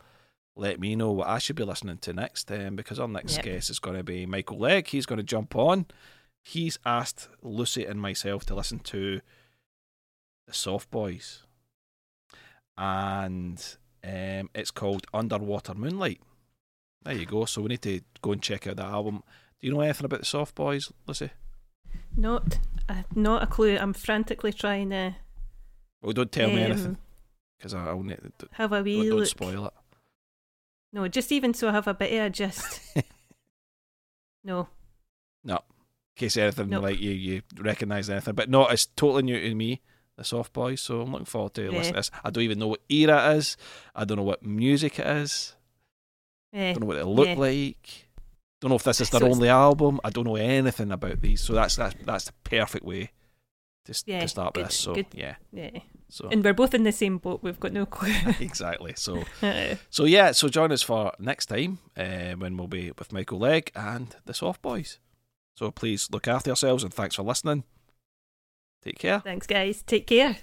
let me know what I should be listening to next. Um, because our next Yep. guest is going to be Michael Legg. He's going to jump on. He's asked Lucy and myself to listen to the Soft Boys, and um, it's called Underwater Moonlight. There you go. So we need to go and check out that album. Do you know anything about the Soft Boys, Lucy? Not, uh, not a clue. I'm frantically trying to Well, don't tell me um, anything because I'll need to, have a wee don't, don't look. spoil it. No, just even so I have a bit of a gist. no, No, in case anything Nope. like you you recognise anything, but no, it's totally new to me. The Soft Boys, so I'm looking forward to Yeah. listening to this. I don't even know what era it is. I don't know what music it is. I eh. don't know what it look Yeah. like. Don't know if this is their So only album. I don't know anything about these, so that's that's that's the perfect way to, Yeah, to start good, this. So good. yeah, yeah. So And we're both in the same boat. We've got no clue. exactly. So Uh, so yeah, so join us for next time uh, when we'll be with Michael Legg and the Soft Boys. So please look after yourselves and thanks for listening. Take care. Thanks, guys. Take care.